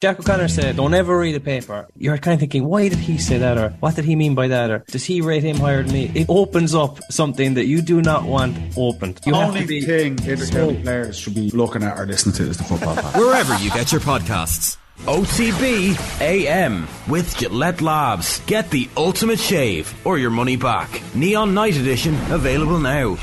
Jack O'Connor said, don't ever read a paper. You're kind of thinking, why did he say that? Or what did he mean by that? Or does he rate him higher than me? It opens up something that you do not want opened. You The have only to be thing Inter players should be looking at or listening to is the football pod. Wherever you get your podcasts. OTB AM with Gillette Labs. Get the ultimate shave or your money back. Neon Night Edition available now.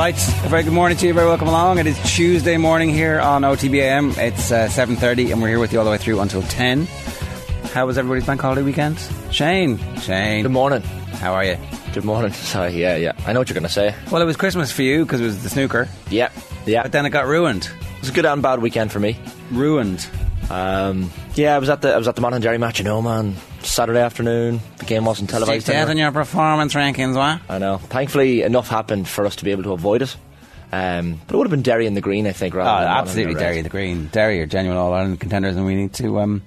Right, a very good morning to you. Very welcome along. It is Tuesday morning here on OTBAM. It's uh, seven thirty, and we're here with you all the way through until ten. How was everybody's bank holiday weekend? Shane, Shane, Good morning. how are you? Good morning. Sorry, yeah, yeah. I know what you're going to say. Well, it was Christmas for you because it was the snooker, Yeah, yeah. but then it got ruined. It was a good and bad weekend for me. Ruined. Um, yeah, I was at the I was at the Monaghan Derry match, you know, man. Saturday afternoon. The game wasn't televised. Stick in your performance rankings, what? I know. Thankfully, enough happened for us to be able to avoid it. Um, but it would have been Derry in the green, I think. Oh, Rather than Monaghan absolutely, in the the Green. Derry are genuine All Ireland contenders, and we need to um,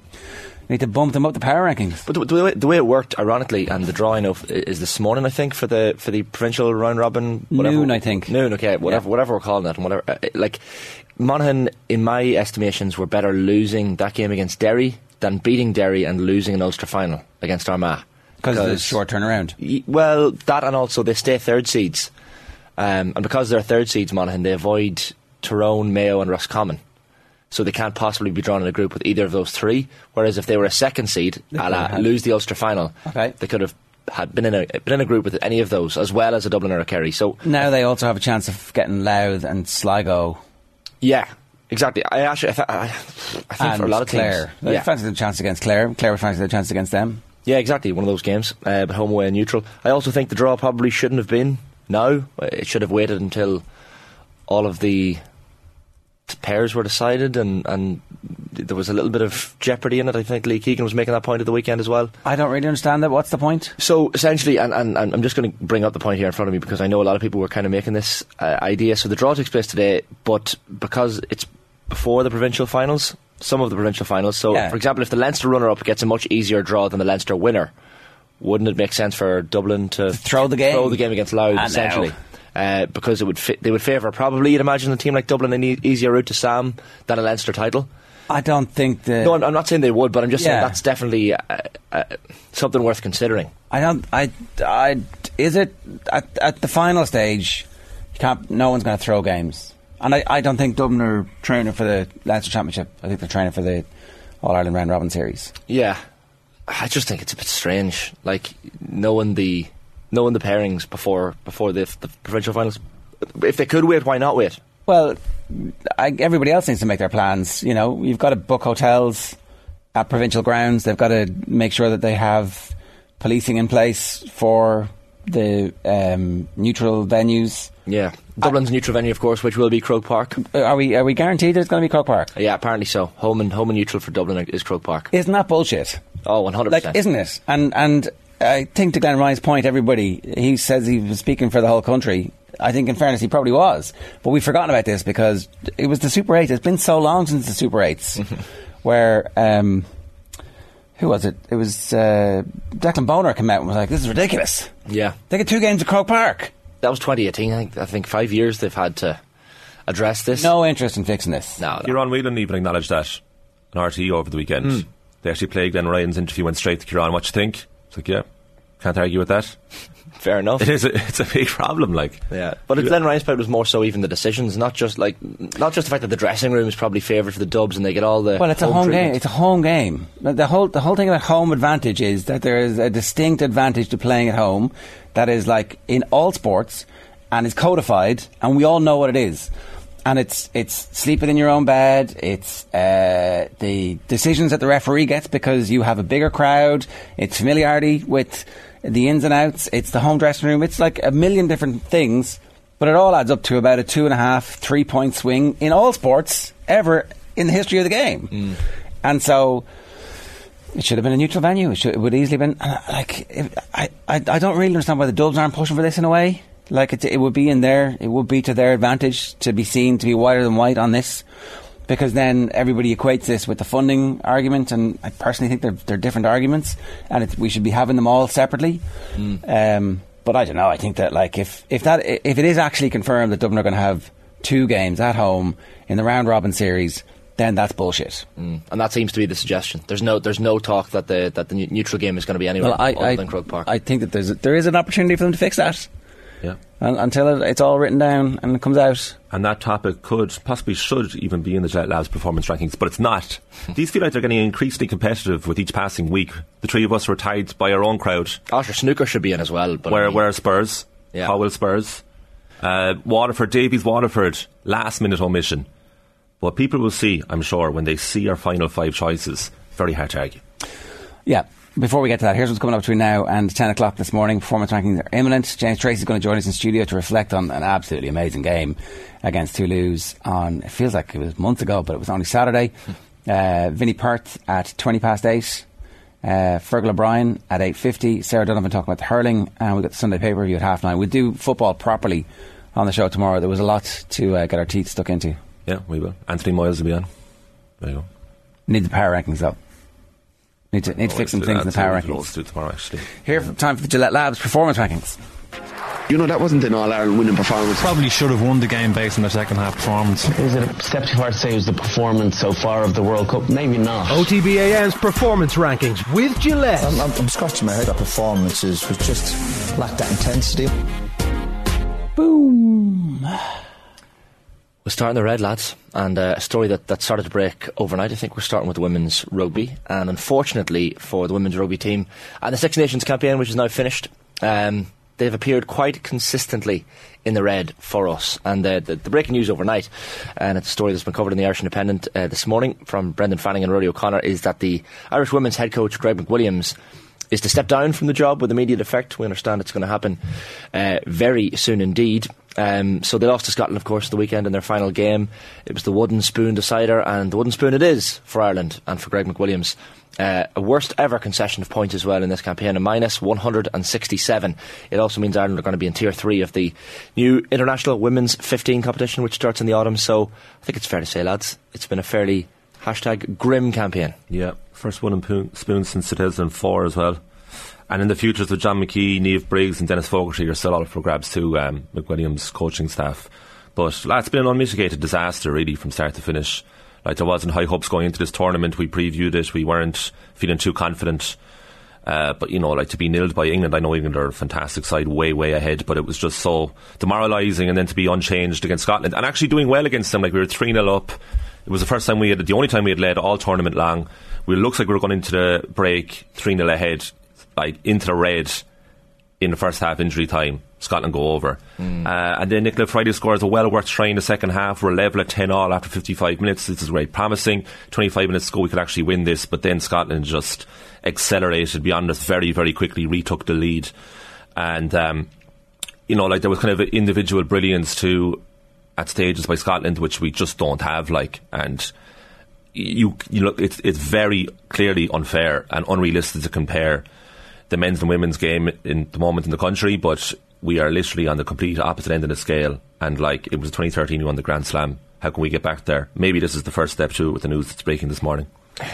need to bump them up the power rankings. But the, the, way, the way it worked, ironically, and the drawing of is this morning, I think, for the for the provincial round robin. Whatever, Noon, I think. Noon, okay, whatever, Yeah. whatever we're calling that, and whatever. Uh, like Monaghan, in my estimations, were better losing that game against Derry than beating Derry and losing an Ulster final against Armagh. Because of the short turnaround. Y- Well, that and also they stay third seeds, um, and because they're third seeds, Monaghan, they avoid Tyrone, Mayo, and Roscommon. So they can't possibly be drawn in a group with either of those three. Whereas if they were a second seed, a could la have lose the Ulster final, Okay. they could have had been in a been in a group with any of those, as well as a Dublin or a Kerry. So Now they also have a chance of getting Louth and Sligo yeah, exactly. I actually, I, th- I, I think and for a lot of Clare. teams, They yeah, fancy the chance against Clare. Clare would fancy the chance against them. yeah, exactly. One of those games, uh, but home away and neutral. I also think the draw probably shouldn't have been now. It should have waited until all of the pairs were decided, and and there was a little bit of jeopardy in it. I think Lee Keegan was making that point at the weekend as well. I don't really understand that. What's the point? So essentially, and, and, and I'm just going to bring up the point here in front of me because I know a lot of people were kind of making this uh, idea. So the draw takes place today, but because it's before the provincial finals, some of the provincial finals. So, Yeah. for example, if the Leinster runner-up gets a much easier draw than the Leinster winner, wouldn't it make sense for Dublin to, throw the game? throw the game against Louth, I essentially? Uh, because it would fi- they would favour probably you'd imagine a team like Dublin an e- easier route to Sam than a Leinster title. I don't think the. No, I'm, not saying they would, but I'm just saying that's definitely uh, uh, something worth considering. I don't. I. I. Is it at, at the final stage? You can't. No one's going to throw games, and I, I don't think Dublin are training for the Leinster Championship. I think they're training for the All Ireland Round Robin series. Yeah, I just think it's a bit strange, like knowing the knowing the pairings before before the, the provincial finals. If they could wait, why not wait? Well, I, everybody else needs to make their plans. You know, you've got to book hotels at provincial grounds. They've got to make sure that they have policing in place for the um, neutral venues. Yeah, Dublin's neutral venue, of course, which will be Croke Park. Uh, Are we are we guaranteed there's going to be Croke Park? Yeah, apparently so. Home and home and neutral for Dublin is Croke Park. Isn't that bullshit? Oh, one hundred Like, percent. isn't it? And and I think to Glenn Ryan's point, everybody he says he was speaking for the whole country. I think, in fairness, he probably was, but we've forgotten about this because it was the Super Eight. It's been so long since the Super Eights, where um, who was it? It was uh, Declan Bonner came out and was like, "This is ridiculous." Yeah, They get two games at Croke Park. that was 2018. I think. I think five years they've had to address this. No interest in fixing this. no, no. Ciarán Whelan even acknowledged that on RTE over the weekend. Hmm. They actually played Glenn Ryan's interview, went straight to Ciarán. What you think? It's like, yeah, can't argue with that. fair enough. It is. A, it's a big problem. Like, Yeah, but at Glenn Ryan's part was more so even the decisions, not just like not just the fact that the dressing room is probably favoured for the Dubs and they get all the. Well, it's a home treatment. game. It's a home game. The the whole the whole thing about home advantage is that there is a distinct advantage to playing at home. That is like in all sports, and is codified, and we all know what it is. And it's it's sleeping in your own bed. It's uh, the decisions that the referee gets because you have a bigger crowd. It's familiarity with the ins and outs. It's the home dressing room. It's like a million different things, but it all adds up to about a two and a half, three point swing in all sports ever in the history of the game. Mm. And so it should have been a neutral venue. It, should, it would easily have been uh, like if, I, I. I don't really understand why the Dubs aren't pushing for this in a way. Like it, it would be in their, it would be to their advantage to be seen to be whiter than white on this. Because then everybody equates this with the funding argument, and I personally think they're, they're different arguments, and it, we should be having them all separately. Um, but I don't know. I think that like if if that if it is actually confirmed that Dublin are going to have two games at home in the round robin series, then that's bullshit. Mm. And that seems to be the suggestion. There's no there's no talk that the that the neutral game is going to be anywhere Well, I other I, than Croke Park. I think that there's a, there is an opportunity for them to fix that Yeah. Un until it, it's all written down and it comes out. And that topic could, possibly should even be in the Jet Labs performance rankings, but it's not. These feel like they're getting increasingly competitive with each passing week. The three of us were tied by our own crowd. Osher Snooker should be in as well. But I Where, mean, where are Spurs? Yeah. How will Spurs? Uh, Waterford, Davies Waterford, last minute omission. But people will see, I'm sure, when they see our final five choices. Very hard to argue. Yeah. Before we get to that, here's what's coming up between now and 10 o'clock this morning. Performance rankings are imminent. James Tracy's going to join us in studio to reflect on an absolutely amazing game against Toulouse on, it feels like it was months ago, but it was only Saturday. Uh, Vinny Perth at 20 past 8. Uh, Fergal O'Brien at 8.50. Sarah Donovan talking about the hurling. And we've got the Sunday pay-per-view at half nine. We'll do football properly on the show tomorrow. There was a lot to uh, get our teeth stuck into. Yeah, we will. Anthony Moyles will be on. There you go. Need the power rankings though. Need to, need to fix some things in the power Let's rankings. Let's do it tomorrow, actually. Here, for time for the Gillette Labs performance rankings. You know, that wasn't an All Ireland winning performance. Probably should have won the game based on their second half performance. Is it a step too far to say it was the performance so far of the World Cup? Maybe not. OTBAM's performance rankings with Gillette. I'm, I'm, I'm scratching my head. That performances was just lacked that intensity. Boom. We're starting the red lads, and uh, a story that, that started to break overnight. I think we're starting with the women's rugby, and unfortunately for the women's rugby team and the Six Nations campaign, which is now finished, um, they've appeared quite consistently in the red for us. And uh, the, the breaking news overnight, and it's a story that's been covered in the Irish Independent uh, this morning from Brendan Fanning and Rory O'Connor, is that the Irish women's head coach Greg McWilliams is to step down from the job with immediate effect. We understand it's going to happen uh, very soon indeed. Um, so they lost to Scotland, of course, the weekend in their final game. It was the wooden spoon decider, and the wooden spoon it is for Ireland and for Greg McWilliams. Uh, a worst ever concession of points as well in this campaign, a minus 167. It also means Ireland are going to be in tier three of the new international women's 15 competition, which starts in the autumn. So I think it's fair to say, lads, it's been a fairly hashtag grim campaign. Yeah, first po- spoon since 2004 as well. And in the futures with John McKee, Niamh Briggs, and Denis Fogarty are still all for grabs too, um, McWilliams' coaching staff. But that's been an unmitigated disaster, really, from start to finish. Like, there wasn't high hopes going into this tournament. We previewed it. We weren't feeling too confident. Uh, but, you know, like to be nilled by England, I know England are a fantastic side, way, way ahead, but it was just so demoralising and then to be unchanged against Scotland and actually doing well against them. Like, we were 3 0 up. It was the first time we had, the only time we had led all tournament long. We looks like we were going into the break 3 0 ahead, like into the red in the first half injury time. Scotland go over. Uh, and then Nicola Fryday scores a well worth try in the second half. We're level at 10 all after 55 minutes. This is very Promising. 25 minutes ago we could actually win this, but then Scotland just accelerated beyond us very, very quickly, retook the lead. And, um, you know, like there was kind of individual brilliance too at stages by Scotland, which we just don't have, like, and you, you look, it's, it's very clearly unfair and unrealistic to compare the men's and women's game in the moment in the country, but we are literally on the complete opposite end of the scale. And like it was 2013, you won the Grand Slam. How can we get back there? Maybe this is the first step to it with the news that's breaking this morning.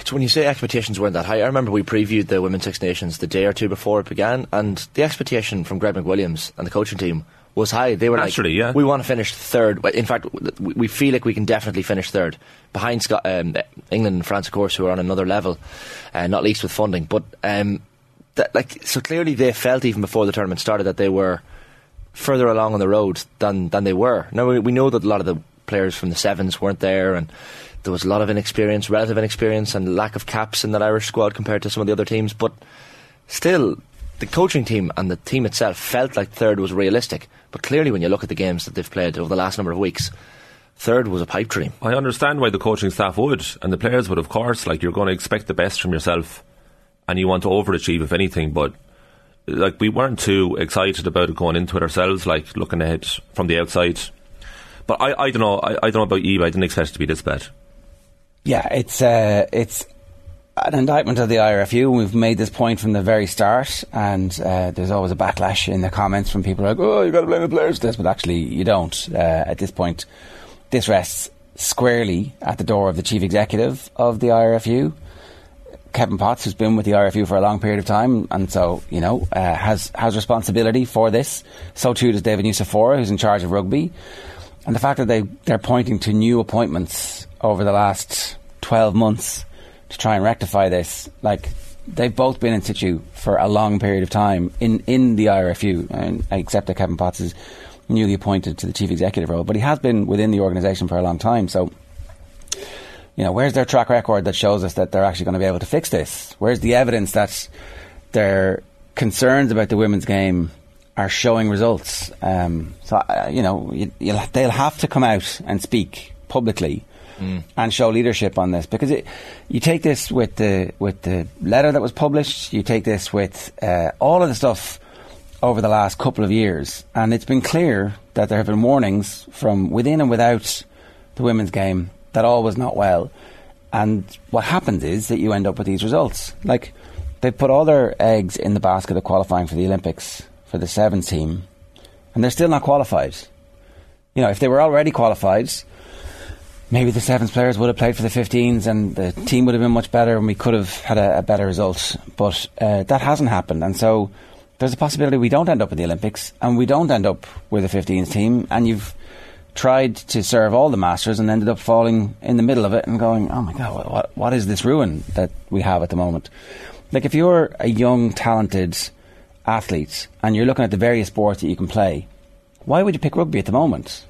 So when you say expectations weren't that high, I remember we previewed the Women's Six Nations the day or two before it began, and the expectation from Greg McWilliams and the coaching team was high. They were Naturally, like, yeah. we want to finish third. In fact, we feel like we can definitely finish third behind Scot- um, England and France, of course, who are on another level, uh, not least with funding. But um, that, like, so clearly they felt even before the tournament started that they were further along on the road than than they were. Now we, we know that a lot of the players from the sevens weren't there, and there was a lot of inexperience, relative inexperience, and lack of caps in that Irish squad compared to some of the other teams. But still, the coaching team and the team itself felt like third was realistic. But clearly, when you look at the games that they've played over the last number of weeks, third was a pipe dream. I understand why the coaching staff would, and the players would, of course. Like you're going to expect the best from yourself, and you want to overachieve if anything. But like we weren't too excited about it going into it ourselves. Like looking ahead from the outside. But I, I don't know. I, I don't know about you. But I didn't expect it to be this bad. Yeah, it's uh, it's an indictment of the IRFU. We've made this point from the very start, and uh, there's always a backlash in the comments from people like, "Oh, you got to blame the players for this," but actually, you don't. Uh, at this point, this rests squarely at the door of the chief executive of the IRFU. Kevin Potts, who's been with the RFU for a long period of time, and so you know uh, has has responsibility for this. So too does David Nucifora, who's in charge of rugby, and the fact that they they're pointing to new appointments over the last twelve months to try and rectify this, like they've both been in situ for a long period of time in in the IRFU, and except that Kevin Potts is newly appointed to the chief executive role, but he has been within the organisation for a long time, so you know, where's their track record that shows us that they're actually going to be able to fix this? Where's the evidence that their concerns about the women's game are showing results? Um, so, uh, you know, you, they'll have to come out and speak publicly mm. and show leadership on this because it, you take this with the with the letter that was published, you take this with uh, all of the stuff over the last couple of years, and it's been clear that there have been warnings from within and without the women's game that all was not well. And what happens is that you end up with these results. Like, they put all their eggs in the basket of qualifying for the Olympics for the sevens team, and they're still not qualified. You know, if they were already qualified, maybe the sevens players would have played for the 15s and the team would have been much better and we could have had a, a better result. But uh, that hasn't happened. And so there's a possibility we don't end up in the Olympics and we don't end up with a 15s team. And you've tried to serve all the masters and ended up falling in the middle of it and going, oh my God, what, what is this ruin that we have at the moment? Like, if you're a young, talented athlete and you're looking at the various sports that you can play, why would you pick rugby at the moment?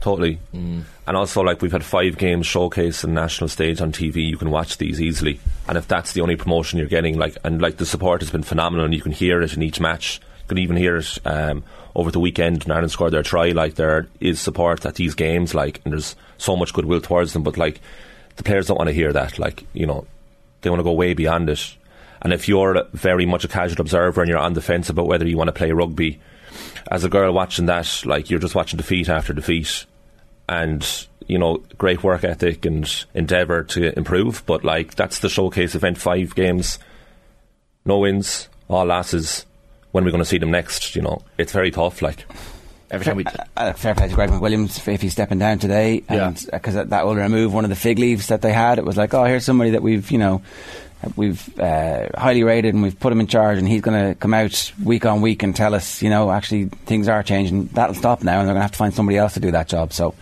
Totally. Mm. And also, like, we've had five games showcased in national stage on TV. You can watch these easily. And if that's the only promotion you're getting, like, and like the support has been phenomenal and you can hear it in each match, can even hear it um, over the weekend when Ireland scored their try, like there is support at these games, like and there's so much goodwill towards them. But like the players don't want to hear that. Like you know, they want to go way beyond it. And if you're very much a casual observer and you're on the fence about whether you want to play rugby, as a girl watching that, like you're just watching defeat after defeat, and you know, great work ethic and endeavour to improve. But like that's the showcase event, five games, no wins, all losses when we're going to see them next. You know, it's very tough. Like every time we uh, uh, fair play to Greg McWilliams if he's stepping down today, and because yeah. that will remove one of the fig leaves that they had. It was like, oh, here's somebody that we've you know we've uh, highly rated and we've put him in charge, and he's going to come out week on week and tell us, you know, actually things are changing. That'll stop now, and they're going to have to find somebody else to do that job. So.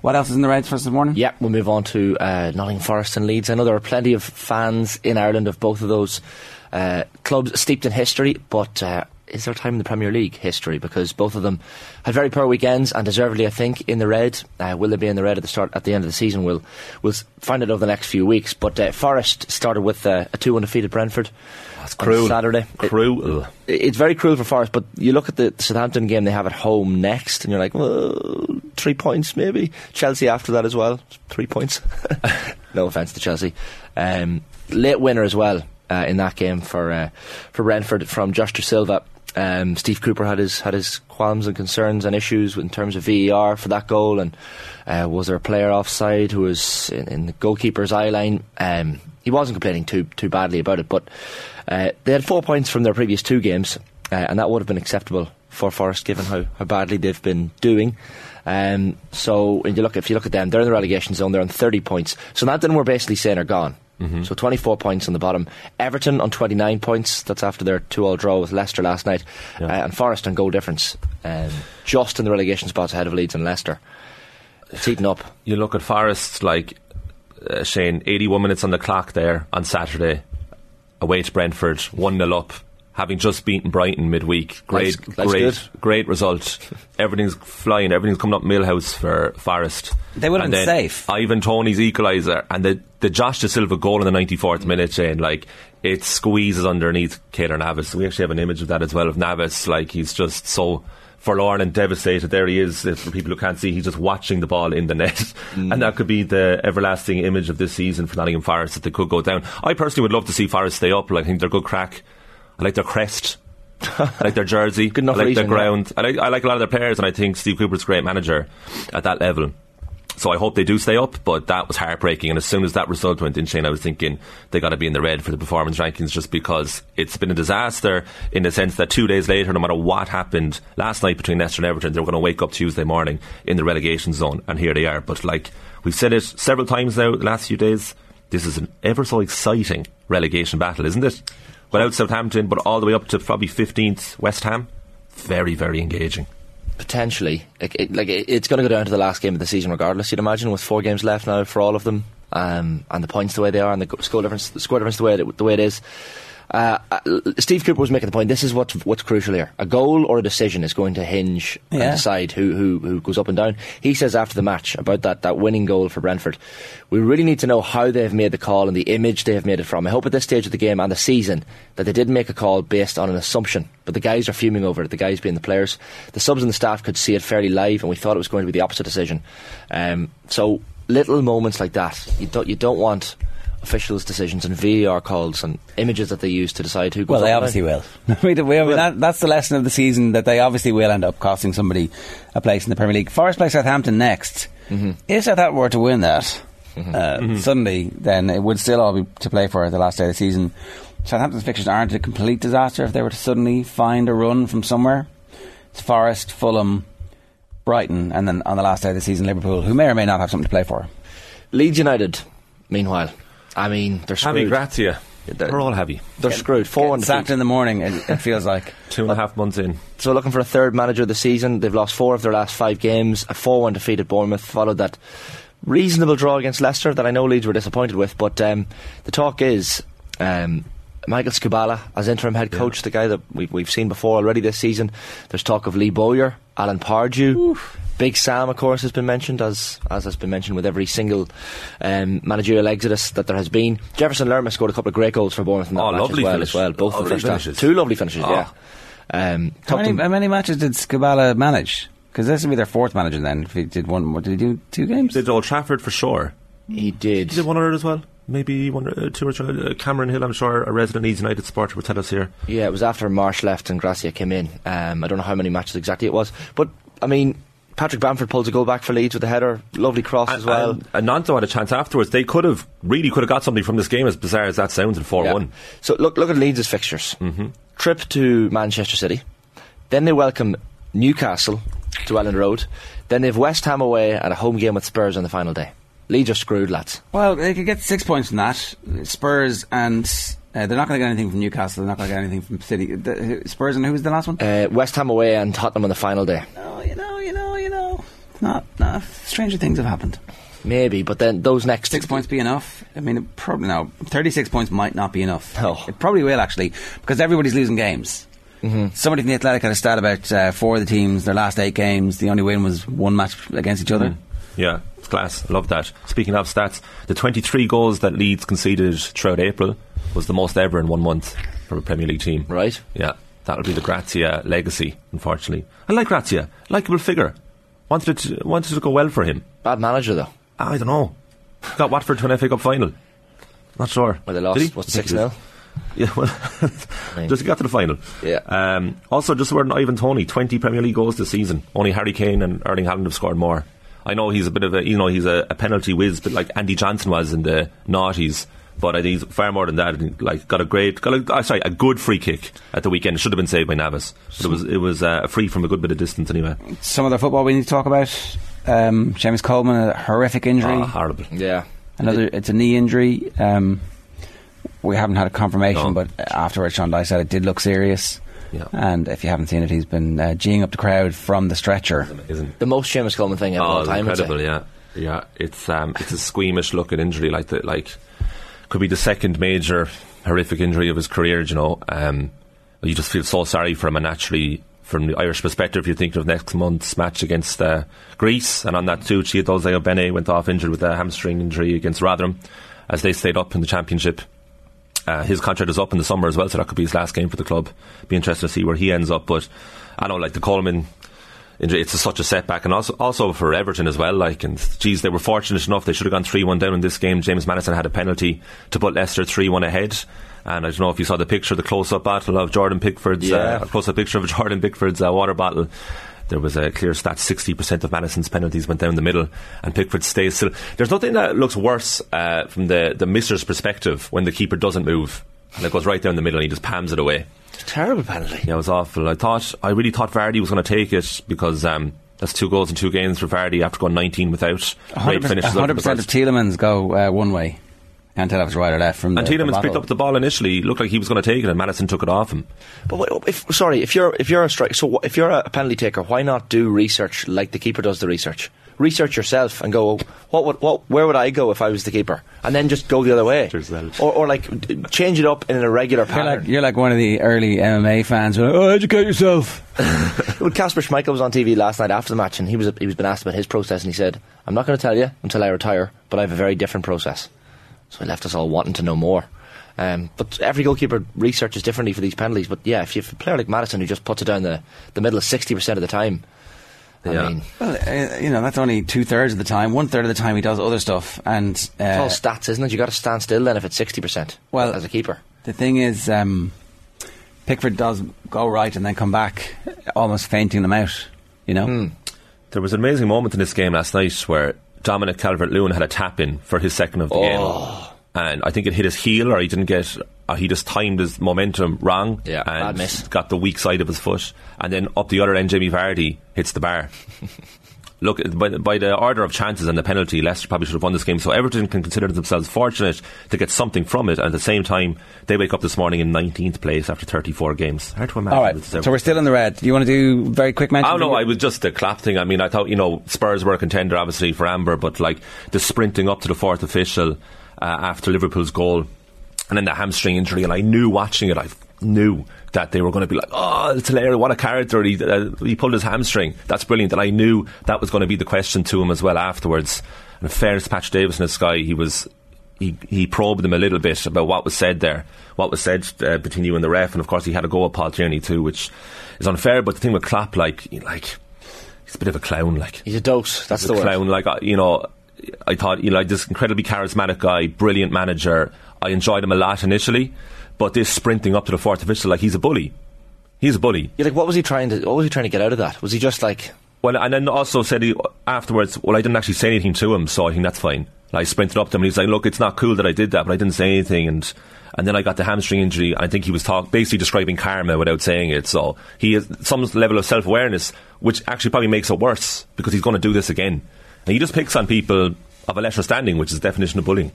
What else is in the Reds for us this morning? Yeah, we'll move on to uh, Nottingham Forest and Leeds. I know there are plenty of fans in Ireland of both of those uh, clubs steeped in history, but uh, is there time in the Premier League history because both of them had very poor weekends and deservedly, I think, in the red. Uh, will they be in the red at the start at the end of the season? We'll we'll find it over the next few weeks. But uh, Forest started with uh, a two-one defeat at Brentford. That's cruel. Saturday. Cruel. It, it's very cruel for Forest. But you look at the Southampton game they have at home next, and you're like, well, three points maybe. Chelsea after that as well, three points. no offence to Chelsea. Um, late winner as well. Uh, in that game for uh, for Brentford from Josh Dasilva. Um, Steve Cooper had his had his qualms and concerns and issues in terms of VAR for that goal, and uh, was there a player offside who was in, in the goalkeeper's eye line? Um, he wasn't complaining too too badly about it, but uh, they had four points from their previous two games, uh, and that would have been acceptable for Forest given how, how badly they've been doing. Um, so, you look if you look at them, they're in the relegation zone. They're on 30 points. So that then we're basically saying are gone. Mm-hmm. So 24 points on the bottom. Everton on 29 points. That's after their two-all draw with Leicester last night. Yeah. Uh, and Forest on goal difference. Um, just in the relegation spots ahead of Leeds and Leicester. It's heating up. You look at Forest, like uh, Shane, 81 minutes on the clock there on Saturday. Away to Brentford, 1 0 up having just beaten Brighton midweek. Great, that's great, good. great result. Everything's flying. Everything's coming up Milhouse for Forest. They would have been safe. Ivan Toney's equaliser and the the Josh Dasilva goal in the 94th minute, Shane, like it squeezes underneath Keylor Navas. We actually have an image of that as well of Navas. Like he's just so forlorn and devastated. There he is. For people who can't see, he's just watching the ball in the net, mm. and that could be the everlasting image of this season for Nottingham Forest that they could go down. I personally would love to see Forest stay up. Like, I think they're good crack. I like their crest. I like their jersey. Good enough I like reason, their ground. I like I like a lot of their players, and I think Steve Cooper's a great manager at that level. So I hope they do stay up, but that was heartbreaking. And as soon as that result went in, Shane, I was thinking they got to be in the red for the performance rankings just because it's been a disaster in the sense that two days later, no matter what happened last night between Leicester and Everton, they were going to wake up Tuesday morning in the relegation zone, and here they are. But like we've said it several times now the last few days, this is an ever so exciting relegation battle, isn't it? Without Southampton, but all the way up to probably 15th West Ham. Very, very engaging. Potentially, like, it, like it, it's going to go down to the last game of the season, regardless. You'd imagine with four games left now for all of them, um, and the points the way they are, and the score difference, the score difference the way it, the way it is. Uh, uh, Steve Cooper was making the point. This is what's what's crucial here. A goal or a decision is going to hinge and decide who, who who goes up and down. He says after the match about that that winning goal for Brentford, we really need to know how they've made the call and the image they have made it from. I hope at this stage of the game and the season that they didn't make a call based on an assumption. But the guys are fuming over it. The guys being the players, the subs and the staff could see it fairly live, and we thought it was going to be the opposite decision. Um, so little moments like that, you don't you don't want officials' decisions and VAR calls and images that they use to decide who goes Well, they obviously will. we, we, I that, that's the lesson of the season that they obviously will end up costing somebody a place in the Premier League. Forest play Southampton next. Mm-hmm. If Southampton were to win that, uh, suddenly then it would still all be to play for at the last day of the season. Southampton's fixtures aren't a complete disaster if they were to suddenly find a run from somewhere. It's Forest, Fulham, Brighton, and then on the last day of the season, Liverpool, who may or may not have something to play for. Leeds United, meanwhile, I mean they're Heavy screwed. Gracia. They're- We're all heavy. They're screwed. Four one Getting sacked defeat. in the morning, it, it feels like. Two and a half months in. So looking for a third manager of the season. They've lost four of their last five games. A four-one defeat at Bournemouth followed that reasonable draw against Leicester that I know Leeds were disappointed with. But um, the talk is um, Michael Skubala as interim head coach, the guy that we've, we've seen before already this season. There's talk of Lee Bowyer, Alan Pardew. Big Sam, of course, has been mentioned as as has been mentioned with every single um, managerial exodus that there has been. Jefferson Lerma scored a couple of great goals for Bournemouth in that Oh, match lovely as well. finish. As well, both in the Lovely first half. finishes. Two lovely finishes. Oh. Yeah. Um, How many, how many matches did Skubala manage? Because this would be their fourth manager then. If he did one, what did he do? Two games. Did Old Trafford for sure. He did. He did one other as well. Maybe one, uh, two or three. Uh, Cameron Hill, I'm sure, a resident Leeds United supporter would tell us here. Yeah, it was after Marsch left and Gracia came in. Um, I don't know how many matches exactly it was, but I mean, Patrick Bamford pulls a goal back for Leeds with a header, lovely cross as well. And, and Gnonto had a chance afterwards. They could have, really could have got something from this game, as bizarre as that sounds, in 4 Yeah. 1. So look, look at Leeds' fixtures. Mm-hmm. Trip to Manchester City, then they welcome Newcastle to Elland Road, then they've West Ham away and a home game with Spurs on the final day. Leeds are screwed, lads. Well, they could get six points from that. Spurs and uh, they're not going to get anything from Newcastle. They're not going to get anything from City. The, Spurs and who was the last one? Uh, West Ham away and Tottenham on the final day. Oh, you know, you know, you know. Not, not stranger things have happened. Maybe, but then those next Six points be enough? I mean, probably no. Thirty-six points might not be enough. No. it probably will actually, because everybody's losing games. Mm-hmm. Somebody from the Athletic had a stat about uh, four of the teams, their last eight games, the only win was one match against each other. Yeah, it's class. I love that. Speaking of stats, the 23 goals that Leeds conceded throughout April was the most ever in one month for a Premier League team. Right. Yeah, that'll be the Gracia legacy, unfortunately. I like Gracia. Likeable figure. Wanted it, to, wanted it to go well for him. Bad manager though. I don't know. Got Watford to an FA Cup final. Not sure. Well, they lost. Did he? Was I it think 6-0? Yeah, well, mean- just got to the final. Yeah. Um, also, just a word on Ivan Toney, 20 Premier League goals this season. Only Harry Kane and Erling Haaland have scored more. I know he's a bit of a, you know, he's a, a penalty whiz, but like Andy Johnson was in the noughties. But I think he's far more than that. and, Like, got a great, got a, uh, sorry, a good free kick at the weekend. It should have been saved by Navas, but it was, it was uh, free from a good bit of distance anyway. Some other football we need to talk about. Um, James Coleman, a horrific injury. Oh, horrible. Yeah. Another, it's a knee injury. Um, we haven't had a confirmation, No. but afterwards, Sean Dyche said it did look serious. Yeah. And if you haven't seen it, he's been uh, geeing up the crowd from the stretcher. Isn't The most Seamus Coleman thing ever Oh, all it's time. I'd incredible! Yeah, yeah. It's um, it's a squeamish looking injury, like the like could be the second major horrific injury of his career. You know, um, you just feel so sorry for him, and naturally, from the Irish perspective, if you're thinking of next month's match against uh, Greece, and on that too, Chiedozie Ogbene went off injured with a hamstring injury against Rotherham as they stayed up in the championship. Uh, his contract is up in the summer as well, so that could be his last game for the club. Be interested to see where he ends up. But I know, like the Coleman injury, it's a, such a setback, and also also for Everton as well. Like, and geez, they were fortunate enough; they should have gone three one down in this game. James Maddison had a penalty to put Leicester three one ahead. And I don't know if you saw the picture, the close-up battle of Jordan Pickford's, Yeah. uh, close-up picture of Jordan Pickford's uh, water bottle. There was a clear stat 60% of Maddison's penalties went down the middle and Pickford stays still. There's nothing that looks worse uh, from the, the misser's perspective when the keeper doesn't move and it goes right down the middle and he just pams it away. Terrible penalty. Yeah, it was awful. I thought, I really thought Vardy was going to take it because um, that's two goals in two games for Vardy after going 19 without. Great 100%, finishes. 100% of. Tielemans go uh, one way. Can't tell if it's right or left from And the, the Tielemans picked up the ball initially, looked like he was going to take it, and Maddison took it off him. But if sorry, if you're if you're a strike, so if you're a penalty taker, why not do research like the keeper does the research? Research yourself and go. What would what? Where would I go if I was the keeper? And then just go the other way, or, or like change it up in a regular You're pattern. like, you're like one of the early MMA fans. who are like, oh, educate yourself. Well, Kasper Schmeichel was on TV last night after the match, and he was he was been asked about his process, and he said, "I'm not going to tell you until I retire, but I have a very different process." So he left us all wanting to know more. Um, but every goalkeeper researches differently for these penalties. But yeah, if you have a player like Maddison who just puts it down the, the middle of sixty percent of the time, I mean, Well, uh, you know, that's only two thirds of the time. One third of the time he does other stuff. And uh, it's all stats, isn't it? You got to stand still then if it's sixty percent. Well- as a keeper, the thing is, um, Pickford does go right and then come back, almost fainting them out. You know, Hmm. There was an amazing moment in this game last night where Dominic Calvert Lewin had a tap in for his second of the Oh. game. And I think it hit his heel, or he didn't get, he just timed his momentum wrong Yeah, and got the weak side of his foot. And then up the other end, Jamie Vardy hits the bar. Look, by, the- by the order of chances and the penalty, Leicester probably should have won this game. So Everton can consider themselves fortunate to get something from it. And at the same time, they wake up this morning in 19th place after 34 games. Hard to imagine. all right. So we're still in the red. Do you want to do very quick mention? Oh no, I was just a clap thing. I mean, I thought you know Spurs were a contender obviously for Amber, but like the sprinting up to the fourth official uh, after Liverpool's goal, and then the hamstring injury, and I knew watching it, I knew that they were going to be like, oh, it's hilarious, what a character! He uh, he pulled his hamstring. That's brilliant, and I knew that was going to be the question to him as well afterwards. And fairness, to Patch Davis and this guy, he was. He, he probed them a little bit about what was said there, what was said uh, between you and the ref, and of course he had a go at Paul Tierney too, which is unfair. But the thing with Klopp, like, like he's a bit of a clown, like he's a dose. That's the a word. clown. Like I- you know, I thought you know like this incredibly charismatic guy, brilliant manager. I enjoyed him a lot initially, but this sprinting up to the fourth official, like he's a bully. He's a bully. You're like, what was he trying to? What was he trying to get out of that? Was he just like? Well, and then also said he, afterwards, well, I didn't actually say anything to him, so I think that's fine. I sprinted up to him and he's like, look, it's not cool that I did that, but I didn't say anything. And and then I got the hamstring injury. And I think he was talk, basically describing karma without saying it. So he has some level of self awareness, which actually probably makes it worse because he's going to do this again. And he just picks on people of a lesser standing, which is the definition of bullying.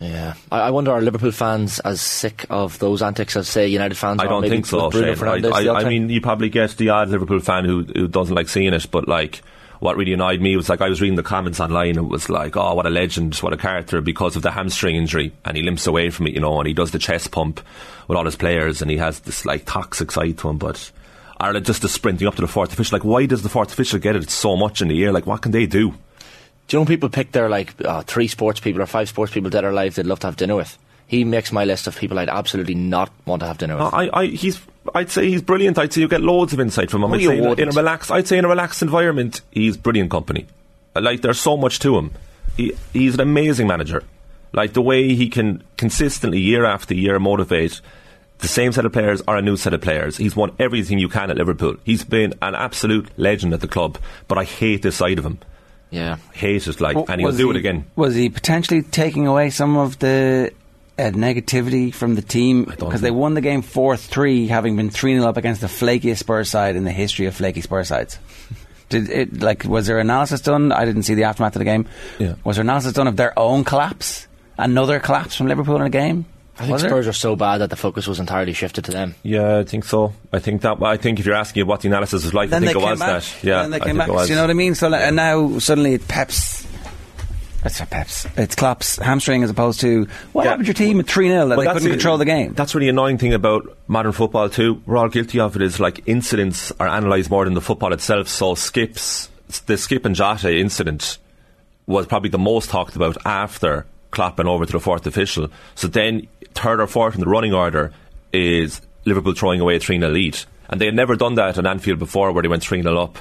Yeah, I, I wonder are Liverpool fans as sick of those antics as say United fans? I don't think so. Bruno Shane. I, I, I mean, you probably get the odd Liverpool fan who, who doesn't like seeing it, but like, what really annoyed me was like I was reading the comments online. And it was like, oh, what a legend, what a character, because of the hamstring injury, and he limps away from it, you know, and he does the chest pump with all his players, and he has this like toxic side to him, but. Like, just the sprinting up to the fourth official. Like, why does the fourth official get it so much in the year? Like, what can they do? Do you know people pick their like uh, three sports people or five sports people dead or alive they'd love to have dinner with? He makes my list of people I'd absolutely not want to have dinner with. I, I, he's, I'd say he's brilliant. I'd say you get loads of insight from him. I'd say in a, in a relaxed, I'd say in a relaxed environment, he's brilliant company. Like there's so much to him. He, he's an amazing manager. Like the way he can consistently, year after year, motivate the same set of players or a new set of players. He's won everything you can at Liverpool. He's been an absolute legend at the club. But I hate this side of him. Yeah, Hate it, like, W- and he'll was do it again. Was he potentially taking away some of the uh, negativity from the team because they won the game four three, having been three 0 up against the flakiest Spurs side in the history of flaky Spurs sides? Did it like was there analysis done? I didn't see the aftermath of the game. Yeah. Was there analysis done of their own collapse? Another collapse from Liverpool in a game? I think Was there? Spurs are so bad that the focus was entirely shifted to them. Yeah, I think so. I think that. I think if you're asking what the analysis was like, Then I think it was back. that. Yeah, then they I came think back. it was. You know what I mean? So like, and now suddenly it Pep's. It's not Pep's. It's Klopp's hamstring as opposed to what Yeah. happened to your team at three 0 that Well, they couldn't the- control the game. That's really annoying thing about modern football too. We're all guilty of it. Is like incidents are analysed more than the football itself. So skips, the skip and Jota incident was probably the most talked about after Went over to the fourth official. So then third or fourth in the running order is Liverpool throwing away a 3 0 lead. And they had never done that at Anfield before where they went 3 0 up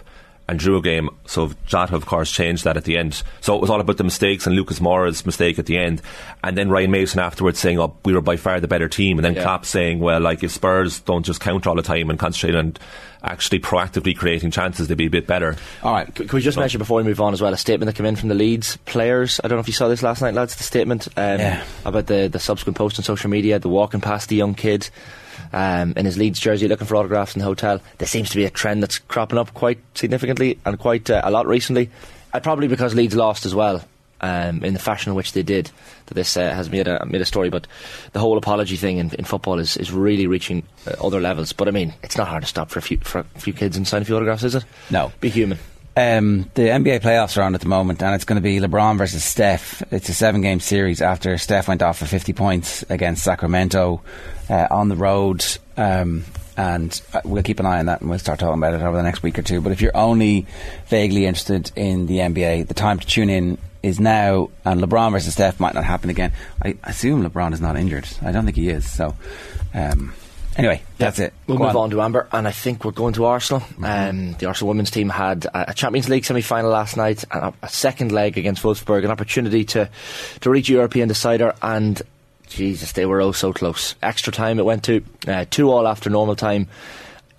and drew a game. So Jota, of course, changed that at the end. So it was all about the mistakes and Lucas Moura's mistake at the end. And then Ryan Mason afterwards saying, oh, we were by far the better team. And then Yeah. Klopp saying, well, like if Spurs don't just counter all the time and concentrate on actually proactively creating chances, they'd be a bit better. All right. Can we just mention before we move on as well a statement that came in from the Leeds players? I don't know if you saw this last night, lads. The statement um, Yeah. about the the subsequent post on social media, the walking past the young kid um, in his Leeds jersey looking for autographs in the hotel. There seems to be a trend that's cropping up quite significantly and quite uh, a lot recently. Uh, probably because Leeds lost as well. Um, in the fashion in which they did, that this uh, has made a made a story. But the whole apology thing in, in football is, is really reaching uh, other levels. But I mean, it's not hard to stop for a few for a few kids and sign a few autographs, is it? No. Be human. Um, the NBA playoffs are on at the moment, and it's going to be LeBron versus Steph. It's a seven-game series after Steph went off for 50 points against Sacramento uh, on the road. Um, and uh, we'll keep an eye on that, and we'll start talking about it over the next week or two. But if you're only vaguely interested in the NBA, the time to tune in is now. And LeBron versus Steph might not happen again. I assume LeBron is not injured. I don't think he is. So, um, anyway, that's it. We'll Go move on. on. to Amber, and I think we're going to Arsenal. Um, the Arsenal women's team had a, Champions League semi-final last night, and a, second leg against Wolfsburg, an opportunity to to reach European decider, and Jesus, they were oh so close. Extra time it went to uh, two all after normal time.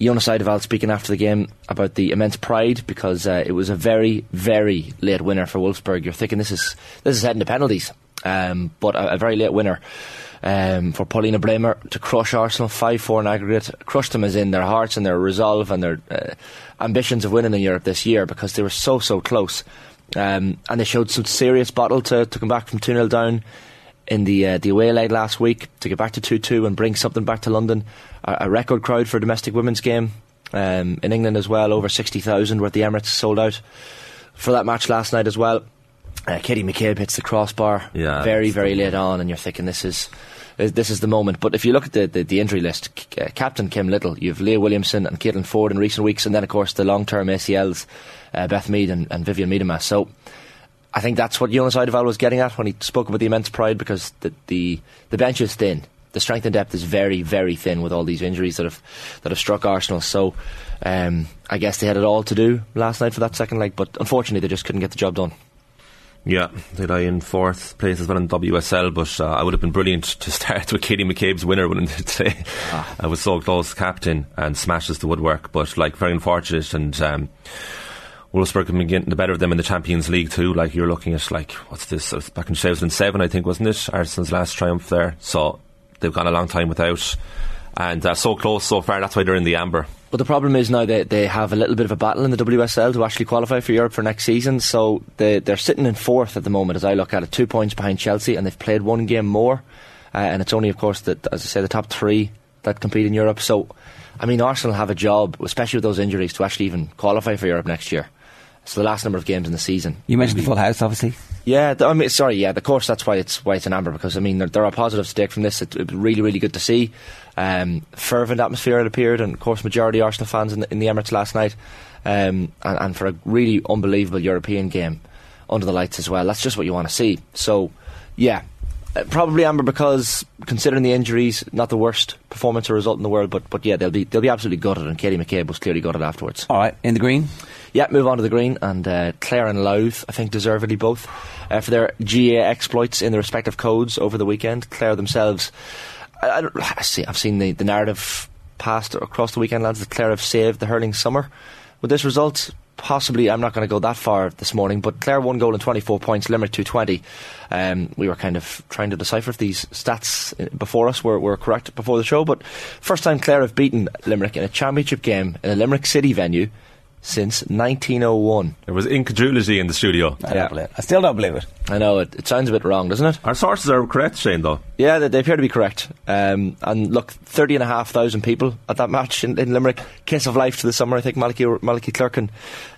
Jonas Eidevall speaking after the game about the immense pride because uh, it was a very, very late winner for Wolfsburg. You're thinking this is this is heading to penalties, um, but a, a very late winner um, for Pauline Bremer to crush Arsenal 5 4 in aggregate. Crushed them as in their hearts and their resolve and their uh, ambitions of winning in Europe this year because they were so, so close. Um, and they showed some serious battle to, to come back from 2 0 down in the uh, the away leg last week to get back to 2 2 and bring something back to London. A, a record crowd for a domestic women's game um, in England as well, over 60,000 were at the Emirates sold out for that match last night as well. Uh, Katie McCabe hits the crossbar Yeah, very, very late on, and you're thinking this is this is the moment. But if you look at the, the, the injury list, uh, Captain Kim Little, you've Leah Williamson and Caitlin Foord in recent weeks, and then of course the long term ACLs, uh, Beth Mead and, and Vivianne Miedema. So I think that's what Jonas Eidevall was getting at when he spoke about the immense pride because the, the the bench is thin. The strength and depth is very, very thin with all these injuries that have that have struck Arsenal. So um, I guess they had it all to do last night for that second leg, but unfortunately they just couldn't get the job done. Yeah, they lie in fourth place as well in WSL, but uh, I would have been brilliant to start with Katie McCabe's winner winning today. I was so close, captain, and smashes the woodwork, but like very unfortunate. And um, Wolfsburg have been getting the better of them in the Champions League too. Like you're looking at like what's this? Back in 2007, I think, wasn't it? Arsenal's last triumph there. So they've gone a long time without, and uh, so close so far. That's why they're in the amber. But the problem is now that they have a little bit of a battle in the WSL to actually qualify for Europe for next season. So they, they're sitting in fourth at the moment, as I look at it, two points behind Chelsea, and they've played one game more. Uh, and it's only, of course, that as I say, the top three that compete in Europe. So, I mean, Arsenal have a job, especially with those injuries, to actually even qualify for Europe next year. So the last number of games in the season. You mentioned the full house, obviously. Yeah, th- I mean, sorry, yeah, the course that's why it's why it's an amber because I mean there, there are positives to take from this. It, it really, really good to see. Um, fervent atmosphere it appeared, and of course, majority Arsenal fans in the, in the Emirates last night, um, and, and for a really unbelievable European game under the lights as well. That's just what you want to see. So, yeah. uh, Probably amber because considering the injuries, not the worst performance or result in the world, but but yeah, they'll be they'll be absolutely gutted, and Katie McCabe was clearly gutted afterwards. All right, in the green. Yeah, move on to the green, and uh, Clare and Louth, I think, deservedly both uh, for their GAA exploits in the respective codes over the weekend. Clare themselves, I, I, I see, I've seen the, the narrative passed across the weekend, lads, that Clare have saved the hurling summer. With this result, possibly, I'm not going to go that far this morning, but Clare one goal and 24 points, Limerick 220. Um, we were kind of trying to decipher if these stats uh, before us were, were correct before the show, but first time Clare have beaten Limerick in a championship game in a Limerick City venue since 1901. There was incredulity in the studio. I don't believe it. I still don't believe it. I know, it, it sounds a bit wrong, doesn't it? Our sources are correct, Shane, though. Yeah, they, they appear to be correct. Um, and look, 30,500 people at that match in, in Limerick. Kiss of life to the summer, I think Malachy, Malachy Clerkin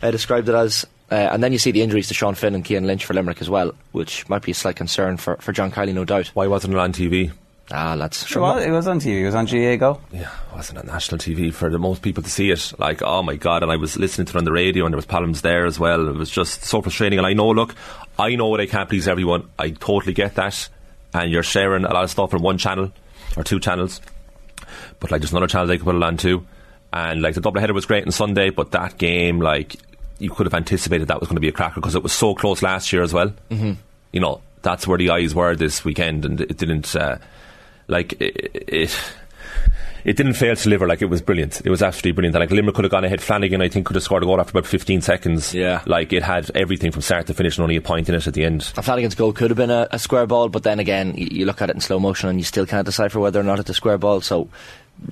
uh, described it as. Uh, and then you see the injuries to Sean Finn and Cian Lynch for Limerick as well, which might be a slight concern for, for John Kiely, no doubt. Why wasn't it on TV? Ah, that's Sure, well, it was on TV. It was on GAA Go. Yeah, it wasn't on national TV for the most people to see it. Like, oh my god! And I was listening to it on the radio, and there was Palms there as well. It was just so frustrating. And I know, look, I know I can't please everyone. I totally get that. And you're sharing a lot of stuff on one channel or two channels, but like, there's another channel they could put it on too. And like, the double header was great on Sunday, but that game, like, you could have anticipated that was going to be a cracker because it was so close last year as well. Mm-hmm. You know, that's where the eyes were this weekend, and it didn't uh, like it, it. It didn't fail to deliver. Like it was brilliant. It was absolutely brilliant. And, like Limerick could have gone ahead. Flanagan, I think, could have scored a goal after about 15 seconds. Yeah. Like it had everything from start to finish, and only a point in it at the end. And Flanagan's goal could have been a, a square ball, but then again, you, you look at it in slow motion and you still can't decipher whether or not it's a square ball. So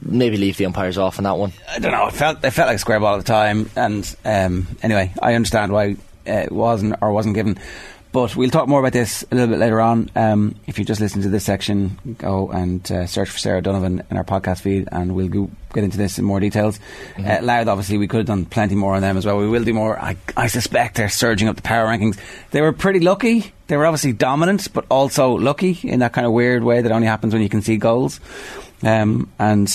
maybe leave the umpires off on that one. I don't know. It felt it felt like a square ball at the time, and um, anyway, I understand why uh, it wasn't or wasn't given. But we'll talk more about this a little bit later on. Um, if you just listen to this section, go and uh, search for Sarah Donovan in our podcast feed, and we'll go, get into this in more details. Mm-hmm. Uh, Louth, obviously, we could have done plenty more on them as well. We will do more. I, I suspect they're surging up the power rankings. They were pretty lucky. They were obviously dominant, but also lucky in that kind of weird way that only happens when you can see goals. Um, and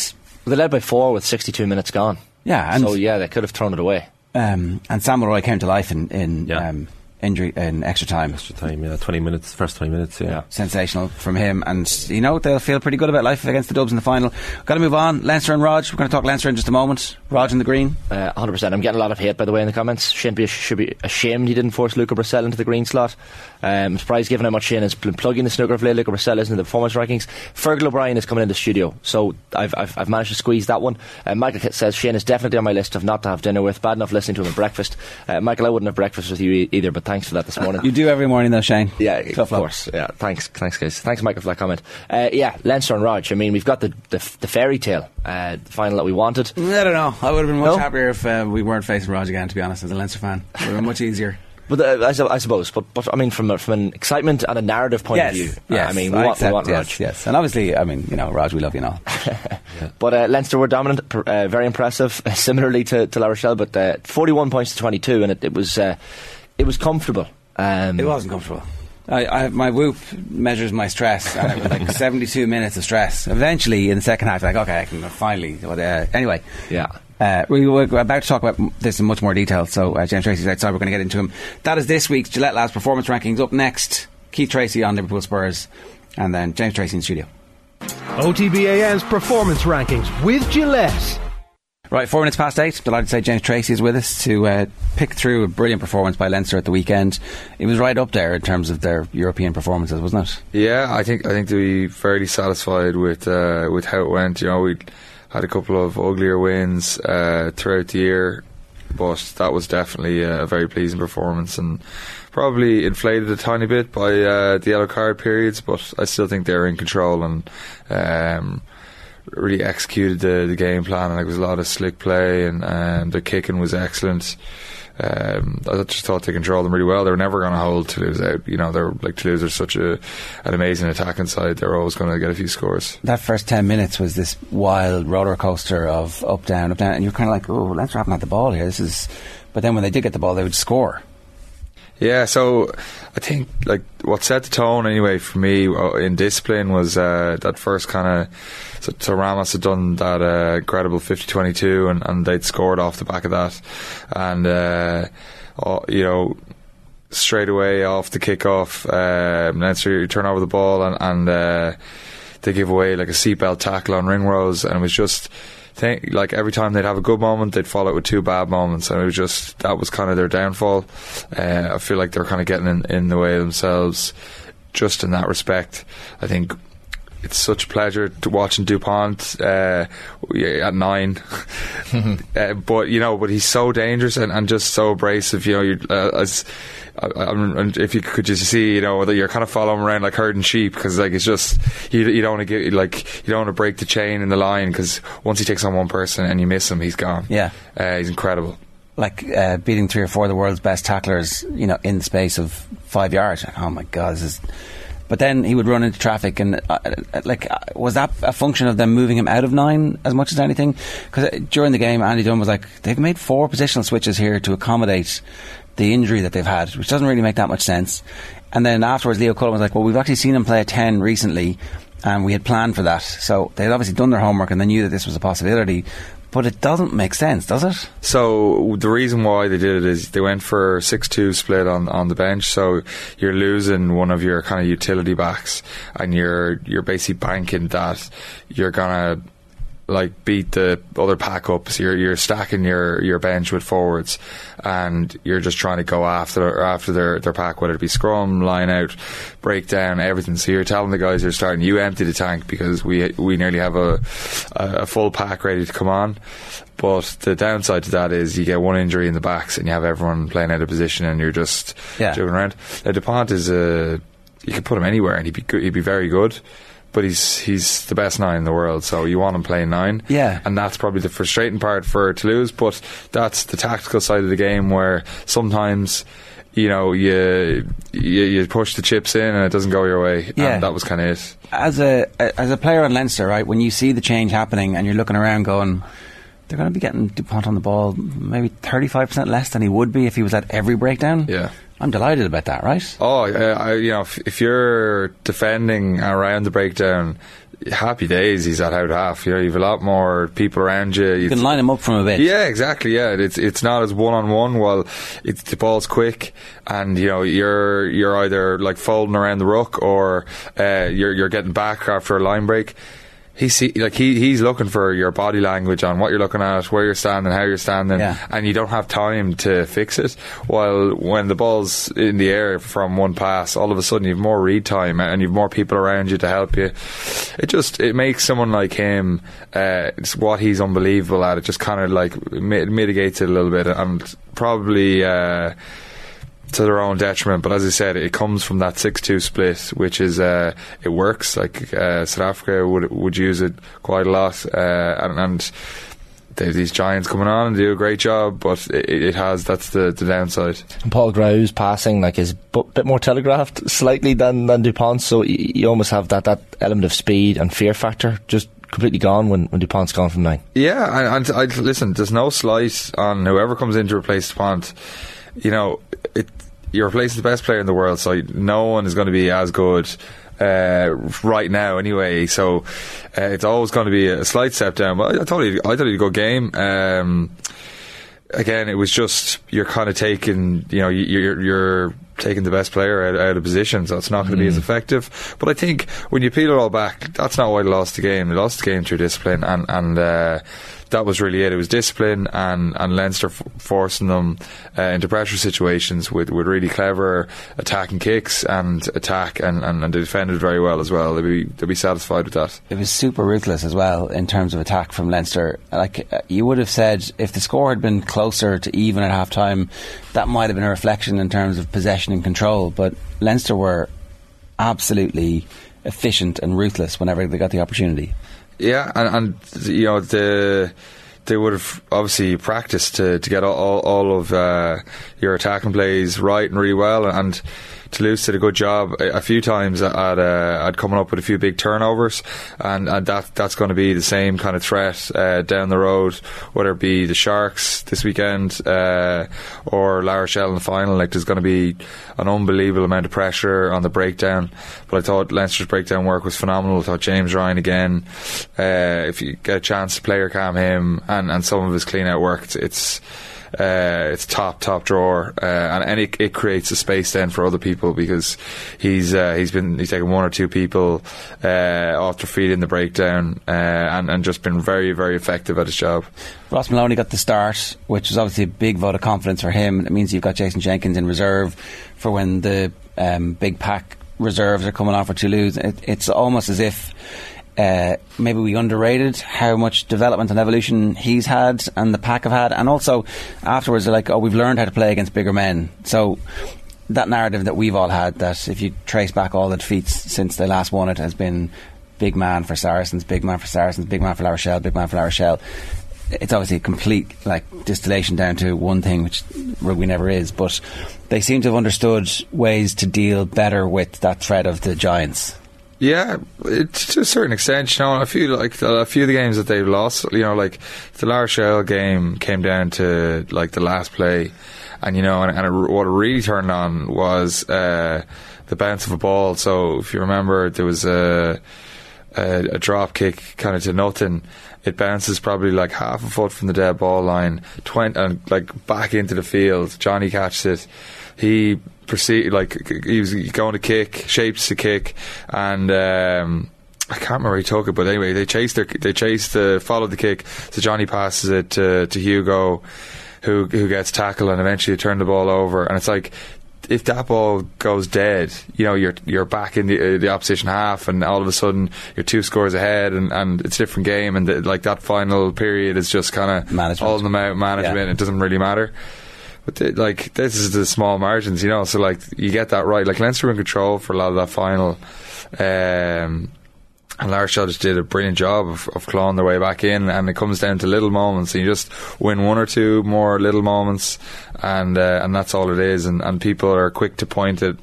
They led by four with 62 minutes gone. yeah, and so yeah, they could have thrown it away. um, and Sam Mulroy came to life in in Yeah. um, injury in extra time. Extra time, yeah, 20 minutes, first 20 minutes, yeah. Sensational from him, and you know they'll feel pretty good about life against the Dubs in the final. Got to move on. Leinster and Rog. We're going to talk Leinster in just a moment. Rog in the green. Uh, 100%. I'm getting a lot of hate, by the way, in the comments. Shane be, should be ashamed he didn't force Luca Brecel into the green slot. Um, I'm surprised given how much Shane has been plugging the snooker of late. Luca Brecel isn't in the performance rankings. Fergal O'Brien is coming in the studio, so I've, I've, I've managed to squeeze that one. Uh, Michael Kit says Shane is definitely on my list of not to have dinner with. Bad enough listening to him at breakfast. Uh, Michael, I wouldn't have breakfast with you e- either, but thanks for that this morning. You do every morning though, Shane. Yeah, Tough of luck. course. Yeah, thanks, thanks, guys. Thanks, Michael, for that comment. Uh, yeah, Leinster and Rog. I mean, we've got the the, the fairy tale, uh, the final that we wanted. I don't know. I would have been much No? happier if uh, we weren't facing Rog again. To be honest, as a Leinster fan, it would have been much easier. But uh, I, su- I suppose, but, but I mean, from a, from an excitement and a narrative point yes, of view, uh, yes. I mean, we want, we accept, want yes, Rog. yes, and obviously, I mean, you know, Rog, we love you and all. But uh, Leinster were dominant, pr- uh, very impressive, similarly to, to La Rochelle. But uh, forty-one points to twenty-two, and it, it was uh, it was comfortable. Um, It wasn't comfortable. I, I my whoop measures my stress, and it was like 72 minutes of stress. Eventually, in the second half, like okay, I can finally. Well, uh, anyway, Yeah. Uh, we were about to talk about this in much more detail, so uh, James Tracy's outside. We're going to get into him. That is this week's Gillette Labs performance rankings. Up next, Keith Tracy on Liverpool Spurs, and then James Tracy in the studio. OTBAM's performance rankings with Gillette. Right, four minutes past eight. Delighted to say James Tracy is with us to uh, pick through a brilliant performance by Leinster at the weekend. It was right up there in terms of their European performances, wasn't it? Yeah, I think I think to be fairly satisfied with uh, with how it went. You know, we had a couple of uglier wins uh, throughout the year, but that was definitely a very pleasing performance and probably inflated a tiny bit by uh, the yellow card periods. But I still think they were in control and. Um, really executed the, the game plan and like, was a lot of slick play and um, the kicking was excellent. Um, I just thought they controlled them really well. They were never going to hold Toulouse out. You know, they're like Toulouse are such a an amazing attacking side. They're always going to get a few scores. That first 10 minutes was this wild roller coaster of up, down, up, down, and you're kind of like, oh, Leinster haven't the ball here. This is. But then when they did get the ball, they would score. Yeah, so I think like what set the tone anyway for me uh, in discipline was uh, that first kind of so, so Ramos had done that uh, incredible 50-22 and, and they'd scored off the back of that. And uh, uh, you know straight away off the kickoff um, Leinster turn over the ball and, and uh, they give away like a seatbelt tackle on Ringrose and it was just think like every time they'd have a good moment, they'd follow it with two bad moments, and it was just that was kind of their downfall. Uh, I feel like they're kind of getting in, in the way of themselves, just in that respect. I think it's such a pleasure to watching Dupont uh, at nine, uh, but you know, but he's so dangerous and, and just so abrasive. You know, you uh, as I, if you could just see, you know, that you're kind of following around like herding sheep because like it's just you, you don't want to get like you don't want to break the chain in the line because once he takes on one person and you miss him, he's gone. Yeah. uh, he's incredible. Like uh, beating three or four of the world's best tacklers, you know, in the space of five yards. Oh my God, this is. But then he would run into traffic, and uh, uh, like, uh, was that a function of them moving him out of nine as much as anything? Because during the game, Andy Dunn was like, they've made four positional switches here to accommodate the injury that they've had, which doesn't really make that much sense. And then afterwards, Leo Cullen was like, well, we've actually seen him play a 10 recently, and we had planned for that. So they'd obviously done their homework and they knew that this was a possibility. But it doesn't make sense, does it? So the reason why they did it is they went for six two split on, on the bench. So you're losing one of your kind of utility backs, and you're you're basically banking that you're gonna like beat the other pack ups. You're you're stacking your, your bench with forwards, and you're just trying to go after after their, their pack, whether it be scrum, line out, breakdown, everything. So you're telling the guys you're starting, you empty the tank because we we nearly have a a, full pack ready to come on. But the downside to that is you get one injury in the backs and you have everyone playing out of position and you're just Yeah. around. Now Dupont is a you could put him anywhere and he'd be good, he'd be very good. But he's he's the best nine in the world, so you want him playing nine. Yeah. and that's probably the frustrating part for Toulouse. But that's the tactical side of the game where sometimes. You know, you, you you push the chips in and it doesn't go your way, Yeah. and that was kind of it. as a as a player on Leinster, right? When you see the change happening and you're looking around, going, they're going to be getting Dupont on the ball maybe thirty five percent less than he would be if he was at every breakdown. Yeah. I'm delighted about that, right? Oh, uh, you know, if, if you're defending around the breakdown, happy days. He's at out half. You know, you've a lot more people around you. You can line him up from a bit. Yeah, exactly. Yeah, it's it's not as one on one. Well, it's the ball's quick, and you know you're you're either like folding around the ruck or uh, you're you're getting back after a line break. He's see, like he he's looking for your body language on what you're looking at, where you're standing, how you're standing, Yeah. and you don't have time to fix it. While when the ball's in the air from one pass, all of a sudden you've more read time and you've more people around you to help you. It just it makes someone like him, uh, it's what he's unbelievable at. It just kind of like mi- mitigates it a little bit and probably. Uh, to their own detriment, but as I said, it comes from that six-two split, which is uh, it works. Like uh, South Africa would would use it quite a lot, uh, and, and these giants coming on and do a great job, but it, it has that's the, the downside. And Paul Graou's passing like is a bit more telegraphed slightly than than Dupont's, so y- you almost have that that element of speed and fear factor just completely gone when, when Dupont's gone from nine. Yeah, and, and I, listen, there's no slight on whoever comes in to replace Dupont. You know, it, you're replacing the best player in the world, so no one is going to be as good uh, right now anyway. So uh, it's always going to be a slight step down. But I thought he, I thought he had a good game. Um, again, it was just you're kind of taking, you know, you- you're you're taking the best player out, out of position, so it's not going to be as effective. But I think when you peel it all back, that's not why they lost the game. They lost the game through discipline, and and uh, that was really it. It was discipline and and Leinster f- forcing them uh, into pressure situations with, with really clever attacking kicks and attack, and, and, and they defended very well as well. They'd be they'd be satisfied with that. It was super ruthless as well in terms of attack from Leinster. Like uh, you would have said, if the score had been closer to even at half time, that might have been a reflection in terms of possession and control. But Leinster were absolutely efficient and ruthless whenever they got the opportunity. Yeah, and, and you know the they would have obviously practiced to, to get all, all, all of uh, your attacking plays right and really well, and Toulouse did a good job a, a few times at uh, at coming up with a few big turnovers, and, and that that's going to be the same kind of threat uh, down the road, whether it be the Sharks this weekend uh, or La Rochelle in the final. Like there's going to be an unbelievable amount of pressure on the breakdown. But I thought Leinster's breakdown work was phenomenal. I thought James Ryan again. Uh, if you get a chance to player cam him and, and some of his clean out work, it's. it's uh, it's top top drawer, uh, and, and it, it creates a space then for other people because he's uh, he's been he's taken one or two people uh, off their feet in the breakdown uh, and and just been very very effective at his job. Ross Molony got the start, which was obviously a big vote of confidence for him. It means you've got Jason Jenkins in reserve for when the um, big pack reserves are coming off for Toulouse. It, it's almost as if uh, maybe we underrated how much development and evolution he's had and the pack have had, and also afterwards they're like, oh, we've learned how to play against bigger men. So that narrative that we've all had, that if you trace back all the defeats since they last won it, has been big man for Saracens, big man for Saracens, big man for La Rochelle, big man for La Rochelle. It's obviously a complete like distillation down to one thing, which rugby never is. But they seem to have understood ways to deal better with that threat of the giants. Yeah, it's to a certain extent. You know, I feel like a few of the games that they've lost. You know, like the La Rochelle game came down to like the last play, and you know, and, and it, what it really turned on was uh, the bounce of a ball. So if you remember, there was a a, a drop kick kind of to nothing. It bounces probably like half a foot from the dead ball line, twenty and like back into the field. Johnny catches it. He proceed like he was going to kick, shapes to kick, and um, I can't remember who he took it, but anyway, they chased their, they chased the followed the kick. So Johnny passes it to, to Hugo, who who gets tackled, and eventually they turn the ball over. And it's like if that ball goes dead, you know you're you're back in the uh, the opposition half, and all of a sudden you're two scores ahead, and, and it's a different game, and the, like that final period is just kind of all in the management. Yeah. It doesn't really matter. But the, like this is the small margins, you know. So like you get that right. Like Leinster were in control for a lot of that final. Um, and La Rochelle just did a brilliant job of, of clawing their way back in, and it comes down to little moments. And you just win one or two more little moments, and uh, and that's all it is. And, and people are quick to point at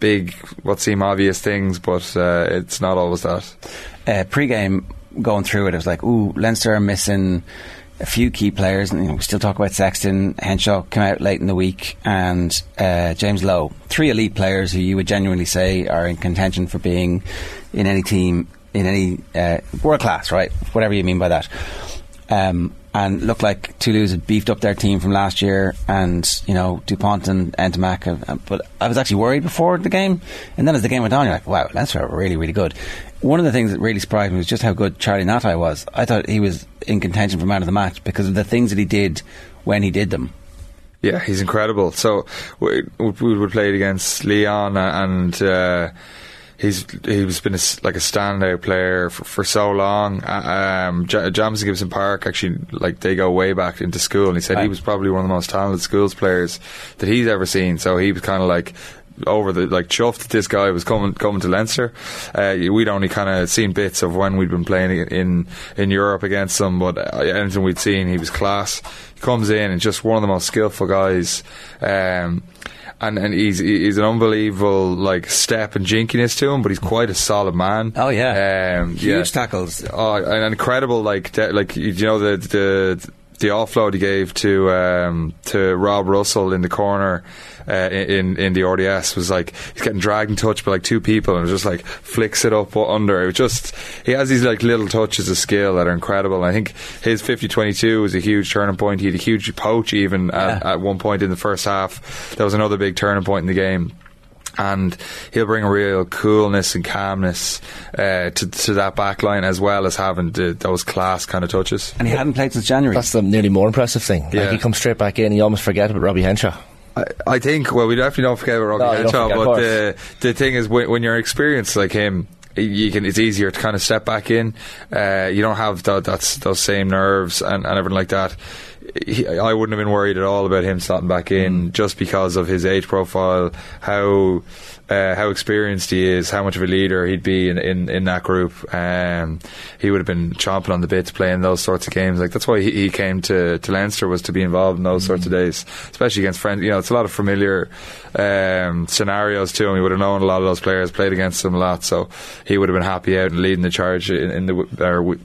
big, what seem obvious things, but uh, it's not always that. uh, pre-game going through it, it was like, ooh, Leinster are missing a few key players, and you know, we still talk about Sexton. Henshaw came out late in the week, and uh, James Lowe, three elite players who you would genuinely say are in contention for being in any team in any uh, world class, right? Whatever you mean by that. Um, and looked like Toulouse had beefed up their team from last year, and you know Dupont and Ntamack. Have, uh, but I was actually worried before the game, and then as the game went on, you're like, "Wow, Leinster are really, really good." One of the things that really surprised me was just how good Charlie Ngatai was. I thought he was in contention for man of the match because of the things that he did when he did them. Yeah, he's incredible. So we, we would play it against Lyon, and uh, he's he's been a like a standout player for, for so long. Uh, Um, J- Jamison Gibson Park actually like they go way back into school, and he said he was probably one of the most talented schools players that he's ever seen. So he was kind of like over the like chuffed that this guy was coming coming to Leinster. Uh, we'd only kind of seen bits of when we'd been playing in in Europe against them, but uh, anything we'd seen, he was class. He comes in and just one of the most skillful guys. Um, and and he's he's an unbelievable like step and jinkiness to him, but he's quite a solid man. Oh yeah, um, huge yeah. tackles. Oh, and incredible like de- like you know the the the offload he gave to um, to Rob Russell in the corner uh, in in the RDS was like he's getting dragged and touched by like two people and just like flicks it up under. It was just he has these like little touches of skill that are incredible. And I think his 50-22 was a huge turning point. He had a huge poach even at, at one point in the first half. That was another big turning point in the game and he'll bring a real coolness and calmness uh, to, to that back line as well as having the, those class kind of touches. And he hadn't played since January. That's the nearly more impressive thing. Yeah. Like he comes straight back in, you almost forget about Robbie Henshaw. I, I think, well, we definitely don't forget about Robbie No, but the, the thing is, when, when you're experienced like him, you can, it's easier to kind of step back in. Uh, you don't have that, that's, those same nerves and, and everything like that. He, I wouldn't have been worried at all about him slotting back in just because of his age profile, how uh, how experienced he is, how much of a leader he'd be in, in, in that group. Um, he would have been chomping on the bit playing those sorts of games. Like that's why he, he came to, to Leinster was to be involved in those sorts of days, especially against friends. You know, it's a lot of familiar um, scenarios to him. He would have known a lot of those players, played against them a lot, so he would have been happy out and leading the charge in, in the or,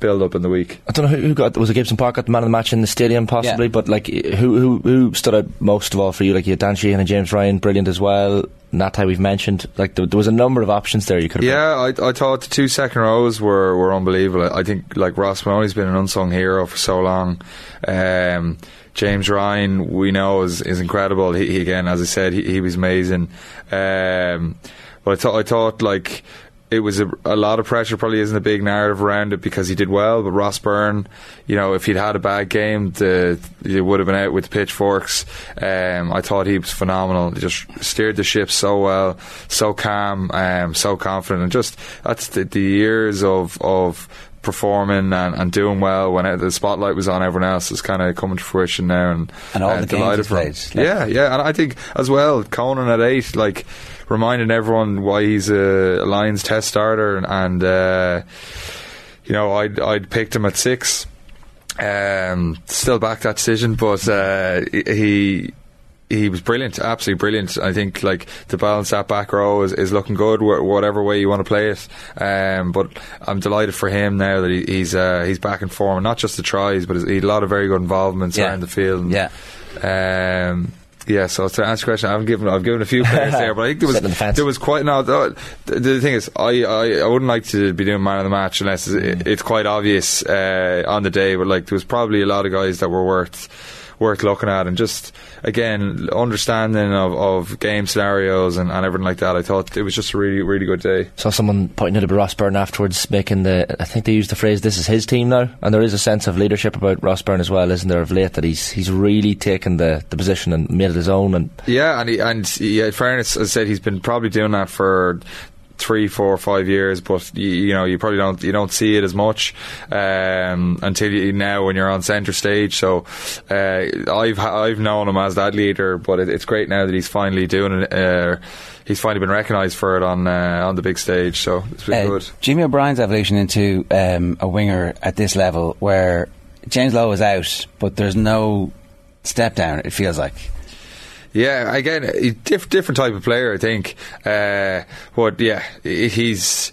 build up in the week. I don't know who, who got was it Gibson Park got the man of the match in the stadium possibly, Yeah. but like who who who stood out most of all for you? Like you had Dan Sheehan and James Ryan, brilliant as well. Ngatai we've mentioned. Like there, there was a number of options there you could have. Yeah, I, I thought the two second rows were, were unbelievable. I think like Ross Molony's been an unsung hero for so long. Um, James Ryan, we know is is incredible. He, he again, as I said, he, he was amazing. Um, but I thought I thought like it was a, a lot of pressure. Probably isn't a big narrative around it because he did well. But Ross Byrne, you know, if he'd had a bad game, the he would have been out with the pitchforks. Um, I thought he was phenomenal. He just steered the ship so well, so calm, um, so confident, and just that's the, the years of of performing and, and doing well when the spotlight was on everyone else is kind of coming to fruition now and And all uh, the games delighted him. played, like- yeah yeah and I think as well Conan at eight like reminding everyone why he's a Lions test starter and, and uh, you know I'd, I'd picked him at six um, still back that decision but uh, he he was brilliant, absolutely brilliant. I think like the balance that back row is, is looking good, wh- whatever way you want to play it. Um, but I'm delighted for him now that he, he's uh, he's back in form, and not just the tries, but he had a lot of very good involvements Yeah. around the field. Yeah. Um, yeah, so to answer your question, I've given I've given a few players there, but I think there was the there was quite no. The, the thing is, I, I I wouldn't like to be doing man of the match unless it's, it's quite obvious uh, on the day. But like, there was probably a lot of guys that were worth worth looking at, and just again understanding of, of game scenarios and, and everything like that. I thought it was just a really really good day. Saw someone pointing at Ross Byrne afterwards, making the. I think they used the phrase, "This is his team now," and there is a sense of leadership about Ross Byrne as well, isn't there? Of late, that he's he's really taken the, the position and made it his own. And Yeah, and he, and yeah, in fairness, as I said, he's been probably doing that for three, four, five years, but you, you know you probably don't you don't see it as much um, until you, now when you're on centre stage. So uh, I've I've known him as that leader, but it, it's great now that he's finally doing it. Uh, he's finally been recognised for it on uh, on the big stage. So it's been Uh, good. Jimmy O'Brien's evolution into um, a winger at this level, where James Lowe is out, but there's no step down. It feels like. Yeah, again, diff- different type of player, I think. Uh, but yeah, he's.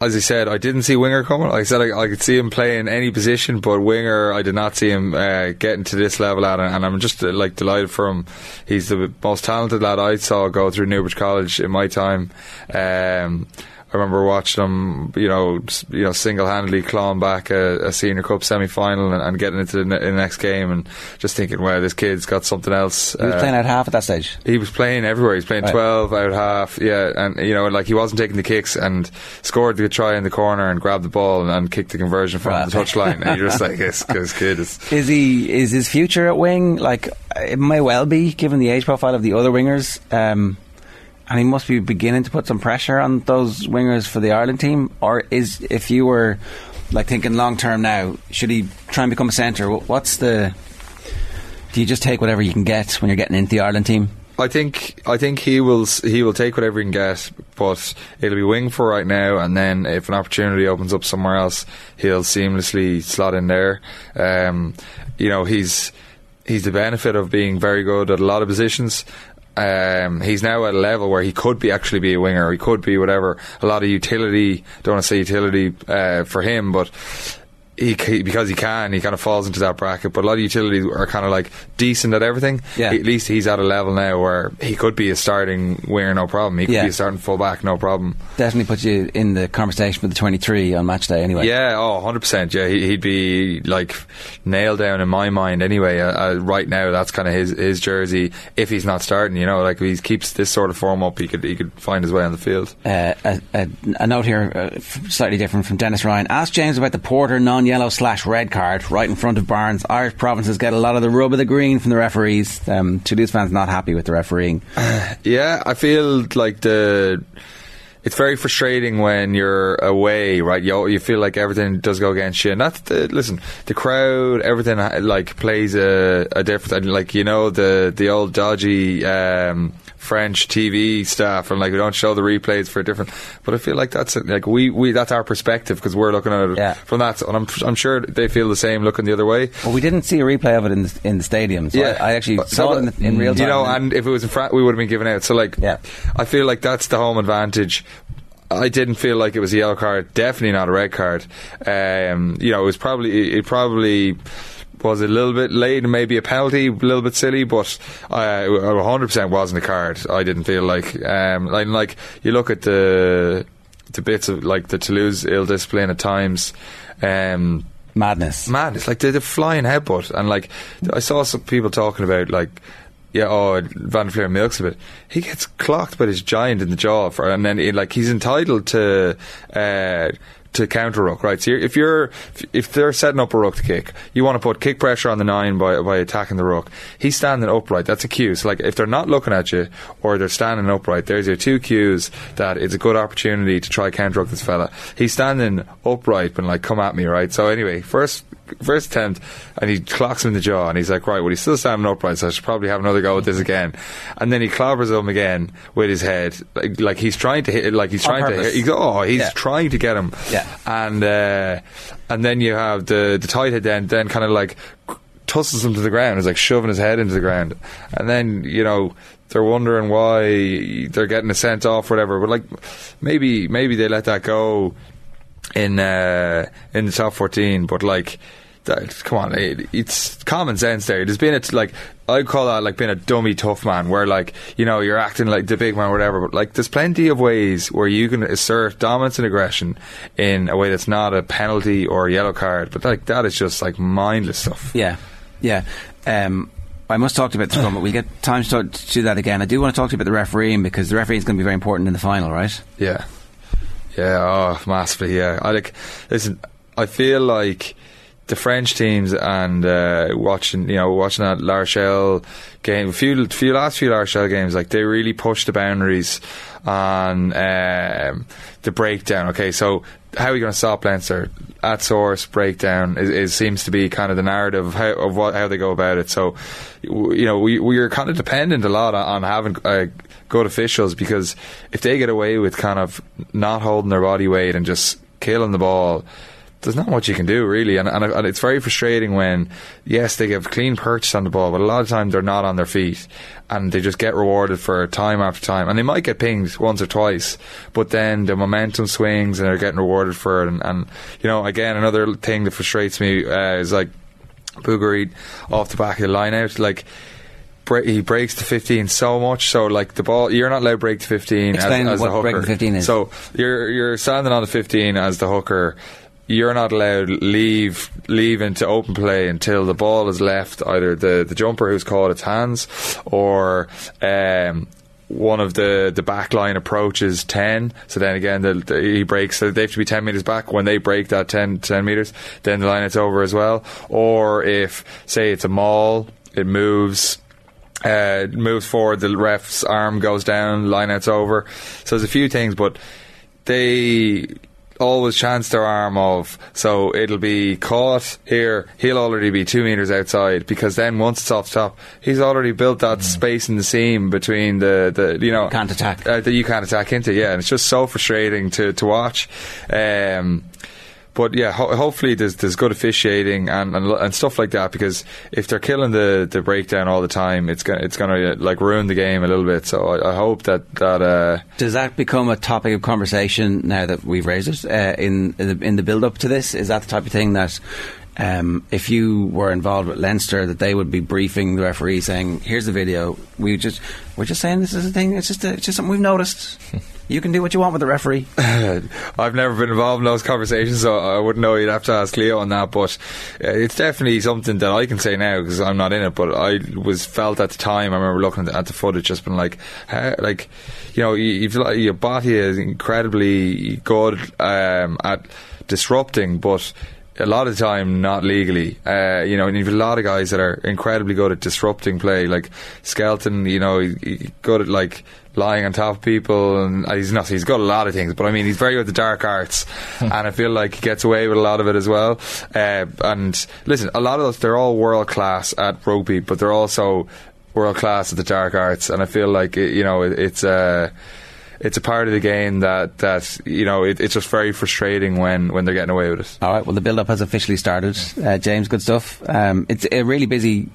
As I said, I didn't see Winger coming. Like I said, I, I could see him play in any position, but Winger, I did not see him uh, getting to this level at, and I'm just uh, like delighted for him. He's the most talented lad I saw go through Newbridge College in my time. Um, I remember watching him, you know, you know, single-handedly clawing back a, a senior cup semi-final and, and getting into the, ne- the next game, and just thinking, wow, this kid's got something else. He was Uh, playing out half at that stage. he was playing everywhere. He was playing Right. 12 out half, yeah, and you know, like he wasn't taking the kicks and scored the try in the corner and grabbed the ball and, and kicked the conversion from Right. the touchline. and you're just like, this, this kid is. Is he? Is his future at wing? Like it may well be, given the age profile of the other wingers. Um, and he must be beginning to put some pressure on those wingers for the Ireland team. Or is if you were like thinking long term now, should he try and become a centre? What's the? Do you just take whatever you can get when you're getting into the Ireland team? I think I think he will he will take whatever he can get, but it'll be wing for right now. And then if an opportunity opens up somewhere else, he'll seamlessly slot in there. Um, you know, he's he's the benefit of being very good at a lot of positions. Um, he's now at a level where he could be actually be a winger. He could be whatever. A lot of utility. Don't want to say utility uh, for him, but he, because he can, he kind of falls into that bracket. But a lot of utilities are kind of like decent at everything. Yeah. At least he's at a level now where he could be a starting winger, no problem. He could Yeah. be a starting fullback, no problem. Definitely puts you in the conversation with the 23 on match day. Anyway. Yeah, oh, 100%. Yeah, he, he'd be like nailed down in my mind anyway. Uh, uh, right now, that's kind of his his jersey. If he's not starting, you know, like if he keeps this sort of form up, he could he could find his way on the field. Uh, a, a, a note here, uh, slightly different from Dennis Ryan. Ask James about the Porter non-yellow slash red card right in front of Barnes. Irish provinces get a lot of the rub of the green from the referees. Um, Toulouse fans not happy with the refereeing. Yeah, I feel like the. It's very frustrating when you're away, right? You you feel like everything does go against you, and the listen. The crowd, everything uh, like plays a, a different. Like you know the the old dodgy um, French TV staff, and like we don't show the replays for different. But I feel like that's like we, we that's our perspective because we're looking at it from that, and I'm I'm sure they feel the same looking the other way. Well, we didn't see a replay of it in the, in the stadium. So I, I actually But- saw it in, in real time. You know, and if it was in France, we would have been given out. So, like, yeah. I feel like that's the home advantage. I didn't feel like it was a yellow card. Definitely not a red card. Um, you know, it was probably it probably was a little bit late and maybe a penalty, a little bit silly, but uh, 100% wasn't a card. I didn't feel like. Um, like, like you look at the the bits of like the Toulouse ill discipline at times. Um, madness, madness. Like the, the flying headbutt, and like I saw some people talking about like. Yeah, oh, Van der Flier milks a bit. He gets clocked by his giant in the jaw, for, and then he, like he's entitled to uh, to counter ruck, right? So you're, if you're if they're setting up a ruck to kick, you want to put kick pressure on the nine by by attacking the ruck. He's standing upright. That's a cue. So like if they're not looking at you or they're standing upright, there's your two cues that it's a good opportunity to try counter ruck this fella. He's standing upright, but like come at me, right? So anyway, first first attempt, and he clocks him in the jaw, and he's like, right, well, he's still standing upright, so I should probably have another go with this again. And then he clobbers him again with his head, like, like he's trying to hit, like he's trying to hit. He's, oh, he's Yeah. trying to get him. Yeah. And uh, and then you have the the tight head then then kind of like tussles him to the ground. It's like shoving his head into the ground, and then you know. They're wondering why they're getting a sent off, whatever. But like, maybe maybe they let that go in uh, in the top fourteen, but like. That, come on, it, it's common sense there. There's been a like I call that like being a dummy tough man, where like you know you're acting like the big man, or whatever. But like there's plenty of ways where you can assert dominance and aggression in a way that's not a penalty or a yellow card. But like that is just like mindless stuff. Yeah. Yeah. Um, I must talk to you about the scrum, but we'll get time to, talk, to do that again. I do want to talk to you about the refereeing because the refereeing is going to be very important in the final, right? Yeah, yeah, oh, massively. Yeah, I like. Listen, I feel like the French teams and uh, watching, you know, watching that La Rochelle game, a few, few last few La Rochelle games, like they really pushed the boundaries on um, the breakdown. Okay, so how are you going to stop Leinster? At source breakdown is, seems to be kind of the narrative of how of what how they go about it. So, you know, we we are kind of dependent a lot on, on having. Uh, good officials because if they get away with kind of not holding their body weight and just killing the ball, there's not much you can do really, and, and, and, it's very frustrating when yes they give clean purchase on the ball, but a lot of times they're not on their feet, and they just get rewarded for time after time, and they might get pinged once or twice, but then the momentum swings and they're getting rewarded for it, and, and you know again another thing that frustrates me uh, is like Bourgarit off the back of the line out. Like he breaks to 15 so much so like the ball you're not allowed to break to 15 Explain as, as what the hooker. breaking 15 is. so you're you're standing on the 15 as the hooker. You're not allowed leave leave into open play until the ball is left either the, the jumper who's caught its hands or um, one of the the back line approaches 10 so then again the, the, he breaks so they have to be 10 metres back. When they break that 10, 10 metres then the line it's over as well. Or if say it's a maul it moves uh, moves forward the ref's arm goes down line out's over so there's a few things but they always chance their arm of, so it'll be caught here. He'll already be two meters outside because then once it's off top, he's already built that mm. space in the seam between the, the you know can't attack uh, that you can't attack into. Yeah, and it's just so frustrating to to watch. Um, but yeah, ho- hopefully there's there's good officiating and, and, and stuff like that because if they're killing the, the breakdown all the time, it's gonna it's gonna like ruin the game a little bit. So I, I hope that that uh, does that become a topic of conversation now that we've raised it uh, in in the, in the build up to this? Is that the type of thing that um, if you were involved with Leinster, that they would be briefing the referee saying, "Here's the video. We just we're just saying this is a thing. It's just a, it's just something we've noticed." You can do what you want with the referee. I've never been involved in those conversations, so I wouldn't know. You'd have to ask Leo on that. But uh, it's definitely something that I can say now because I'm not in it. But I was felt at the time. I remember looking at the footage, just been like, how, like, you know, you, your body is incredibly good um, at disrupting, but a lot of the time not legally. Uh, you know, and you've a lot of guys that are incredibly good at disrupting play, like Skelton. You know, he, he good at like lying on top of people, and uh, he's not. He's got a lot of things, but I mean, he's very good at the dark arts, and I feel like he gets away with a lot of it as well. Uh, and listen, a lot of those they're all world class at rugby, but they're also world class at the dark arts, and I feel like it, you know it, it's. Uh, it's a part of the game that that you know it, it's just very frustrating when when they're getting away with it. All right, well the build up has officially started. Uh, James, good stuff. Um, it's a really busy.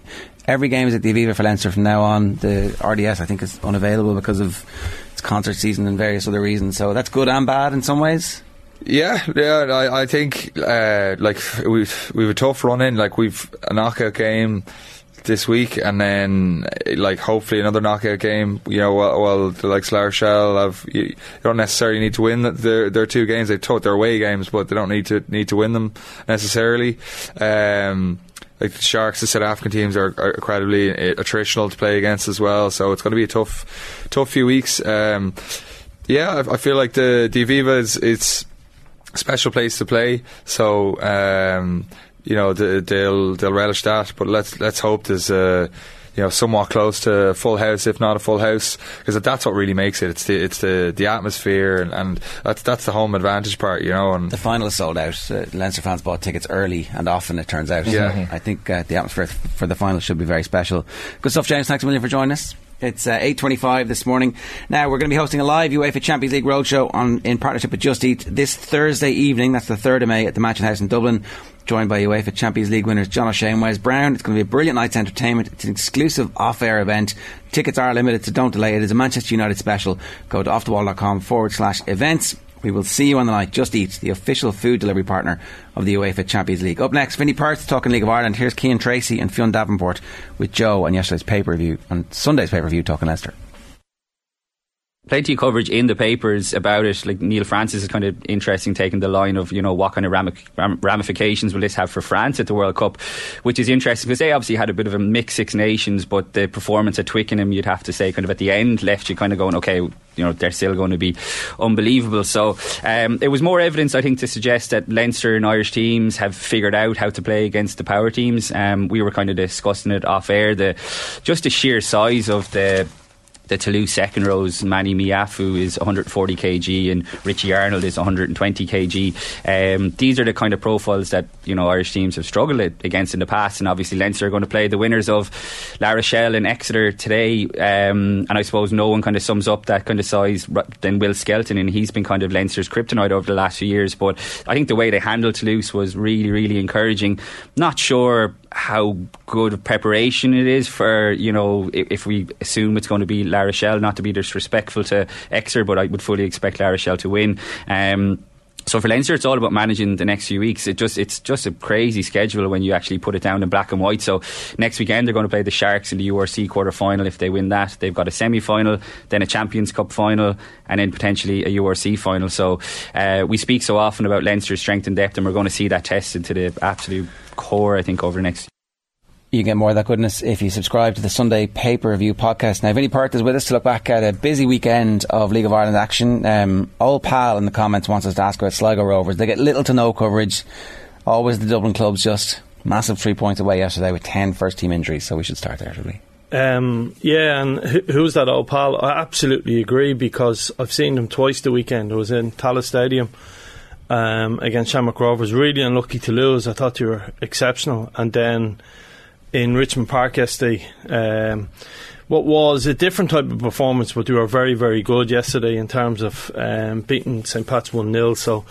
Every game is at the Aviva for Leinster from now on. The RDS I think is unavailable because of its concert season and various other reasons. So that's good and bad in some ways. Yeah, yeah, I, I think uh, like we've we've a tough run in. Like we've a knockout game this week, and then like hopefully another knockout game. You know, well, the like La Rochelle have you, you, don't necessarily need to win their their two games. They took their away games, but they don't need to need to win them necessarily. Um, like the Sharks, the South African teams are, are incredibly attritional to play against as well. So it's going to be a tough, tough few weeks. Um, yeah, I, I, feel like the the Aviva is it's special place to play. So um, you know they'll they'll relish that. But let's let's hope there's a you know somewhat close to full house, if not a full house, because that's what really makes it. It's the it's the, the atmosphere, and, and that's that's the home advantage part, you know. And the final is sold out. Uh, Leinster fans bought tickets early, and often it turns out. Yeah, I think uh, the atmosphere for the final should be very special. Good stuff, James. Thanks a million for joining us. It's uh, 8.25 this morning. Now, we're going to be hosting a live UEFA Champions League roadshow on, in partnership with Just Eat this Thursday evening. That's the 3rd of May at the Mansion House in Dublin joined by UEFA Champions League winners John O'Shea and Wes Brown. It's going to be a brilliant night's entertainment. It's an exclusive off-air event. Tickets are limited, so don't delay. It is a Manchester United special. Go to offtheball.com forward slash events. We will see you on the night. Just Eat, the official food delivery partner of the UEFA Champions League. Up next, Vinny Perth talking League of Ireland. Here's Cian Tracy and Fionn Davenport with Joe on yesterday's pay per view, on Sunday's pay per view talking Leinster. Plenty of coverage in the papers about it. Like Neil Francis is kind of interesting, taking the line of you know what kind of ramifications will this have for France at the World Cup, which is interesting because they obviously had a bit of a mixed Six Nations, but the performance at Twickenham, you'd have to say, kind of at the end, left you kind of going, okay, you know they're still going to be unbelievable. So um, it was more evidence, I think, to suggest that Leinster and Irish teams have figured out how to play against the power teams. Um, we were kind of discussing it off air, the just the sheer size of the the Toulouse second rows, Manny Meafou is 140 kg and Richie Arnold is 120 kg. Um, these are the kind of profiles that you know Irish teams have struggled against in the past, and obviously Leinster are going to play the winners of La Rochelle and Exeter today. Um, and I suppose no one kind of sums up that kind of size than Will Skelton, and he's been kind of Leinster's kryptonite over the last few years. But I think the way they handled Toulouse was really, really encouraging. Not sure how good preparation it is for you know if, if, we assume it's going to be La Rochelle not to be disrespectful to Exeter but I would fully expect La Rochelle to win um, so for Leinster, it's all about managing the next few weeks. It just it's just a crazy schedule when you actually put it down in black and white. So next weekend they're going to play the Sharks in the URC quarter final. If they win that, they've got a semi final, then a Champions Cup final, and then potentially a URC final. So uh, we speak so often about Leinster's strength and depth, and we're going to see that tested to the absolute core. I think over the next you get more of that goodness if you subscribe to the Sunday Paper Review podcast. Now, Vinny Perth is with us to look back at a busy weekend of League of Ireland action. Um, old pal in the comments wants us to ask about Sligo Rovers. They get little to no coverage. Always the Dublin clubs just massive three points away yesterday with 10 first team injuries. So we should start there, should we? Um, yeah, and who's that old pal? I absolutely agree because I've seen them twice the weekend. I was in Tallaght Stadium um, against Shamrock Rovers. Really unlucky to lose. I thought you were exceptional. And then in Richmond Park yesterday. Um, what was a different type of performance, but you were very, very good yesterday in terms of um, beating St. Pat's 1 0. So,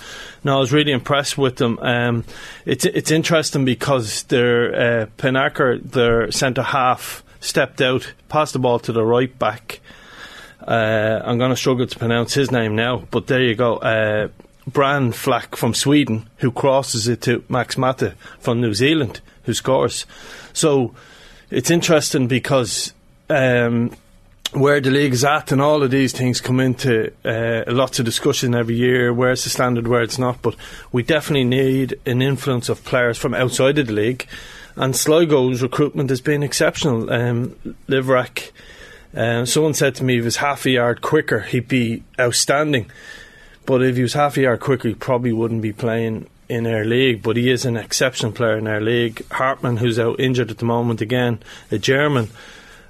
no, I was really impressed with them. Um, it's it's interesting because their uh, Pijnaker, their centre half, stepped out, passed the ball to the right back. Uh, I'm going to struggle to pronounce his name now, but there you go. Uh, Bran Flack from Sweden, who crosses it to Max Mata from New Zealand, who scores. So it's interesting because um, where the league is at and all of these things come into uh, lots of discussion every year. Where's the standard, where it's not. But we definitely need an influence of players from outside of the league. And Sligo's recruitment has been exceptional. Um, Liverak, uh, someone said to me, if he was half a yard quicker, he'd be outstanding. But if he was half a yard quicker, he probably wouldn't be playing in our league, but he is an exceptional player in our league. Hartmann, who's out injured at the moment again, a German,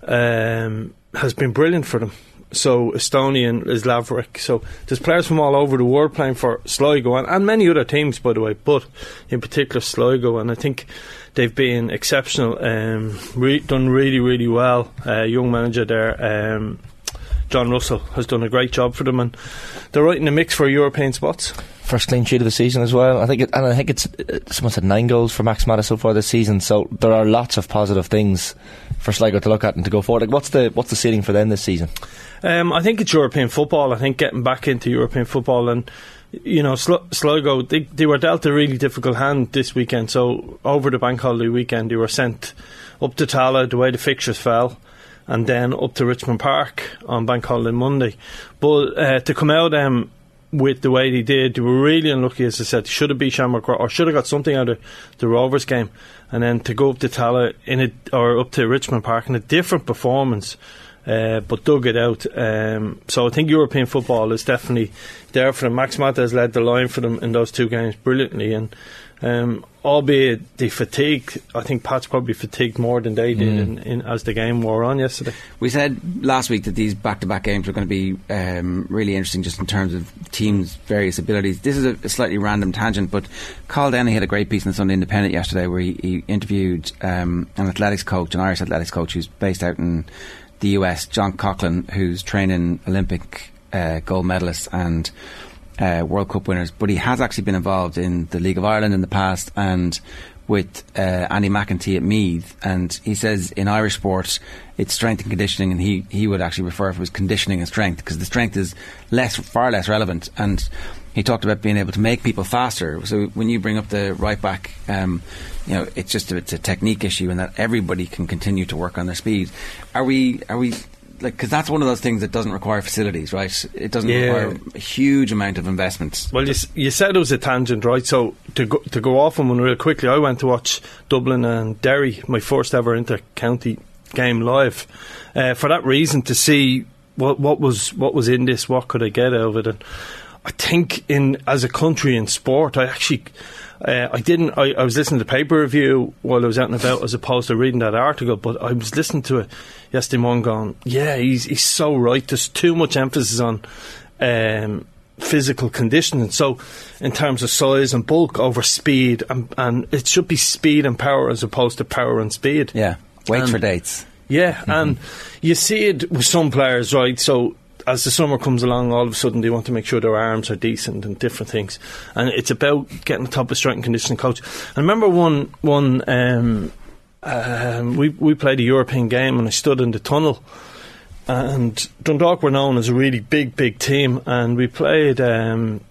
um, has been brilliant for them. So Estonian is Lavrik. So there's players from all over the world playing for Sligo and, and many other teams, by the way, but in particular Sligo. And I think they've been exceptional, um, re- done really, really well. Uh, young manager there, um, John Russell, has done a great job for them, and they're right in the mix for European spots first clean sheet of the season as well. I think, it, and I think it's uh, someone said nine goals for Max Mata so far this season. So there are lots of positive things for Sligo to look at and to go forward. Like, what's the what's the ceiling for them this season? Um, I think it's European football. I think getting back into European football and you know, Sligo, they, they were dealt a really difficult hand this weekend. So, over the bank holiday weekend, they were sent up to Tallaght the way the fixtures fell, and then up to Richmond Park on bank holiday Monday. But uh, to come out um, with the way they did. They were really unlucky, as I said. They should have beat Shamrock or should have got something out of the Rovers game, and then to go up to Tallaght in it or up to Richmond Park in a different performance. Uh, but dug it out. Um, so I think European football is definitely there for them. Max Mata has led the line for them in those two games brilliantly, and um, albeit the fatigue, I think Pat's probably fatigued more than they did mm. in, in, as the game wore on yesterday. We said last week that these back-to-back games were going to be um, really interesting, just in terms of teams' various abilities. This is a, a slightly random tangent, but Carl Denny had a great piece in the Sunday Independent yesterday where he, he interviewed um, an athletics coach, an Irish athletics coach who's based out in the US, John Coughlin, who's training Olympic uh, gold medalists and uh, World Cup winners, but he has actually been involved in the League of Ireland in the past and with uh, Andy McEntee at Meath. And he says in Irish sports, it's strength and conditioning, and he, he would actually refer to it as conditioning and strength because the strength is less, far less relevant. And he talked about being able to make people faster. So when you bring up the right back, um, you know, it's just a, it's a technique issue, and that everybody can continue to work on their speed. Are we are we like because that's one of those things that doesn't require facilities, right? It doesn't Yeah. require a huge amount of investments. Well, you, you said it was a tangent, right? So to go, to go off on one real quickly, I went to watch Dublin and Derry, my first ever inter-county game live, uh, for that reason to see what what was what was in this, what could I get out of it, and I think in as a country in sport, I actually. Uh, I didn't. I, I was listening to the paper review while I was out and about, as opposed to reading that article. But I was listening to it yesterday morning, going, "Yeah, he's he's so right. There's too much emphasis on um, physical conditioning. So, in terms of size and bulk over speed, and, and it should be speed and power as opposed to power and speed. Yeah, wait And- for dates. Yeah, and you see it with some players, right? So as the summer comes along, all of a sudden they want to make sure their arms are decent and different things, and it's about getting the top of strength and conditioning coach. I remember one one um, um, we we played a European game, and I stood in the tunnel. And Dundalk were known as a really big, big team, and we played. Um,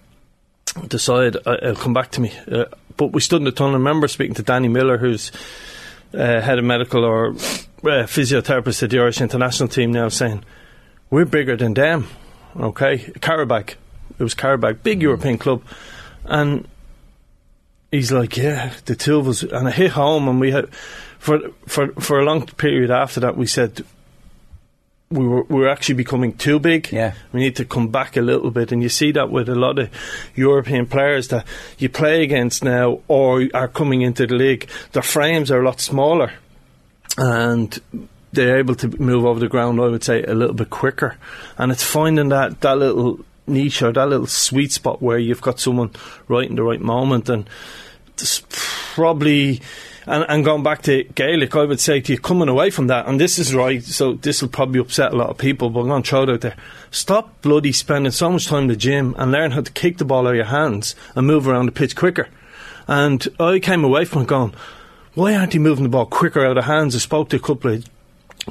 decide uh, it'll come back to me. Uh, but we stood in the tunnel. I remember speaking to Danny Miller, who's uh, head of medical or uh, physiotherapist at the Irish international team now, saying we're bigger than them. Okay, Karabakh. It was Karabakh, big hmm. European club, and he's like, yeah, the two of us, and I hit home, and we had for for for a long period after that, we said we were we were actually becoming too big. Yeah. We need to come back a little bit, and you see that with a lot of European players that you play against now or are coming into the league. Their frames are a lot smaller, and they're able to move over the ground. I would say a little bit quicker, and it's finding that that little niche or that little sweet spot where you've got someone right in the right moment, and it's probably. And, and going back to Gaelic, I would say to you, coming away from that, and this is right, so this will probably upset a lot of people, but I'm going to throw it out there. Stop bloody spending so much time in the gym and learn how to kick the ball out of your hands and move around the pitch quicker. And I came away from it going, why aren't he moving the ball quicker out of hands? I spoke to a couple of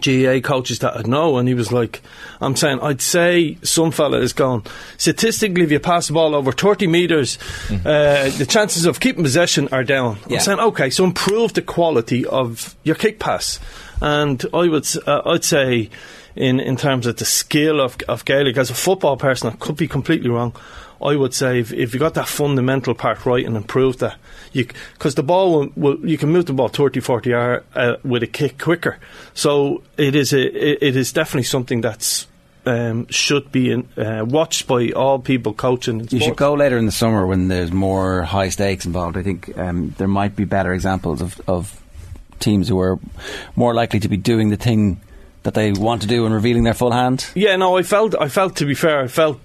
GAA coaches that I know, and he was like, I'm saying, I'd say some fella is gone. Statistically, if you pass the ball over 30 metres, uh, the chances of keeping possession are down. Yeah. I'm saying, okay, so improve the quality of your kick pass. And I would, uh, I'd say, in, in terms of the skill of, of Gaelic, as a football person, I could be completely wrong. I would say if, if you got that fundamental part right and improved that, because the ball will, will, you can move the ball 30, 40 yard uh, with a kick quicker. So it is a, it, it is definitely something that's um, should be in, uh, watched by all people coaching. You should go later in the summer when there's more high stakes involved. I think um, there might be better examples of, of teams who are more likely to be doing the thing that they want to do and revealing their full hand. Yeah, no, I felt, I felt to be fair, I felt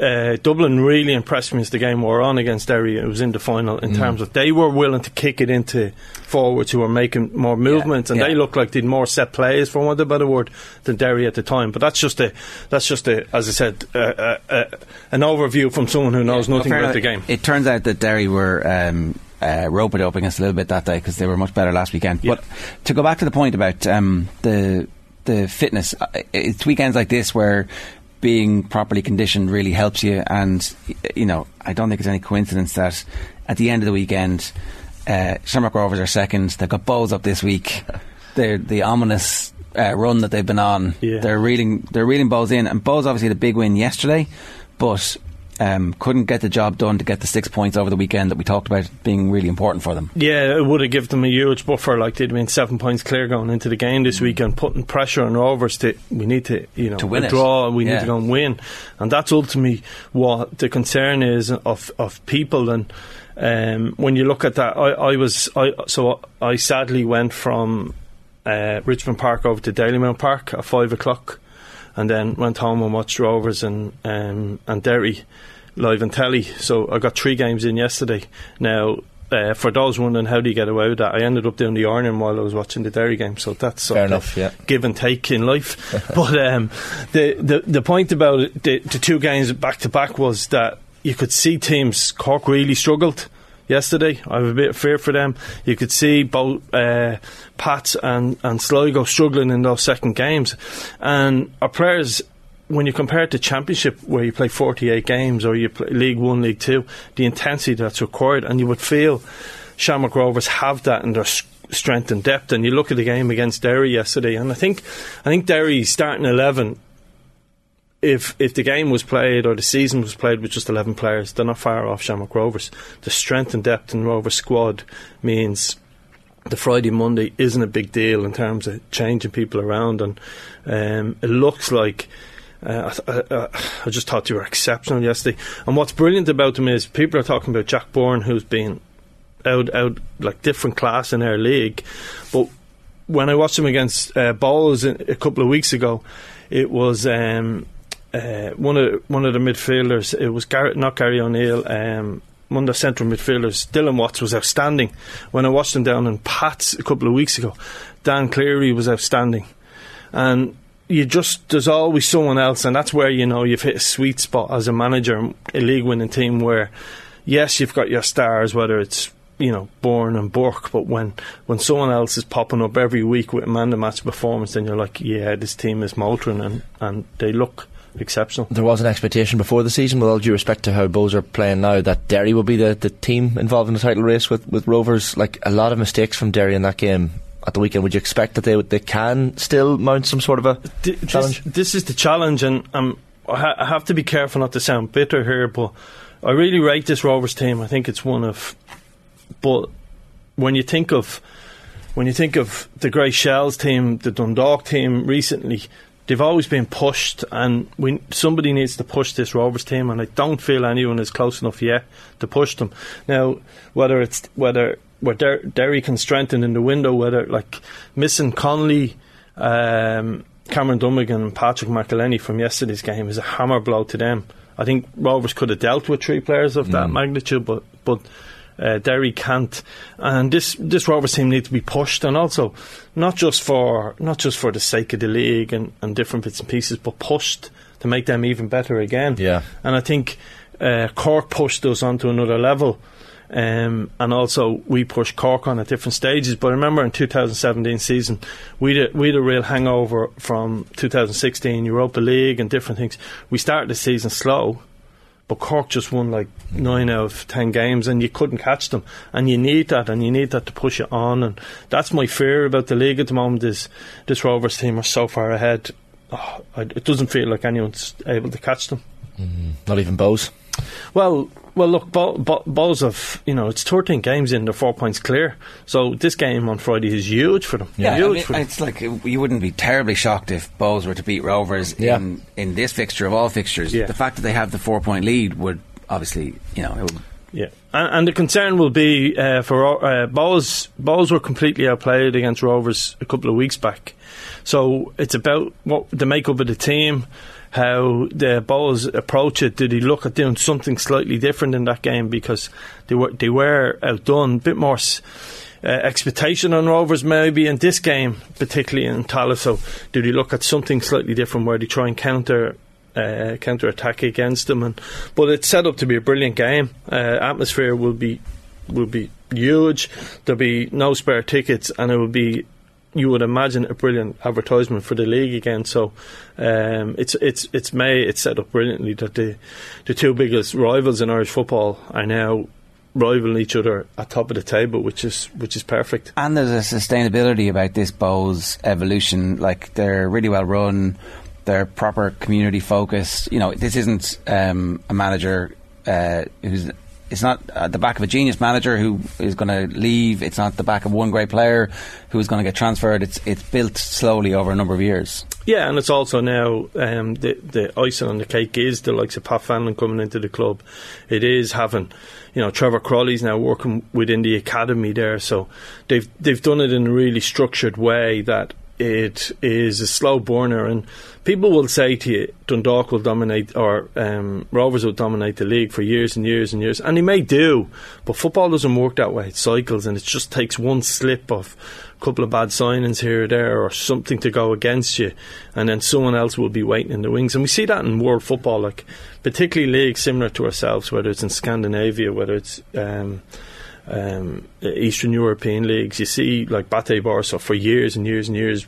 uh, Dublin really impressed me as the game wore on against Derry. It was in the final in Mm. terms of they were willing to kick it into forwards who were making more movements, and yeah. they looked like they did more set plays, for want of a better word, than Derry at the time. But that's just a, that's just a, as I said, uh, uh, uh, an overview from someone who knows nothing Well, about the game. It turns out that Derry were um, uh, roping it up against a little bit that day because they were much better last weekend. But to go back to the point about um, the the fitness, uh, it's weekends like this where being properly conditioned really helps you. And you know, I don't think it's any coincidence that at the end of the weekend, uh, Shamrock Rovers are second. They've got Bohs up this week. They're the ominous. Uh, run that they've been on, Yeah. they're reeling, they're reeling Bohs in, and Bohs obviously had a big win yesterday, but um, couldn't get the job done to get the six points over the weekend that we talked about being really important for them. Yeah, it would have given them a huge buffer. Like they'd been seven points clear going into the game this weekend, putting pressure on Rovers to we need to you know To win draw. We need to go and win, and that's ultimately what the concern is of of people. And um, when you look at that, I, I was I so I sadly went from uh, Richmond Park over to Dalymount Park at five o'clock, and then went home and watched Rovers and um, and Derry live on telly. So I got three games in yesterday. Now. Uh, for those wondering how do you get away with that, I ended up doing the ironing while I was watching the Derry game, so that's Fair enough, yeah. give and take in life. but um, the, the the point about it, the, the two games back to back was that you could see teams. Cork really struggled yesterday. I have a bit of fear for them. You could see both uh, Pats and and Sligo struggling in those second games, and our players. When you compare it to Championship, where you play 48 games, or you play League One, League Two, the intensity that's required, and you would feel Shamrock Rovers have that in their strength and depth. And you look at the game against Derry yesterday, and I think I think Derry's starting eleven. If if the game was played or the season was played with just eleven players, they're not far off Shamrock Rovers. The strength and depth in Rovers squad means the Friday Monday isn't a big deal in terms of changing people around, and um, it looks like. Uh, I, I, I just thought you were exceptional yesterday. And what's brilliant about them is people are talking about Jack Byrne, who's been out, out like different class in our league. But when I watched him against uh, a a couple of weeks ago, it was um, uh, one of one of the midfielders. It was Garrett, not Gary O'Neill. Um, one of the central midfielders, Dylan Watts, was outstanding. When I watched him down in Pats a couple of weeks ago, Dan Cleary was outstanding, and you just there's always someone else, and that's where you know you've hit a sweet spot as a manager, a league winning team where yes, you've got your stars, whether it's you know Byrne and Burke, but when when someone else is popping up every week with a man to match performance, then you're like, yeah, this team is motoring, and and they look exceptional. There was an expectation before the season, with all due respect to how Bohs are playing now, that Derry would be the, the team involved in the title race with, with Rovers. Like a lot of mistakes from Derry in that game at the weekend. Would you expect that they they can still mount some sort of a challenge? This, this is the challenge, and um, I, ha- I have to be careful not to sound bitter here, but I really rate this Rovers team. I think it's one of, but when you think of when you think of the Grey Shells team, the Dundalk team recently, they've always been pushed, and we somebody needs to push this Rovers team, and I don't feel anyone is close enough yet to push them. Now, whether it's whether where Der- Derry can strengthen in the window, whether like missing Conley. Um, Cameron Dummigan and Patrick McEleney from yesterday's game is a hammer blow to them. I think Rovers could have dealt with three players of that magnitude, but but uh, Derry can't. And this this Rovers team needs to be pushed, and also not just for not just for the sake of the league and, and different bits and pieces, but pushed to make them even better again. Yeah. And I think uh, Cork pushed us onto another level. Um, and also we pushed Cork on at different stages. But I remember in 2017 season, we had, we had a real hangover from 2016 Europa League and different things. We started the season slow, but Cork just won like nine out of ten games, and you couldn't catch them. And you need that, and you need that to push it on. And that's my fear about the league at the moment. Is this Rovers team are so far ahead? Oh, it doesn't feel like anyone's able to catch them. Mm-hmm. Not even Bohs. Well, well, look, Bo- Bo- Bohs have you know it's 13 games in, they're four points clear. So this game on Friday is huge for them. Yeah, I huge mean, for them. it's like you wouldn't be terribly shocked if Bohs were to beat Rovers Yeah. in, in this fixture of all fixtures. Yeah. The fact that they have the four point lead would obviously, you know, it would Yeah, and, and the concern will be uh, for uh, Bohs. Bohs were completely outplayed against Rovers a couple of weeks back, so it's about what the makeup of the team, how the Bohs approach it. Did he look at doing something slightly different in that game because they were they were outdone, a bit more. Uh, expectation on Rovers maybe in this game, particularly in Tallaght. So, did he look at something slightly different where they try and counter uh, counter attack against them. And but it's set up to be a brilliant game. Uh, atmosphere will be will be huge. There'll be no spare tickets, and it will be. You would imagine a brilliant advertisement for the league again. So, um, it's it's it's May. It's set up brilliantly that the the two biggest rivals in Irish football are now rivaling each other at top of the table, which is which is perfect. And there's a sustainability about this Bohs evolution. Like they're really well run, they're proper community focused. You know, this isn't um, a manager uh, who's. It's not at the back of a genius manager who is going to leave. It's not the back of one great player who is going to get transferred. It's it's built slowly over a number of years. Yeah, and it's also now um, the the icing on the cake is the likes of Pat Fenlon coming into the club. It is having, you know, Trevor Croly's now working within the academy there, so they've they've done it in a really structured way that it is a slow burner, and people will say to you Dundalk will dominate or um, Rovers will dominate the league for years and years and years, and they may do, but football doesn't work that way. It cycles, and it just takes one slip of a couple of bad signings here or there, or something to go against you, and then someone else will be waiting in the wings. And we see that in world football, like particularly leagues similar to ourselves, whether it's in Scandinavia, whether it's um, um, Eastern European leagues. You see, like Bate Barca for years and years and years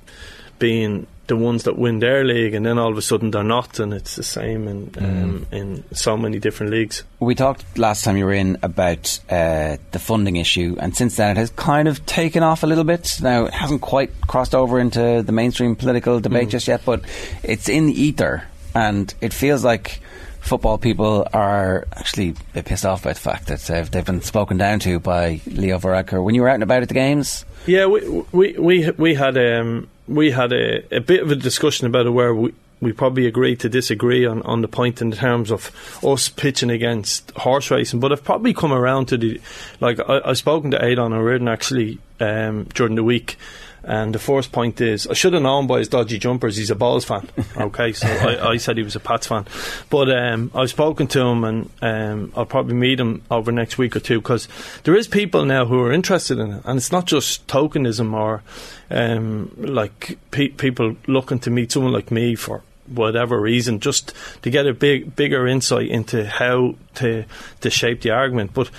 being the ones that win their league, and then all of a sudden they're not, and it's the same in um, in so many different leagues. We talked last time you were in about uh, the funding issue, and since then it has kind of taken off a little bit. Now it hasn't quite crossed over into the mainstream political debate Mm. just yet, but it's in the ether, and it feels like football people are actually pissed off by the fact that uh, they've been spoken down to by Leo Varadkar. When you were out and about at the games, Yeah, we we we we had um we had a, a bit of a discussion about it where we. We probably agreed to disagree on, on the point in terms of us pitching against horse racing, but I've probably come around to the like I, I've spoken to Aodhán Ó Ríordáin actually um, during the week, and the first point is I should have known by his dodgy jumpers he's a Bohs fan. Okay, so I, I said he was a Pats fan, but um, I've spoken to him and um, I'll probably meet him over next week or two because there is people now who are interested in it, and it's not just tokenism or um, like pe- people looking to meet someone like me for whatever reason, just to get a big bigger insight into how to to shape the argument. But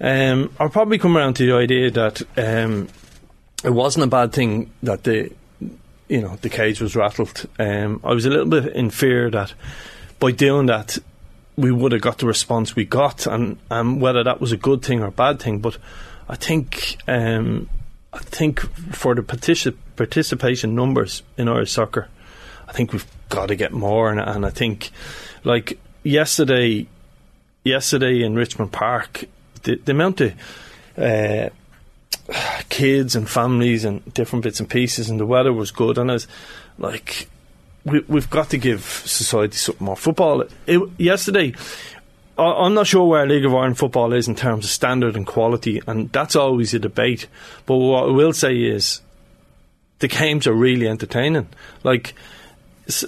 um, I'll probably come around to the idea that um, it wasn't a bad thing that the you know the cage was rattled. Um, I was a little bit in fear that by doing that we would have got the response we got, and whether that was a good thing or a bad thing. But I think um, I think for the partici- participation numbers in Irish soccer, I think we've got to get more. And, and I think, like yesterday, yesterday in Richmond Park, the, the amount of uh, kids and families and different bits and pieces, and the weather was good, and I was like, we, we've got to give society something more. Football. It, yesterday, I, I'm not sure where League of Ireland football is in terms of standard and quality, and that's always a debate. But what I will say is, the games are really entertaining. Like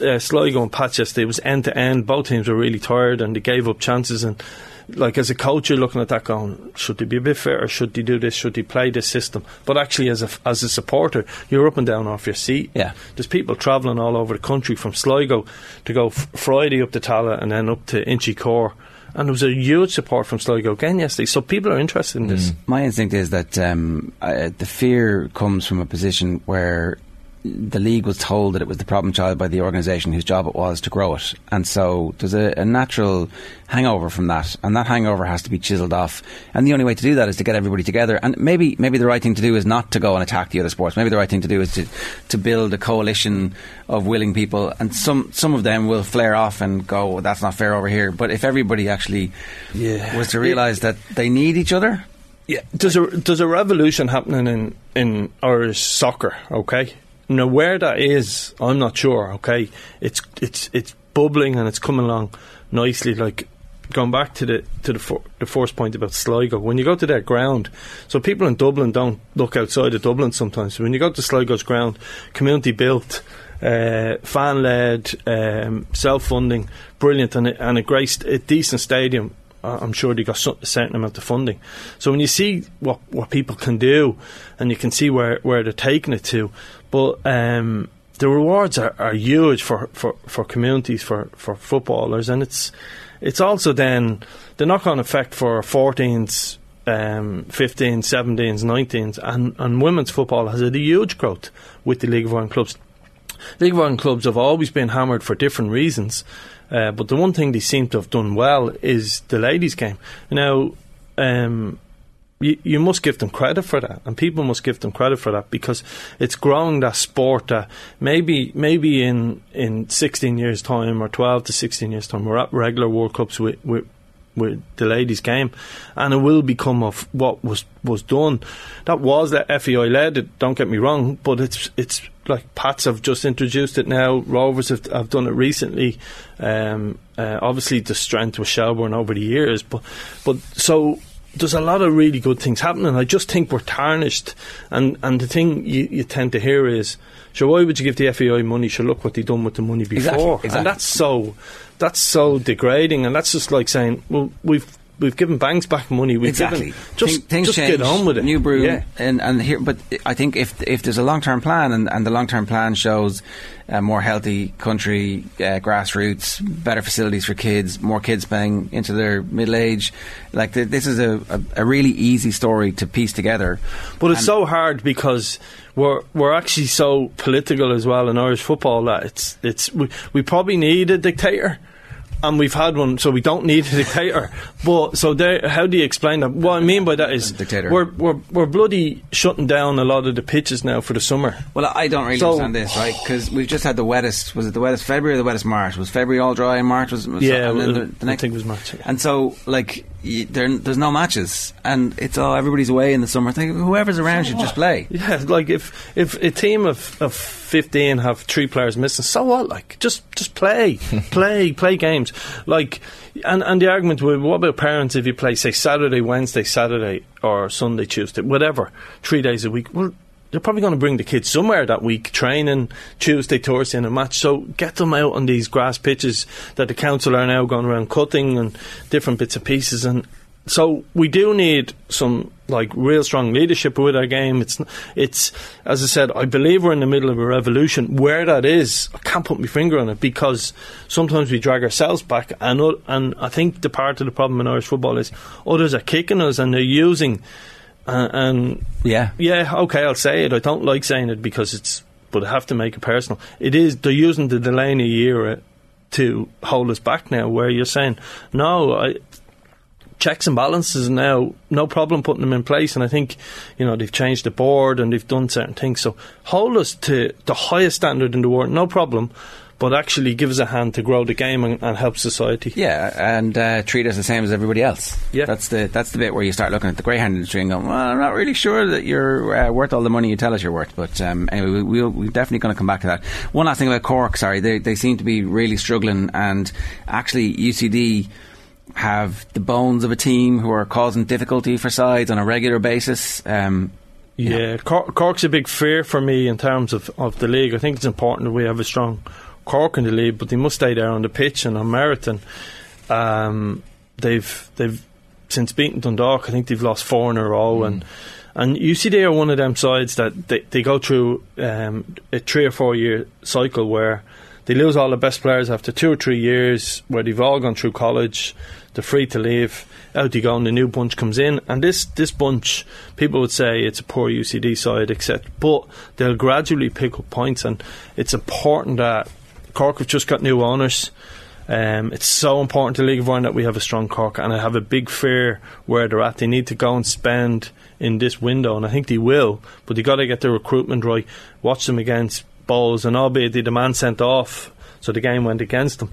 uh, Sligo and yesterday it was end to end. Both teams were really tired and they gave up chances. And like as a coach, you're looking at that going, should they be a bit fairer? Should they do this? Should they play this system? But actually, as a as a supporter, you're up and down off your seat. Yeah. There's people travelling all over the country from Sligo to go f- Friday up to Tallaght and then up to Inchicore. And there was a huge support from Sligo again yesterday. So people are interested in this. My instinct is that um, uh, the fear comes from a position where the league was told that it was the problem child by the organisation whose job it was to grow it. And so there's a, a natural hangover from that. And that hangover has to be chiselled off. And the only way to do that is to get everybody together. And maybe maybe the right thing to do is not to go and attack the other sports. Maybe the right thing to do is to, to build a coalition of willing people. And some, some of them will flare off and go, "Well, that's not fair over here. But if everybody actually Yeah. was to realise that they need each other, Yeah, there's a there's a revolution happening in in Irish soccer. Okay, now where that is, I'm not sure. Okay, it's it's it's bubbling and it's coming along nicely. Like going back to the to the fir- the first point about Sligo, when you go to their ground, so people in Dublin don't look outside of Dublin sometimes. When you go to Sligo's ground, community built. Uh, fan led, um, self funding, brilliant, and a, and a great, a decent stadium I'm sure they got so- a certain amount of funding. So when you see what what people can do, and you can see where, where they're taking it to, but um, the rewards are, are huge for, for, for communities for, for footballers, and it's it's also then the knock on effect for 14s. Um, 15s, 17s, 19s, and, and women's football has had a huge growth with the League of Ireland clubs. League of Ireland clubs have always been hammered for different reasons, uh, but the one thing they seem to have done well is the ladies' game. Now, um, you, you must give them credit for that, and people must give them credit for that because it's growing that sport that maybe maybe in, in 16 years' time or 12 to 16 years' time we're at regular World Cups with, with with the ladies' game, and it will become of what was was done. That was that FAI led. Don't get me wrong, but it's it's like Pats have just introduced it now. Rovers have, have done it recently. Um, uh, obviously, the strength with Shelbourne over the years, but but so. There's a lot of really good things happening. I just think we're tarnished, and, and the thing you, you tend to hear is, so why would you give the FAI money? Sure, look what they've done with the money before, Exactly, exactly. and that's so that's so degrading, and that's just like saying, well, we've we've given banks back money. We've exactly. given just Thing- things just change. get on with it. New brew, Yeah. and and here, but I think if if there's a long term plan and, and the long term plan shows a more healthy country, uh, grassroots, better facilities for kids, more kids playing into their middle age, like th- this is a, a, a really easy story to piece together. But it's so hard because we're we're actually so political as well in Irish football that it's it's we, we probably need a dictator. And we've had one, so we don't need a dictator. But so there, how do you explain that? What I mean by that is, Dictator. we're we're we're bloody shutting down a lot of the pitches now for the summer. Well, I don't really So- understand this, right? Because we've just had the wettest. Was it the wettest February or the wettest March? Was February all dry and March was? was Yeah, and well, the, the next I think it was March. yeah. And so, like, there, there's no matches, and it's all everybody's away in the summer. I think whoever's around should just play. Yeah, like if if a team of, of fifteen have three players missing, so what? Like just just play, play, play games. Like and and the argument with what about parents if you play say Saturday, Wednesday, Saturday, or Sunday, Tuesday, whatever, three days a week? Well. They're probably going to bring the kids somewhere that week, training Tuesday, Thursday, and a match. So get them out on these grass pitches that the council are now going around cutting and different bits and pieces. And so we do need some like real strong leadership with our game. It's it's as I said, I believe we're in the middle of a revolution. Where that is, I can't put my finger on it because sometimes we drag ourselves back, and and I think the part of the problem in Irish football is others are kicking us and they're using. Uh, and Yeah. yeah, okay, I'll say it. I don't like saying it because it's, but I have to make it personal. It is they're using the Delaney era to hold us back now. Where you're saying no, I, checks and balances now, no problem putting them in place. And I think you know they've changed the board and they've done certain things. So hold us to the highest standard in the world, no problem. But actually, give us a hand to grow the game and, and help society. Yeah, and uh, treat us the same as everybody else. Yeah. that's the that's the bit where you start looking at the greyhound industry and going, "Well, I'm not really sure that you're uh, worth all the money you tell us you're worth." But um, anyway, we, we'll, we're definitely going to come back to that. One last thing about Cork. Sorry, they they seem to be really struggling, and actually UCD have the bones of a team who are causing difficulty for sides on a regular basis. Um, Yeah, Cork, Cork's a big fear for me in terms of, of the league. I think it's important that we have a strong Cork in the league, but they must stay there on the pitch and on merit. And um, they've they've since beaten Dundalk, I think they've lost four in a row, and and UCD are one of them sides that they, they go through um, a three or four year cycle where they lose all the best players after two or three years, where they've all gone through college, they're free to leave, out they go, and the new bunch comes in. And this this bunch, people would say it's a poor UCD side, etc. But they'll gradually pick up points, and it's important that Cork have just got new owners. Um, it's so important to League of Ireland that we have a strong Cork, and I have a big fear where they're at. They need to go and spend in this window, and I think they will. But they've got to get the recruitment right. Watch them against Bohs, and albeit the man sent off, so the game went against them.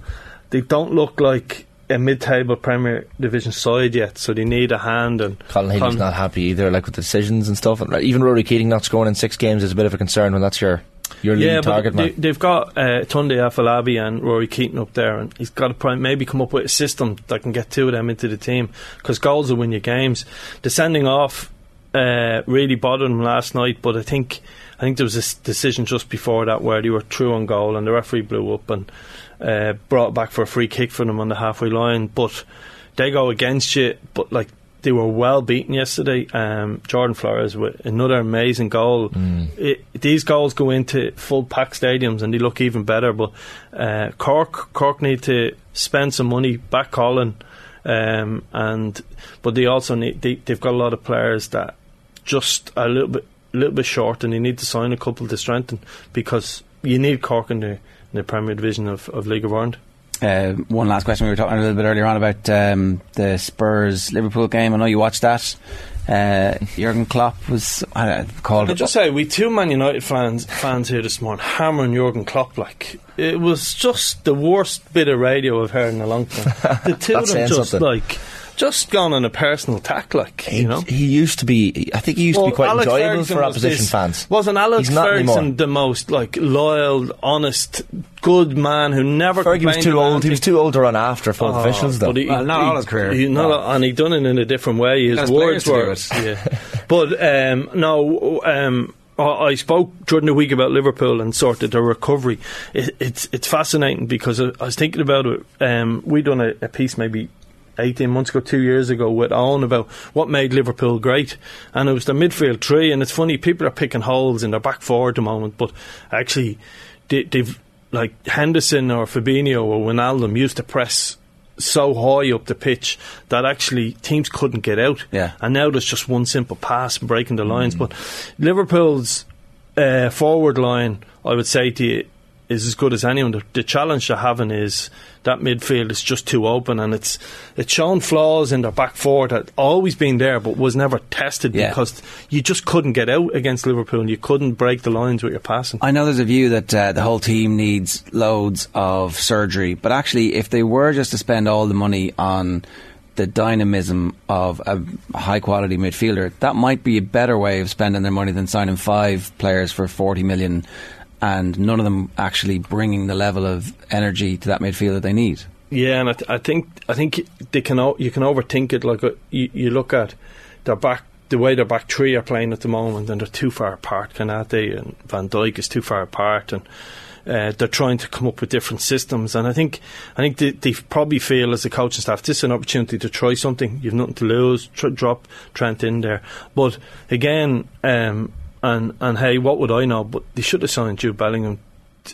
They don't look like a mid-table Premier Division side yet, so they need a hand. And Colin Healy's not happy either, like with the decisions and stuff. And even Ruairí Keating not scoring in six games is a bit of a concern when that's your your lead yeah, target but man. they, they've got uh, Tunde Owolabi and Ruairí Keating up there, and he's got to probably maybe come up with a system that can get two of them into the team because goals will win you games. The sending off uh, really bothered him last night, but I think I think there was a decision just before that where they were through on goal and the referee blew up and uh, brought back for a free kick for them on the halfway line, but they go against you, but like. They were well beaten yesterday. Um, Jordan Flores with another amazing goal. It, these goals go into full packed stadiums and they look even better. But uh, Cork, Cork need to spend some money back Colin, um, and but they also need they, they've got a lot of players that just a little bit a little bit short, and they need to sign a couple to strengthen because you need Cork in the in the Premier Division of, of League of Ireland. Uh, one last question. We were talking a little bit earlier on about um, the Spurs Liverpool game. I know you watched that. Uh, Jurgen Klopp was uh, called. I just say we two Man United fans fans here this morning hammering Jurgen Klopp like it was just the worst bit of radio I've heard in a long time. The two of them just something. like just gone on a personal attack, like you know. He used to be. I think he used to be quite Alex enjoyable Ferguson for opposition this- fans. Wasn't Alex not Ferguson anymore. the most like loyal, honest, good man who never? Fergie was too about old. He was too old to run after full Oh, officials, though. but he- Well, not he- all his career. he- not No. all- and he done it in a different way. His Got words were, players to do yeah. But um, no, um, I I spoke during the week about Liverpool and sort of the recovery. It, it's it's fascinating because I, I was thinking about it. Um, we done a, a piece maybe 18 months ago, two years ago, with Owen about what made Liverpool great. And it was the midfield three. And it's funny, people are picking holes in their back four at the moment, but actually, they, they've, like Henderson or Fabinho or Wijnaldum used to press so high up the pitch that actually teams couldn't get out. Yeah. And now there's just one simple pass breaking the lines. But Liverpool's uh, forward line, I would say to you, is as good as anyone. The, the challenge they're having is that midfield is just too open, and it's it's shown flaws in their back four that always been there, but was never tested Yeah. because you just couldn't get out against Liverpool, and you couldn't break the lines with your passing. I know there's a view that uh, the whole team needs loads of surgery, but actually, if they were just to spend all the money on the dynamism of a high quality midfielder, that might be a better way of spending their money than signing five players for 40 million and none of them actually bringing the level of energy to that midfield that they need. Yeah, and I, th- I think I think they can o- you can overthink it. Like uh, you, you look at their back, the way their back three are playing at the moment, and they're too far apart. Konaté and Van Dijk is too far apart, and uh, they're trying to come up with different systems. And I think I think they, they probably feel as a coaching staff this is an opportunity to try something. You've nothing to lose. Tr- drop Trent in there, but again. Um, and and hey, what would I know? But they should have signed Jude Bellingham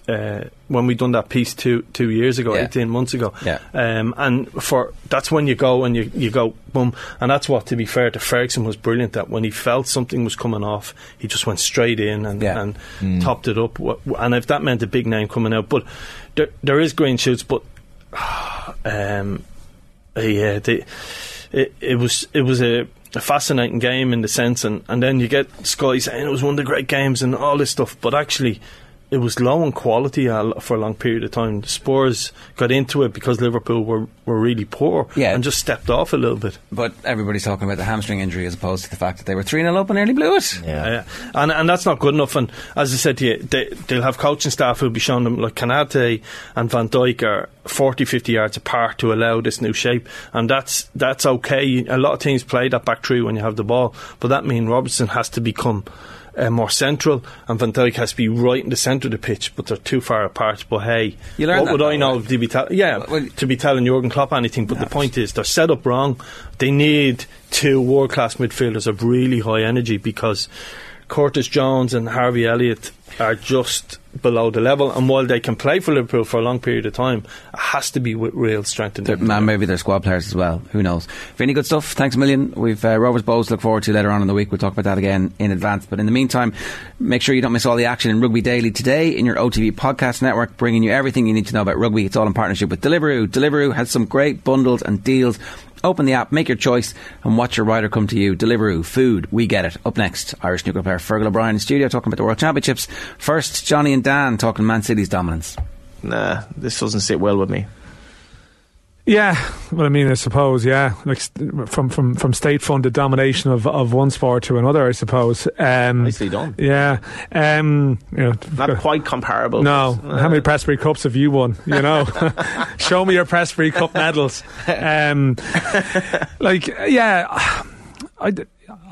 uh, when we done that piece two two years ago, Yeah. eighteen months ago. Yeah. Um, and for that's when you go and you you go boom, and that's what to be fair to Ferguson was brilliant. That when he felt something was coming off, he just went straight in and and topped it up. And if that meant a big name coming out, but there there is green shoots, but um, yeah, they, it it was it was a. A fascinating game in the sense, and, and then you get Sky saying it was one of the great games and all this stuff, but actually, it was low in quality uh, for a long period of time. The Spurs got into it because Liverpool were, were really poor Yeah. and just stepped off a little bit. But everybody's talking about the hamstring injury as opposed to the fact that they were 3 0 up and nearly blew it. Yeah. and and that's not good enough. And as I said to you, they, they'll have coaching staff who'll be showing them like Konaté and Van Dijk are 40, 50 yards apart to allow this new shape, and that's that's okay. A lot of teams play that back three when you have the ball, but that means Robertson has to become. Uh, more central, and Van Dijk has to be right in the centre of the pitch, but they're too far apart. But hey, what would I know to be tell- yeah to be telling Jurgen Klopp anything? But the point is, they're set up wrong. They need two world class midfielders of really high energy because Curtis Jones and Harvey Elliott are just below the level. And while they can play for Liverpool for a long period of time, it has to be with real strength in They're- Man, maybe they're squad players as well. Who knows? Very good stuff. Thanks a million. We've uh, Rovers Bohs to look forward to later on in the week. We'll talk about that again in advance. But in the meantime, make sure you don't miss all the action in Rugby Daily today in your OTB podcast network, bringing you everything you need to know about rugby. It's all in partnership with Deliveroo. Deliveroo has some great bundles and deals. Open the app, make your choice, and watch your rider come to you. Deliveroo, food, we get it. Up next, Irish snooker player Fergal O'Brien in studio talking about the World Championships. First, Johnny and Dan talking Man City's dominance. Nah, this doesn't sit well with me. Yeah, well, I mean, I suppose, yeah, like from from from state-funded domination of, of one sport to another, I suppose. Um, Nicely done. Yeah, um, you know, Not quite comparable. no. but, uh, How many Prestbury Cups have you won? You know, show me your Prestbury Cup medals. Um, like, yeah, I,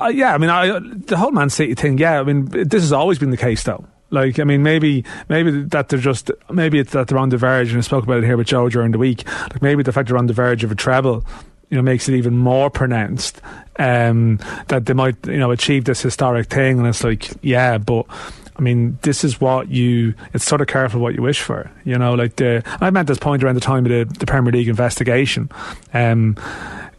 I, yeah. I mean, I, the whole Man City thing. Yeah, I mean, this has always been the case, though. Like, I mean, maybe, maybe that they're just, maybe it's that they're on the verge, and I spoke about it here with Joe during the week. Like, maybe the fact they're on the verge of a treble, you know, makes it even more pronounced. Um, that they might, you know, achieve this historic thing, and it's like, yeah, but. I mean, this is what you. It's sort of careful what you wish for, you know. Like the, I meant this point around the time of the, the Premier League investigation. Um,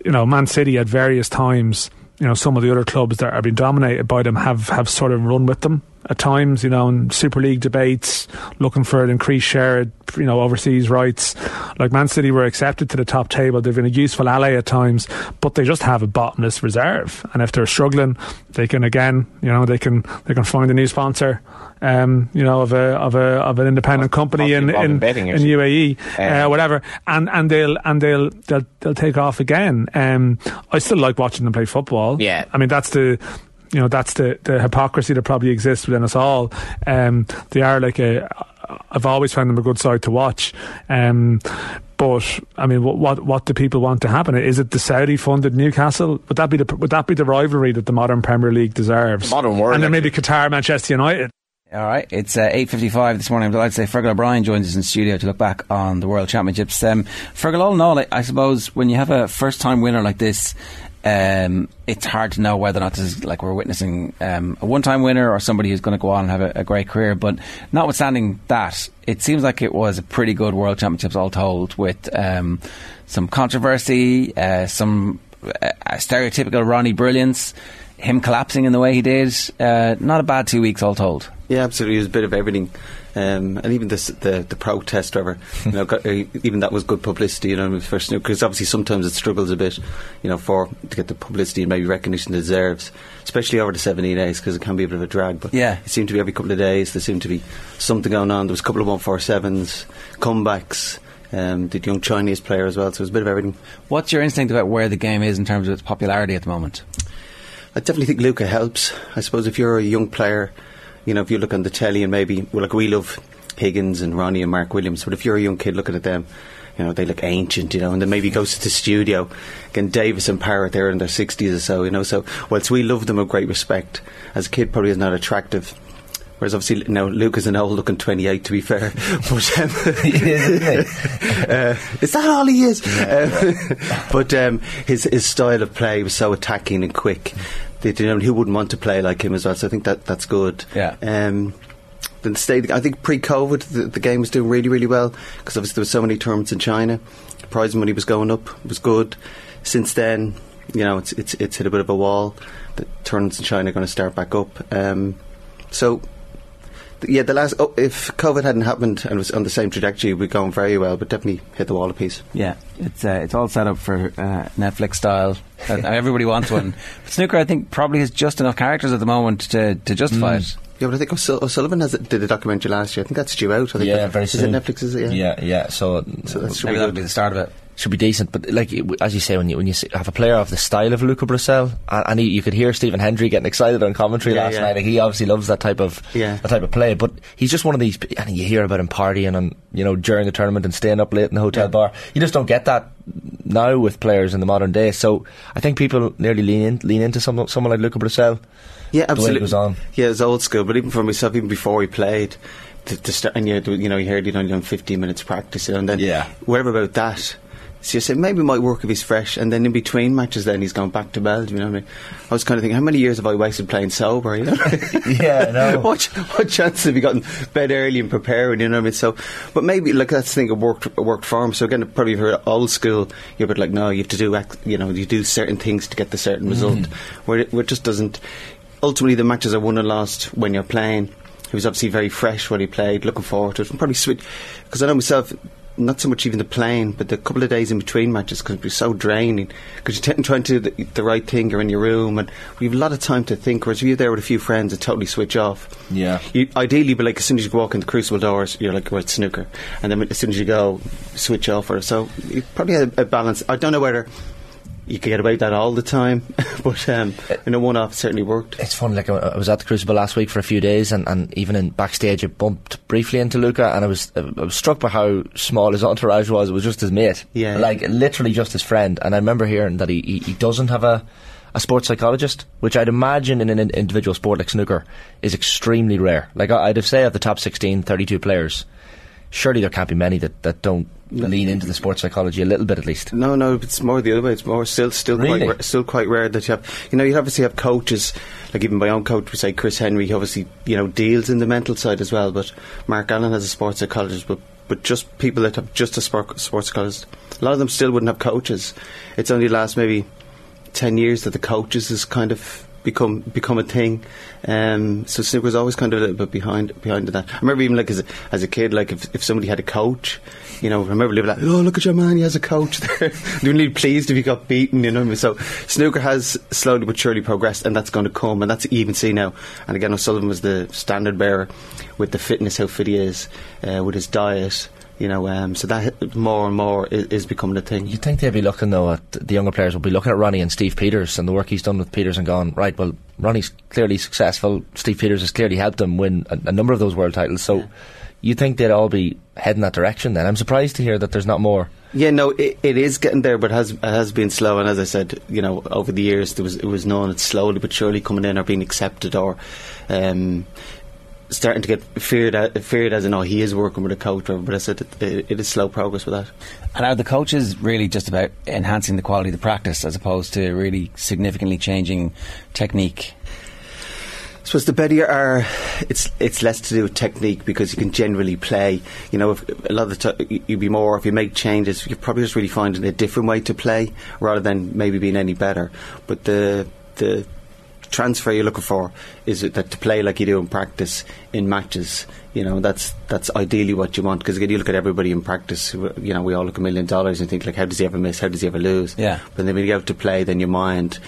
you know, Man City at various times, you know, some of the other clubs that are being dominated by them have, have sort of run with them at times, you know, in Super League debates, looking for an increased share, of, you know, overseas rights. Like Man City were accepted to the top table. They've been a useful ally at times, but they just have a bottomless reserve. And if they're struggling, they can again, you know, they can they can find a new sponsor. Um, you know, of a of a of an independent company in in in, betting, in actually. UAE, uh, Um, whatever, and and they'll and they'll they'll they'll take off again. Um, I still like watching them play football. Yeah. I mean that's the you know that's the the hypocrisy that probably exists within us all. Um, they are like a. I've always found them a good side to watch. Um, but I mean, what, what what do people want to happen? Is it the Saudi funded Newcastle? Would that be the would that be the rivalry that the modern Premier League deserves? Modern world, and then maybe Qatar, Manchester United. All right, it's uh, 8.55 this morning. I'm delighted to say Fergal O'Brien joins us in studio to look back on the World Championships. Um, Fergal, all in all, I, I suppose when you have a first-time winner like this, um, it's hard to know whether or not this is like we're witnessing um, a one-time winner or somebody who's going to go on and have a, a, great career. But notwithstanding that, it seems like it was a pretty good World Championships all told, with um, some controversy, uh, some uh, stereotypical Ronnie brilliance, him collapsing in the way he did. Uh, not a bad two weeks all told. Yeah, absolutely. It was a bit of everything. Um, and even this, the the protest, whatever, you know, got, uh, even that was good publicity, you know, snooker. Because obviously sometimes it struggles a bit, you know, for to get the publicity and maybe recognition it deserves, especially over the 17 days, because it can be a bit of a drag. But yeah, it seemed to be every couple of days there seemed to be something going on. There was a couple of 147s, comebacks. Um, the young Chinese player as well, so it was a bit of everything. What's your instinct about where the game is in terms of its popularity at the moment? I definitely think Luca helps. I suppose if you're a young player you know, if you look on the telly and maybe, well, like we love Higgins and Ronnie and Mark Williams, but if you're a young kid looking at them, you know, they look ancient, you know, and then maybe goes to the studio. Again, Davis and Parrott, they're in their 60s or so, you know, so whilst we love them with great respect, as a kid probably is not attractive. Whereas obviously you now Luke is an old looking 28 to be fair. but um, uh, is that all he is? Um, but um, his his style of play was so attacking and quick you know, who wouldn't want to play like him as well? So I think that that's good. Yeah. Um, the state, I think pre-COVID, the, the game was doing really, really well because obviously there were so many tournaments in China. Prize money was going up, it was good. Since then, you know, it's it's it's hit a bit of a wall. The tournaments in China are going to start back up. Um, so yeah, the last oh, if COVID hadn't happened and was on the same trajectory, we'd gone very well, but definitely hit the wall a piece. Yeah, it's uh, it's all set up for uh, Netflix style. Uh, everybody wants one. But snooker, I think, probably has just enough characters at the moment to to justify mm. it. Yeah, but I think O'Sullivan has did a documentary last year. I think that's due out. I think yeah, that, very is soon. it Netflix? Is it? Yeah, yeah. yeah. So, so that's maybe that'll be the start of it should be decent. But like as you say, when you when you have a player of the style of Luca Brecel, and, and he, you could hear Stephen Hendry getting excited on commentary yeah, last yeah. night. Like he obviously loves that type of yeah. that type of play. But he's just one of these. And you hear about him partying and you know during the tournament and staying up late in the hotel bar. You just don't get that now with players in the modern day. So I think people nearly lean in, lean into someone someone like Luca Brecel. Yeah, absolutely. was on. Yeah, it's old school. But even for myself, even before he played. To, to start, and you, you know, you heard he'd only done 15 minutes practice, and then yeah. whatever about that, so you say maybe it might work if he's fresh, and then in between matches, then he's gone back to Belgium. You know what I mean? I was kind of thinking, how many years have I wasted playing sober? You know? yeah, no. what what chance have you gotten bed early and preparing? You know what I mean? So, but maybe like that's the thing. It worked it worked for him. So again, probably for old school, you're a bit like, no, you have to do you know you do certain things to get the certain result, Mm. where it, where it just doesn't. Ultimately, the matches are won and lost when you're playing. He was obviously very fresh when he played, looking forward to it, and probably switch because I know myself not so much even the playing, but the couple of days in between matches can be so draining because you're t- trying to do the, the, right thing. You're in your room, and we have a lot of time to think. Whereas if you're there with a few friends, and totally switch off. Yeah. You, ideally, but like as soon as you walk in the crucible doors, you're like, right, snooker, and then as soon as you go, switch off. Or so you probably had a, a balance. I don't know whether you could get away with that all the time, but um, in a one-off, it certainly worked. It's fun. Like I was at the Crucible last week for a few days, and, and even in backstage, I bumped briefly into Luca, and I was I was struck by how small his entourage was. It was just his mate, yeah, like literally just his friend. And I remember hearing that he, he, he doesn't have a a sports psychologist, which I'd imagine in an individual sport like snooker is extremely rare. Like I'd have say of the top 16, 32 players, surely there can't be many that, that don't. Lean into the sports psychology a little bit at least. No, no, it's more the other way. It's more still, still really? quite, still quite rare that you have. You know, you obviously have coaches, like even my own coach would say, Chris Henry. He obviously, you know, deals in the mental side as well. But Mark Allen has a sports psychologist, but but just people that have just a sport, sports psychologist. A lot of them still wouldn't have coaches. It's only last maybe ten years that the coaches has kind of become become a thing. Um, so snooker was always kind of a little bit behind behind that. I remember even like as a, as a kid, like if, if somebody had a coach, you know, remember living like, oh look at your man, he has a coach there. You're really pleased if he got beaten, you know. So snooker has slowly but surely progressed, and that's going to come, and that's even see now. And again, O'Sullivan was the standard bearer with the fitness, how fit he is, uh, with his diet. You know, um, so that more and more is, is, becoming a thing. You'd think they'd be looking though at the younger players will be looking at Ronnie and Steve Peters and the work he's done with Peters and gone right. Well, Ronnie's clearly successful. Steve Peters has clearly helped him win a, a number of those world titles. So. Yeah. You think they'd all be heading that direction? Then I'm surprised to hear that there's not more. Yeah, no, it, it is getting there, but has has been slow. And as I said, you know, over the years, there was it was known it's slowly but surely coming in or being accepted, or um, starting to get feared, uh, feared as in, oh, he is working with a coach, but I said it, it, it is slow progress with that. And are the coaches really just about enhancing the quality of the practice as opposed to really significantly changing technique? I suppose the better you are, it's it's less to do with technique because you can generally play. You know, if, a lot of the time you'd be more if you make changes, you're probably just really finding a different way to play rather than maybe being any better. But the the transfer you're looking for is that to play like you do in practice in matches. You know, that's that's ideally what you want because again, you look at everybody in practice. You know, we all look a million dollars and think like, how does he ever miss? How does he ever lose? Yeah. But then when you out to play, then your mind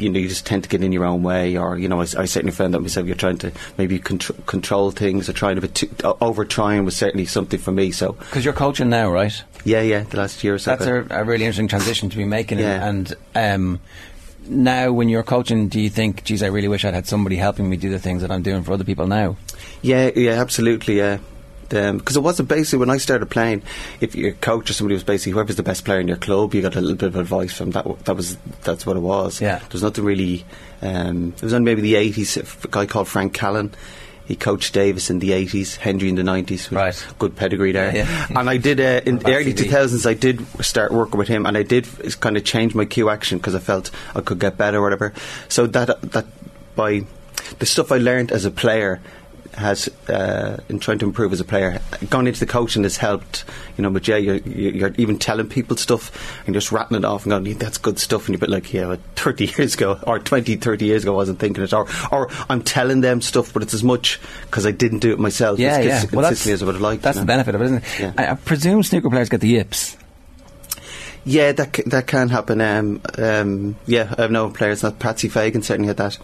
you know, you just tend to get in your own way, or you know, I, I certainly found that myself. You're trying to maybe contr- control things, or trying to uh, over trying was certainly something for me. So, because you're coaching now, right? Yeah, yeah, the last year or so. That's a, a, really interesting transition to be making. Yeah. and um, now, when you're coaching, do you think, geez, I really wish I'd had somebody helping me do the things that I'm doing for other people now? Yeah, yeah, absolutely. Yeah, because um, it wasn't basically when I started playing. If your coach or somebody was basically whoever's the best player in your club, you got a little bit of advice from that. That was that's what it was. Yeah, there's nothing really. Um, it was on maybe the 80s. A guy called Frank Callan. He coached Davis in the 80s, Hendry in the 90s. Right. Good pedigree there. Yeah, yeah. And I did, uh, in the early 2000s, I did start working with him and I did kind of change my cue action because I felt I could get better or whatever. So that, that by the stuff I learned as a player has uh, in trying to improve as a player. Going into the coaching has helped. You know, but yeah, you're, you're, even telling people stuff and just rattling it off and going, "That's good stuff," and you're a bit like, "Yeah, 30 years ago or 20, 30 years ago, I wasn't thinking it." Or, or I'm telling them stuff, but it's as much because I didn't do it myself. Yeah, it's yeah. Well, that's, as I would have liked. That's you know? the benefit of it, isn't it? Yeah. I, I presume snooker players get the yips. Yeah, that c- that can happen. Um, um, yeah, I've known players. That Patsy Fagan certainly had that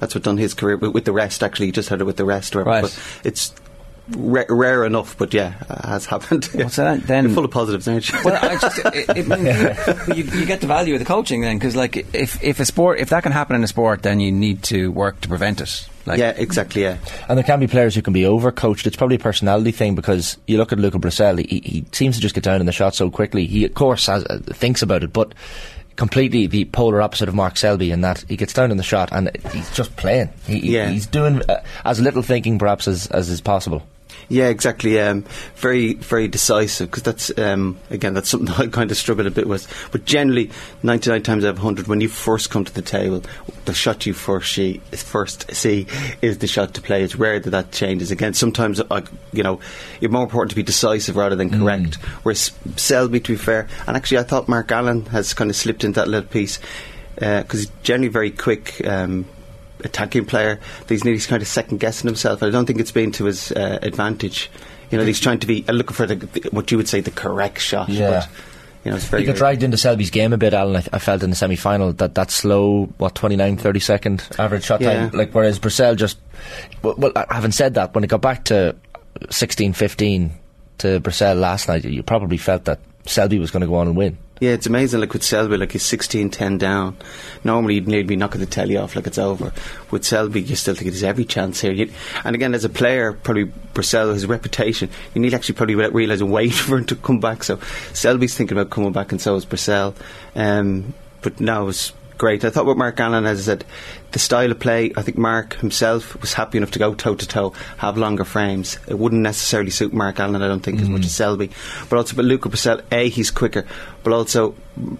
that's what done his career with, with the rest. Actually, he just had it with the rest. Or, right. But it's ra- rare enough, but yeah, uh, has happened. What's that then? You're full of positives, aren't you? well, I just it, it, you, you, get the value of the coaching then, because like if if a sport if that can happen in a sport, then you need to work to prevent it. Like, yeah, exactly. Yeah, and there can be players who can be overcoached. It's probably a personality thing because you look at Luca Brecel, he, he seems to just get down in the shot so quickly. He, of course, has, uh, thinks about it, but completely the polar opposite of Mark Selby in that he gets down in the shot and he's just playing. He, yeah. He's doing uh, as little thinking perhaps as, as is possible. Yeah, exactly. Um, very, very decisive because that's um, again that's something that I kind of struggle a bit with. But generally, ninety nine times out of hundred, when you first come to the table, the shot you first see, first see is the shot to play. It's rare that that changes. Again, sometimes uh, you know it's more important to be decisive rather than correct. Mm. Whereas Selby, to be fair, and actually I thought Mark Allen has kind of slipped into that little piece because uh, he's generally very quick. Um, attacking player. He's nearly kind of second guessing himself. I don't think it's been to his uh, advantage. You know, he's trying to be uh, looking for the, the, what you would say the correct shot. Yeah. But, you know, it's very he got dragged into Selby's game a bit, Alan. I, I felt in the semi final that that slow, what, 29, 30 second average shot yeah. time. Like, whereas Brecel just. Well, well, having said that, when it got back to 16 15 to Brecel last night, you probably felt that Selby was going to go on and win. Yeah, it's amazing. Like with Selby, like he's 16-10 down. Normally, you'd nearly be knocking the telly off like it's over. With Selby, you still think there's every chance here. You, and again, as a player, probably Brecel, his reputation, you need actually probably realise realising wait for him to come back. So Selby's thinking about coming back, and so is Brecel. Um, but now it's great. I thought what Mark Allen, has said, the style of play, I think Mark himself was happy enough to go toe to toe, have longer frames. It wouldn't necessarily suit Mark Allen, I don't think, mm. as much as Selby. But also, but Luca Brecel, A, he's quicker, but also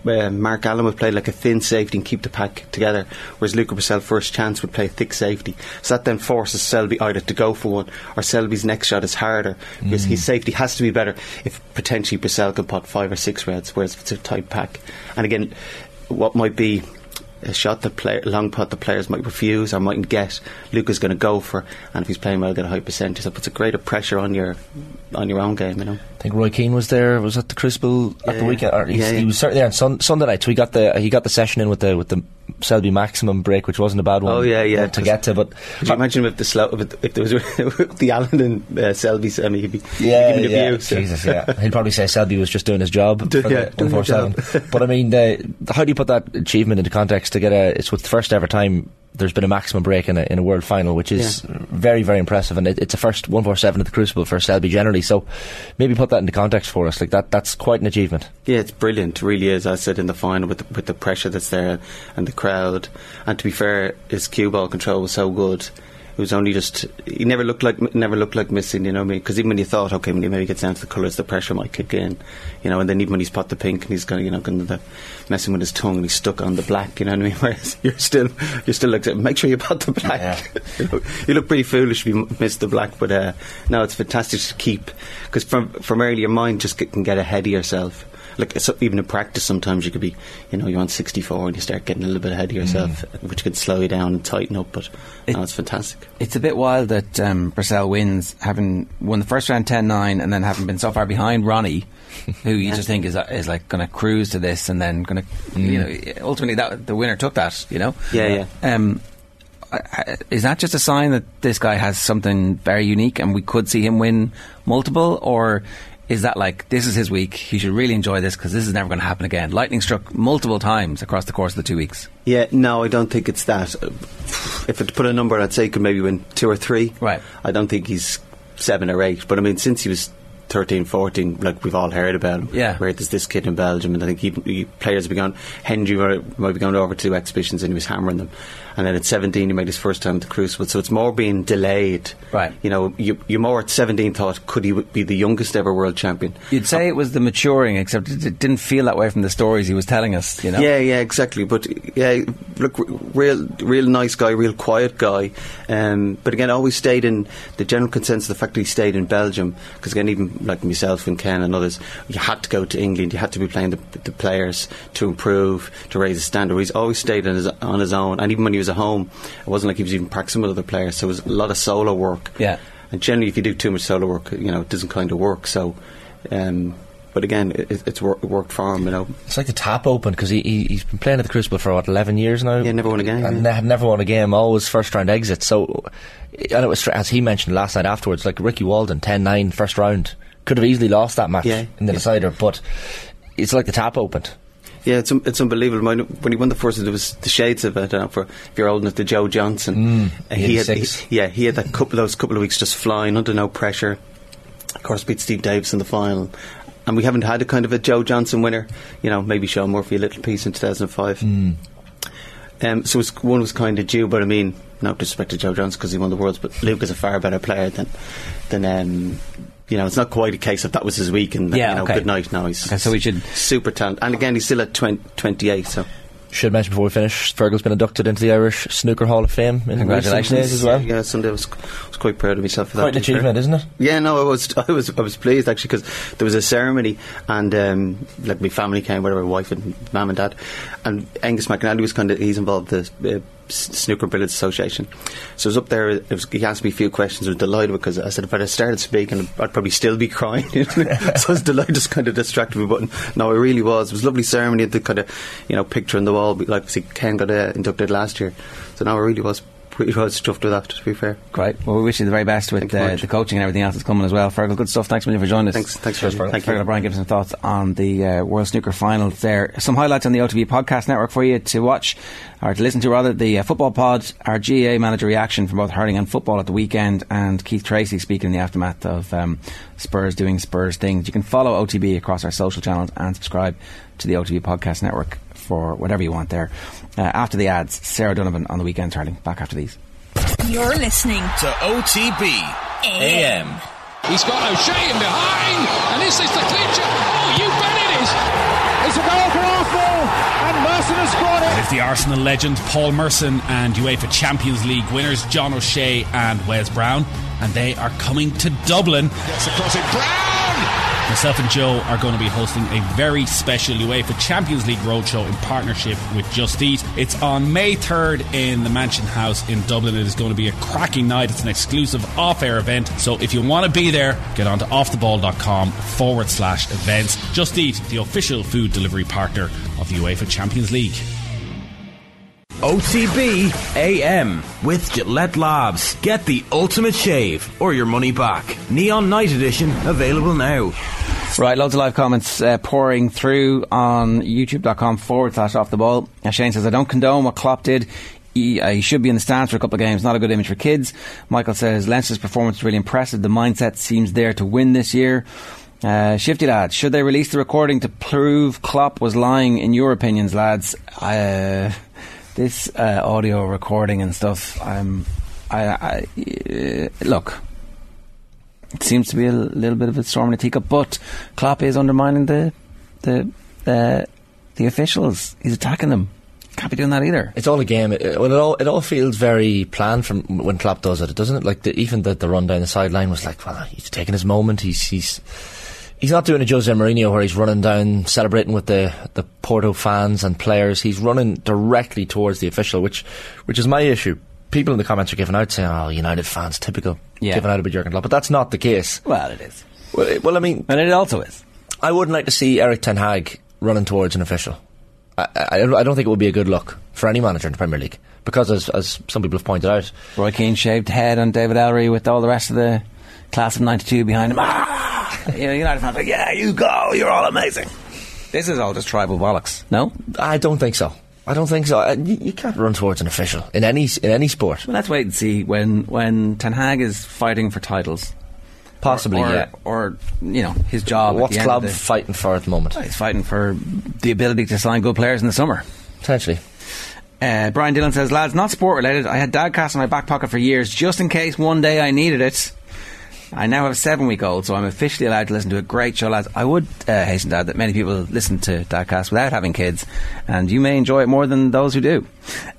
uh, Mark Allen would play like a thin safety and keep the pack together, whereas Luca Brecel, first chance, would play a thick safety. So that then forces Selby either to go for one, or Selby's next shot is harder, because Mm. his safety has to be better if potentially Brecel can pot five or six reds, whereas if it's a tight pack. And again, what might be a shot that play, long putt the players might refuse or mightn't get, Luca's going to go for, and if he's playing well, get a high percentage. That puts a greater pressure on your on your own game. You know. I think Roy Keane was there. Was at the Crucible at the weekend. Or yeah, yeah. He was certainly there on sun, Sunday night. So he got the he got the session in with the with the Selby maximum break, which wasn't a bad one. Oh, yeah, yeah, to get to. But Could you imagine if the slow if, if there was the Allen and uh, Selby semi, he'd be yeah, giving yeah. abuse. Jesus, yeah. He'd probably say Selby was just doing his job. Do- for yeah, the doing job. but I mean, the, how do you put that achievement into context? To get a, it's with the first ever time there's been a maximum break in a, in a world final, which is very, very impressive, and it, it's a first 147 at the Crucible for Selby generally. So maybe put that into context for us. Like that, that's quite an achievement. Yeah, it's brilliant. It really is. I said in the final with the, with the pressure that's there and the crowd. And to be fair, his cue ball control was so good. Was only just he never looked like never looked like missing. You know what I mean? Because even when you thought, okay, when he maybe gets down to the colours, the pressure might kick in. You know, and then even when he's put the pink and he's going, you know, going to messing with his tongue and he's stuck on the black. You know what I mean? Whereas you're still you're still like, make sure you put the black. you, know, you look pretty foolish if you miss the black, but uh, no, it's fantastic to keep because from from early your mind just get, can get ahead of yourself like even in practice sometimes you could be you know you're on 64 and you start getting a little bit ahead of yourself Mm. which could slow you down and tighten up but no, it's fantastic It's a bit wild that um, Brecel wins, having won the first round 10-9 and then having been so far behind Ronnie, who you just think is is like going to cruise to this and then going to, you know, ultimately that the winner took that, you know. Yeah, yeah. Um, is that just a sign that this guy has something very unique and we could see him win multiple, or is that like this is his week? He should really enjoy this because this is never going to happen again. Lightning struck multiple times across the course of the two weeks. yeah no I don't think it's that if it put a number I'd say he could maybe win two or three right I don't think he's seven or eight but I mean since he was 13 14 like we've all heard about him Yeah. where there's this kid in Belgium and I think he, he, players have Henry might might be going over to exhibitions and he was hammering them and then at 17 he made his first time at the Crucible so it's more being delayed Right. you know you, you more at 17 thought could he be the youngest ever world champion You'd say it was the maturing, except it didn't feel that way from the stories he was telling us. You know. Yeah, yeah, exactly. But yeah, look, real, real nice guy, real quiet guy. Um, but again, always stayed in the general consensus. The fact that he stayed in Belgium, because again, even like myself and Ken and others, you had to go to England. You had to be playing the, the players to improve, to raise the standard. He's always stayed on his, on his own, and even when he was at home, it wasn't like he was even practicing with other players. So it was a lot of solo work. Yeah. And generally, if you do too much solo work, you know, it doesn't kind of work. So. Um, but again, it, it's wor- worked for him, you know. It's like the tap open because he, he he's been playing at the Crucible for what eleven years now. Yeah, never won a game. and yeah. ne- never won a game. Always first round exit. So, and it was as he mentioned last night afterwards, like Ricky Walden, 10-9 first round, could have easily lost that match Yeah, in the yeah. decider. But it's like the tap opened. Yeah, it's it's unbelievable. When he won the first, it was the shades of it. Uh, for if you're old enough, to Joe Johnson, Mm, Uh, he had, he, yeah, he had that couple those couple of weeks just flying under no pressure. Of course, beat Steve Davis in the final, and we haven't had a kind of a Joe Johnson winner. You know, maybe Shaun Murphy a little piece in 2005. Um, so it's, one was kind of due, but I mean, no disrespect to Joe Johnson because he won the worlds, but Luke is a far better player than than. Um, you know, it's not quite a case of that was his week and Yeah, you know, okay. good night. No, he's Okay, so we should super talented, and again, he's still at 20, 28. So Should mention before we finish, Fergal's been inducted into the Irish Snooker Hall of Fame. In Congratulations days as well. Yeah, Sunday I was, was quite proud of myself for Quite that. an to be fair. achievement, isn't it? Yeah, no, I was, I was, I was pleased actually because there was a ceremony and um, like my family came, whatever, wife and mum and dad, and Angus McAnally was kind of he's involved the uh, S- Snooker Billiards Association. So I was up there. It was, he asked me a few questions. I was delighted because I said if I'd started speaking, I'd probably still be crying. so I was delighted, just kind of distracted me. But no, it really was. It was a lovely ceremony. The kind of you know picture on the wall, like see Ken got uh, inducted last year. So now it really was. Really was chuffed with that. To be fair. Great. Well, we wish you the very best with uh, the coaching and everything else that's coming as well. Fergal, good stuff. Thanks a million for joining us. Thanks, thanks, Cheers, Fergal. Thank you. Fergal O'Brien, give us some thoughts on the uh, World Snooker Finals there. Some highlights on the OTB Podcast Network for you to watch, or to listen to rather. The uh, Football Pod, our GAA manager reaction from both hurling and football at the weekend, and Keith Tracy speaking in the aftermath of um, Spurs doing Spurs things. You can follow OTB across our social channels and subscribe to the OTB Podcast Network for whatever you want there. Uh, after the ads, Sarah Donovan on the weekend hurling. Back after these. You're listening to OTB AM. He's got O'Shea in behind, and this is the clincher. Oh, you bet it is. It's a goal for Arsenal, and Merson has scored it. It's the Arsenal legend Paul Merson and UEFA Champions League winners John O'Shea and Wes Brown, and they are coming to Dublin. Gets across it, Brown. Myself and Joe are going to be hosting a very special UEFA Champions League roadshow in partnership with Just Eat. It's on May 3rd in the Mansion House in Dublin. It is going to be a cracking night. It's an exclusive off air event. So if you want to be there, get on to offtheball.com forward slash events. Just Eat, the official food delivery partner of the UEFA Champions League. OTB AM with Gillette Labs. Get the ultimate shave or your money back. Neon Night Edition available now. Right, loads of live comments uh, pouring through on youtube.com forward slash off the ball. Shane says, I don't condone what Klopp did. He, uh, he should be in the stands for a couple of games. Not a good image for kids. Michael says, Leinster's performance is really impressive. The mindset seems there to win this year. Uh, Shifty lads, should they release the recording to prove Klopp was lying in your opinions, lads? Uh, this uh, audio recording and stuff, I'm I, I uh, look. It seems to be a little bit of a storm in a teacup, but Klopp is undermining the the uh, the officials. He's attacking them. Can't be doing that either. It's all a game. It, it all it all feels very planned from when Klopp does it, doesn't it? Like the, even the, the run down the sideline was like, well, he's taking his moment. He's he's he's not doing a Jose Mourinho where he's running down celebrating with the the Porto fans and players. He's running directly towards the official, which which is my issue. People in the comments are giving out saying, "Oh, United fans, typical, Yeah. giving out about Jurgen Klopp," but that's not the case. Well, it is. Well, it- well, I mean, and it also is. I wouldn't like to see Erik Ten Hag running towards an official. I, I, I don't think it would be a good look for any manager in the Premier League because, as, as some people have pointed out, Roy Keane shaved head on David Elleray with all the rest of the class of '92 behind him. Ah! you know, United fans are like, yeah, you go, you're all amazing. This is all just tribal bollocks. No, I don't think so. I don't think so. Uh, You, you can't run towards an official in any in any sport. Well, let's wait and see when when Ten Hag is fighting for titles. Possibly, or, or, yeah. Or you know his job. at What's the club the- fighting for at the moment? He's fighting for the ability to sign good players in the summer. Potentially. Uh, Brian Dillon says, lads, not sport related. I had Dadcast in my back pocket for years, just in case one day I needed it. I now have a seven week old, so I'm officially allowed to listen to a great show, lads. I would uh, hasten to add that many people listen to Dadcast without having kids, and you may enjoy it more than those who do.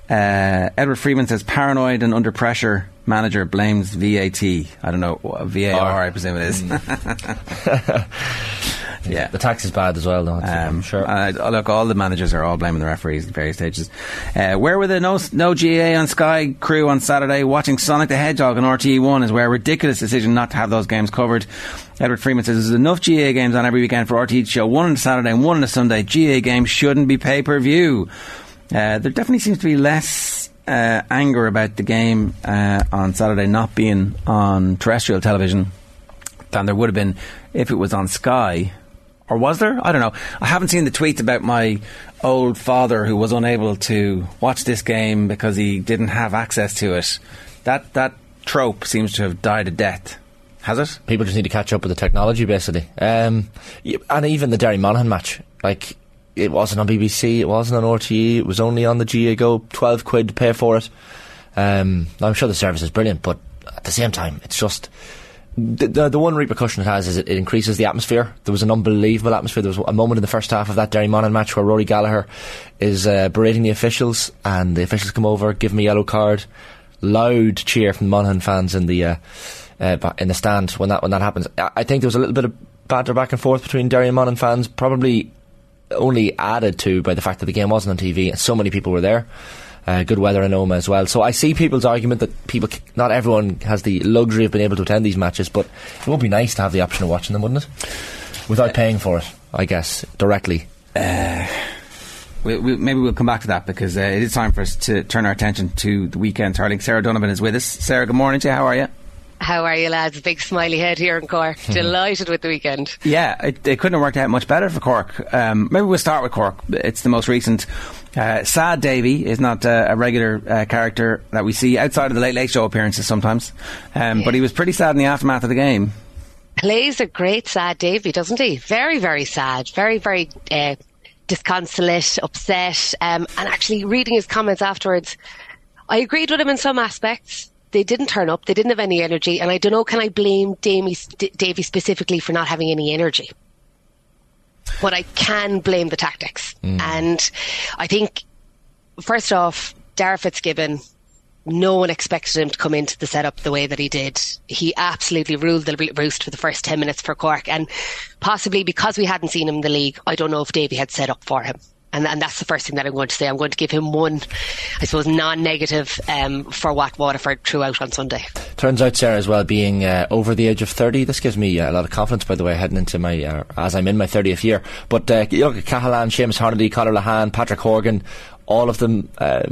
Uh, Edward Freeman says, paranoid and under pressure manager blames VAT. I don't know, VAR, I presume it is. yeah, the tax is bad as well. Though, I'm sure. Uh, look, all the managers are all blaming the referees at various stages. Uh, where were the no, no GAA on Sky crew on Saturday watching Sonic the Hedgehog on RTE1 is where a ridiculous decision not to have those games covered. Edward Freeman says there's enough GAA games on every weekend for RTE to show one on a Saturday and one on a Sunday. GAA games shouldn't be pay per view. Uh, there definitely seems to be less uh, anger about the game uh, on Saturday not being on terrestrial television than there would have been if it was on Sky. Or was there? I don't know. I haven't seen the tweets about my old father who was unable to watch this game because he didn't have access to it. That that trope seems to have died a death. Has it? People just need to catch up with the technology, basically. Um, and even the Derry Monaghan match, like it wasn't on BBC, it wasn't on RTE, it was only on the GAA Go. Twelve quid to pay for it. Um, I'm sure the service is brilliant, but at the same time, it's just the, the, one repercussion it has is it, it increases the atmosphere. There was an unbelievable atmosphere. There was a moment in the first half of that Derry Monaghan match where Rory Gallagher is uh, berating the officials, and the officials come over, give him a yellow card. Loud cheer from the Monaghan fans in the uh, uh, in the stand when that when that happens. I, I think there was a little bit of banter back and forth between Derry and Monaghan fans, probably only added to by the fact that the game wasn't on TV and so many people were there. Uh, good weather in Omagh as well. So I see people's argument that people, not everyone has the luxury of being able to attend these matches, but it would be nice to have the option of watching them, wouldn't it? Without paying for it, I guess, directly. Uh, we, we, maybe we'll come back to that because uh, it is time for us to turn our attention to the weekend hurling. Sarah Donovan is with us. Sarah, good morning to you. How are you? How are you, lads? Big smiley head here in Cork. Delighted with the weekend. Yeah, it, it couldn't have worked out much better for Cork. Um, maybe we'll start with Cork. It's the most recent. Uh, Sad Davy is not uh, a regular uh, character that we see outside of the Late Late Show appearances sometimes, um, but he was pretty sad in the aftermath of the game. Plays a great sad Davy, doesn't he? Very, very sad. Very, very uh, disconsolate, upset. Um, and actually, reading his comments afterwards, I agreed with him in some aspects. They didn't turn up. They didn't have any energy. And I don't know, can I blame Davy, Davy specifically for not having any energy? But I can blame the tactics. Mm. And I think, first off, Dara Fitzgibbon, no one expected him to come into the setup the way that he did. He absolutely ruled the roost for the first 10 minutes for Cork. And possibly because we hadn't seen him in the league, I don't know if Davy had set up for him. And, and that's the first thing that I'm going to say. I'm going to give him one, I suppose, non-negative um, for what Waterford threw out on Sunday. Turns out Sarah as well being uh, over the age of 30. This gives me uh, a lot of confidence, by the way, heading into my, uh, as I'm in my 30th year. But uh, you look at Cahalane, Seamus Harnedy, Conor Lehane, Patrick Horgan, all of them uh,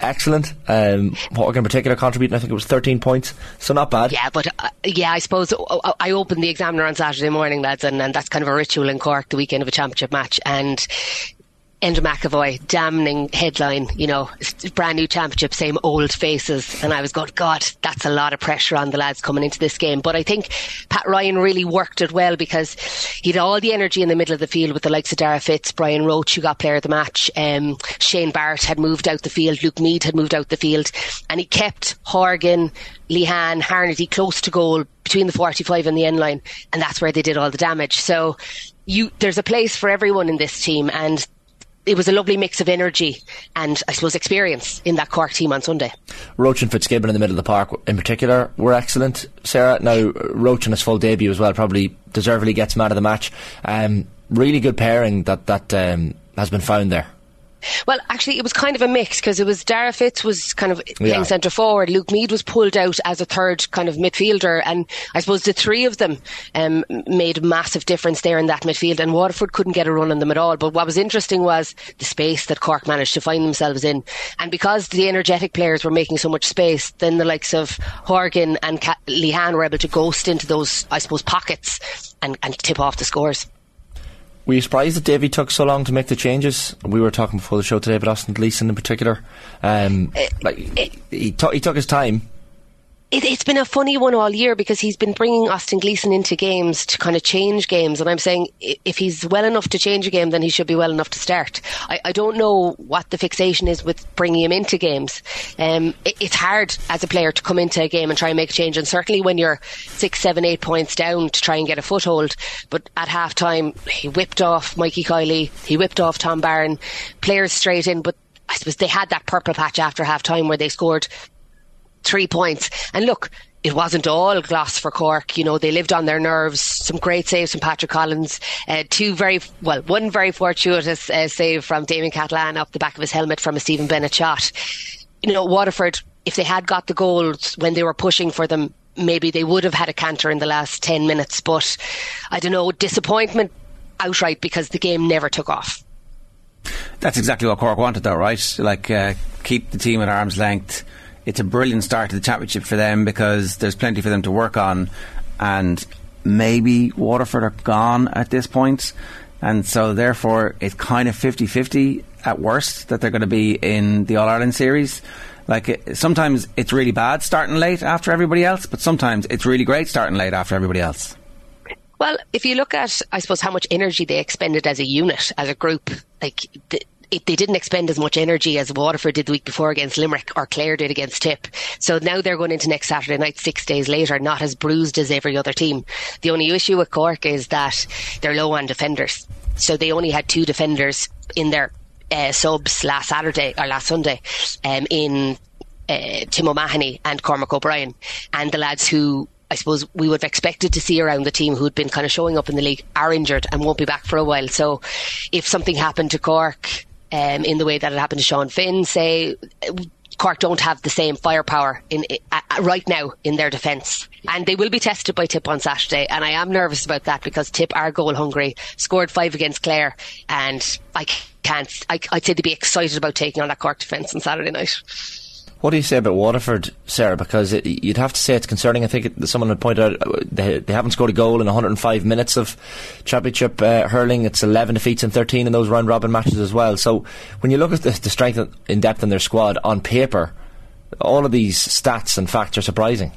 excellent. Um, Horgan in particular contributing, I think it was 13 points. So not bad. Yeah, but uh, yeah, I suppose uh, I opened the Examiner on Saturday morning, lads, and, and that's kind of a ritual in Cork, the weekend of a championship match. And Enda McEvoy, damning headline, you know, brand new championship, same old faces. And I was going, God, that's a lot of pressure on the lads coming into this game. But I think Pat Ryan really worked it well because he had all the energy in the middle of the field with the likes of Dara Fitz, Brian Roche, who got player of the match. Um, Shane Barrett had moved out the field. Luke Meade had moved out the field. And he kept Horgan, Lehane, Harnedy close to goal between the 45 and the end line. And that's where they did all the damage. So you, there's a place for everyone in this team. And it was a lovely mix of energy and I suppose experience in that Cork team on Sunday. Roche and Fitzgibbon in the middle of the park in particular were excellent. Sarah, now Roche in his full debut as well probably deservedly gets man of the match. Um, really good pairing that that um, has been found there. Well, actually, it was kind of a mix because it was Dara Fitz was kind of playing yeah. centre forward. Luke Meade was pulled out as a third kind of midfielder, and I suppose the three of them um, made a massive difference there in that midfield. And Waterford couldn't get a run on them at all. But what was interesting was the space that Cork managed to find themselves in, and because the energetic players were making so much space, then the likes of Horgan and Lehane were able to ghost into those, I suppose, pockets and, and tip off the scores. Were you surprised that Davy took so long to make the changes? We were talking before the show today about Austin Gleeson in particular. Um, uh, like he, t- he took his time, it, has been a funny one all year because he's been bringing Austin Gleeson into games to kind of change games. And I'm saying if he's well enough to change a game, then he should be well enough to start. I, I don't know what the fixation is with bringing him into games. Um, it, it's hard as a player to come into a game and try and make a change. And certainly when you're six, seven, eight points down to try and get a foothold. But at half time, he whipped off Mikey Kiely, he whipped off Tom Barron, players straight in. But I suppose they had that purple patch after half time where they scored three points. And look, it wasn't all gloss for Cork. You know, they lived on their nerves. Some great saves from Patrick Collins. Uh, two very, well, one very fortuitous uh, save from Damien Cahalane off the back of his helmet from a Stephen Bennett shot. You know, Waterford, if they had got the goals when they were pushing for them, maybe they would have had a canter in the last 10 minutes. But I don't know, disappointment outright because the game never took off. That's exactly what Cork wanted, though, right? Like, uh, keep the team at arm's length it's a brilliant start to the championship for them because there's plenty for them to work on, and maybe Waterford are gone at this point, and so therefore it's kind of 50-50 at worst that they're going to be in the All Ireland series. Like sometimes it's really bad starting late after everybody else, but sometimes it's really great starting late after everybody else. Well, if you look at, I suppose, how much energy they expended as a unit, as a group, like it, they didn't expend as much energy as Waterford did the week before against Limerick or Clare did against Tip. So now they're going into next Saturday night, six days later, not as bruised as every other team. The only issue with Cork is that they're low on defenders. So they only had two defenders in their uh, subs last Saturday or last Sunday um, in uh, Tim O'Mahony and Cormac O'Brien. And the lads who I suppose we would have expected to see around the team who'd been kind of showing up in the league are injured and won't be back for a while. So if something happened to Cork um, in the way that it happened to Sean Finn, say Cork don't have the same firepower in uh, right now in their defence. And they will be tested by Tip on Saturday. And I am nervous about that because Tip are goal hungry, scored five against Clare. And I can't, I, would say they'd be excited about taking on that Cork defence on Saturday night. What do you say about Waterford, Sarah? Because it, you'd have to say it's concerning. I think it, someone had pointed out uh, they, they haven't scored a goal in 105 minutes of championship uh, hurling. It's 11 defeats and 13 in those round robin matches as well. So when you look at the, the strength in depth in their squad on paper, all of these stats and facts are surprising.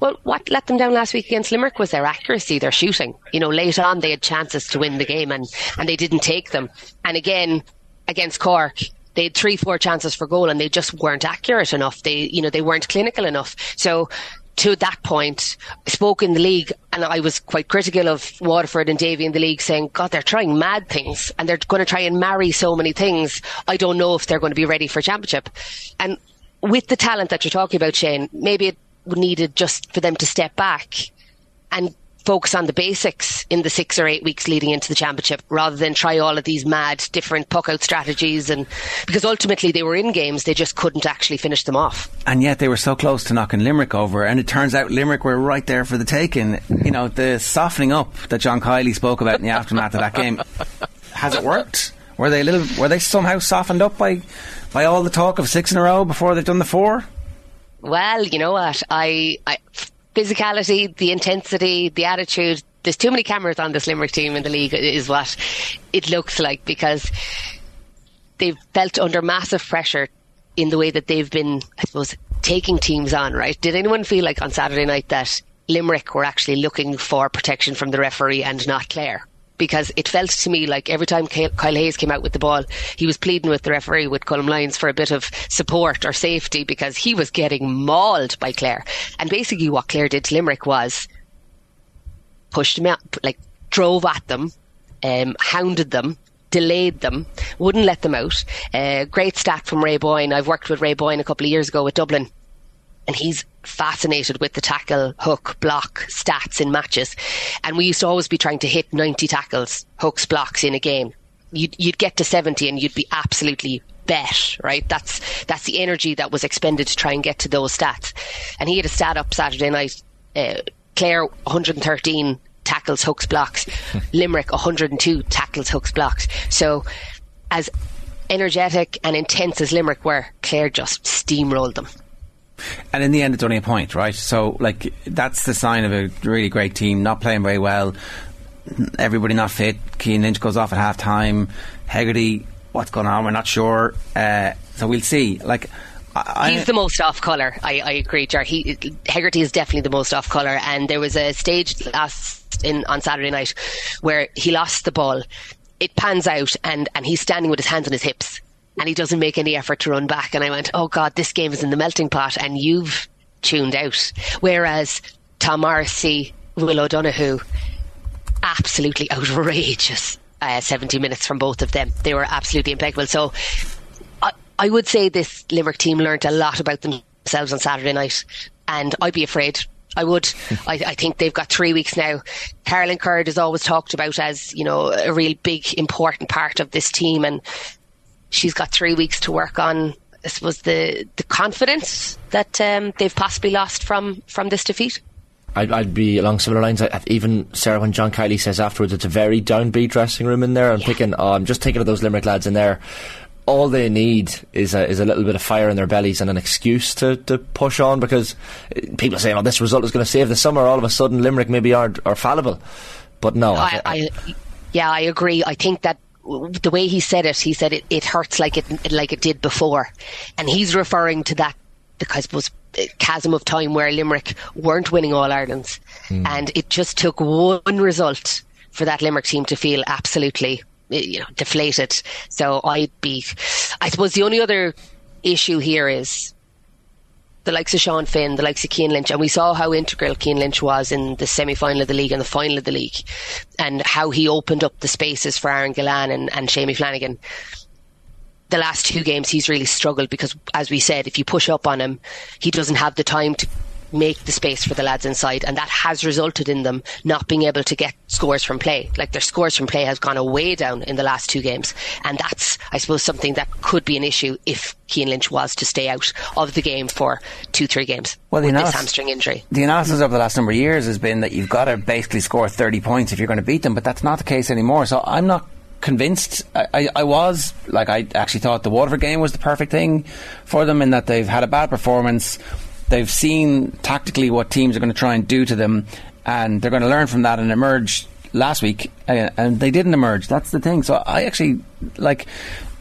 Well, what let them down last week against Limerick was their accuracy, their shooting. You know, late on they had chances to win the game and, and they didn't take them. And again, against Cork, they had three, four chances for goal and they just weren't accurate enough. They, you know, they weren't clinical enough. So to that point, I spoke in the league and I was quite critical of Waterford and Davy in the league saying, God, they're trying mad things and they're going to try and marry so many things. I don't know if they're going to be ready for championship. And with the talent that you're talking about, Shane, maybe it needed just for them to step back and focus on the basics in the six or eight weeks leading into the championship rather than try all of these mad different puck out strategies and because ultimately they were in games they just couldn't actually finish them off. And yet they were so close to knocking Limerick over and it turns out Limerick were right there for the taking you know the softening up that John Kiely spoke about in the aftermath of that game. Has it worked? Were they a little were they somehow softened up by by all the talk of six in a row before they've done the four? Well, you know what? I, I physicality, the intensity, the attitude, there's too many cameras on this Limerick team in the league, is what it looks like because they've felt under massive pressure in the way that they've been, I suppose, taking teams on. Right? Did anyone feel like on Saturday night that Limerick were actually looking for protection from the referee and not Clare? Because it felt to me like every time Kyle Hayes came out with the ball, he was pleading with the referee, with Colm Lyons, for a bit of support or safety because he was getting mauled by Clare. And basically, what Clare did to Limerick was pushed them out, like drove at them, um, hounded them, delayed them, wouldn't let them out. Uh, great stat from Ray Boyne. I've worked with Ray Boyne a couple of years ago with Dublin and he's fascinated with the tackle, hook, block stats in matches. And we used to always be trying to hit 90 tackles, hooks, blocks in a game. You'd, you'd get to 70 and you'd be absolutely bet, right? That's that's the energy that was expended to try and get to those stats. And he had a stat up Saturday night. Uh, Clare 113 tackles, hooks, blocks. Limerick 102 tackles, hooks, blocks. So as energetic and intense as Limerick were, Clare just steamrolled them. And in the end, it's only a point, right? So, like, that's the sign of a really great team not playing very well. Everybody not fit. Cian Lynch goes off at half time. Hegarty, what's going on? We're not sure. Uh, so we'll see. Like, I, He's the most off colour. I, I agree, Jar. He Hegarty is definitely the most off colour. And there was a stage last in on Saturday night where he lost the ball. It pans out, and and he's standing with his hands on his hips and he doesn't make any effort to run back. And I went, oh God, this game is in the melting pot and you've tuned out. Whereas Tom Morrissey, Will O'Donoghue, absolutely outrageous. Uh, 70 minutes from both of them. They were absolutely impeccable. So I, I would say this Limerick team learnt a lot about themselves on Saturday night. And I'd be afraid I would. I, I, think they've got three weeks now. Caroline Currid is always talked about as, you know, a real big, important part of this team. And she's got three weeks to work on. I suppose the the confidence that um, they've possibly lost from from this defeat. I'd, I'd, be along similar lines. I, even Sarah, when John Kiely says afterwards, it's a very downbeat dressing room in there. I'm yeah. thinking, oh, I'm just thinking of those Limerick lads in there. All they need is a, is a little bit of fire in their bellies and an excuse to, to push on because people are saying, oh, this result is going to save the summer. All of a sudden, Limerick maybe are, are fallible. But no. I, I, yeah, I agree. I think that the way he said it, he said it, it hurts like it like it did before, and he's referring to that because it was chasm of time where Limerick weren't winning All Irelands, mm. and it just took one result for that Limerick team to feel absolutely you know deflated. So I'd be, I suppose the only other issue here is the likes of Sean Finn, the likes of Cian Lynch, and we saw how integral Cian Lynch was in the semi final of the league and the final of the league, and how he opened up the spaces for Aaron Gillane and, and Flanagan. The last two games, he's really struggled because, as we said, if you push up on him, he doesn't have the time to make the space for the lads inside, and that has resulted in them not being able to get scores from play. Like their scores from play has gone way down in the last two games, and that's, I suppose, something that could be an issue if Cian Lynch was to stay out of the game for two, three games. Well, the analysis, hamstring injury. The analysis over the last number of years has been that you've got to basically score 30 points if you're going to beat them, but that's not the case anymore. So I'm not convinced. I, I, I, was like I actually thought the Waterford game was the perfect thing for them in that they've had a bad performance. They've seen tactically what teams are going to try and do to them, and they're going to learn from that and emerge last week. Uh, and they didn't emerge. That's the thing. So I actually like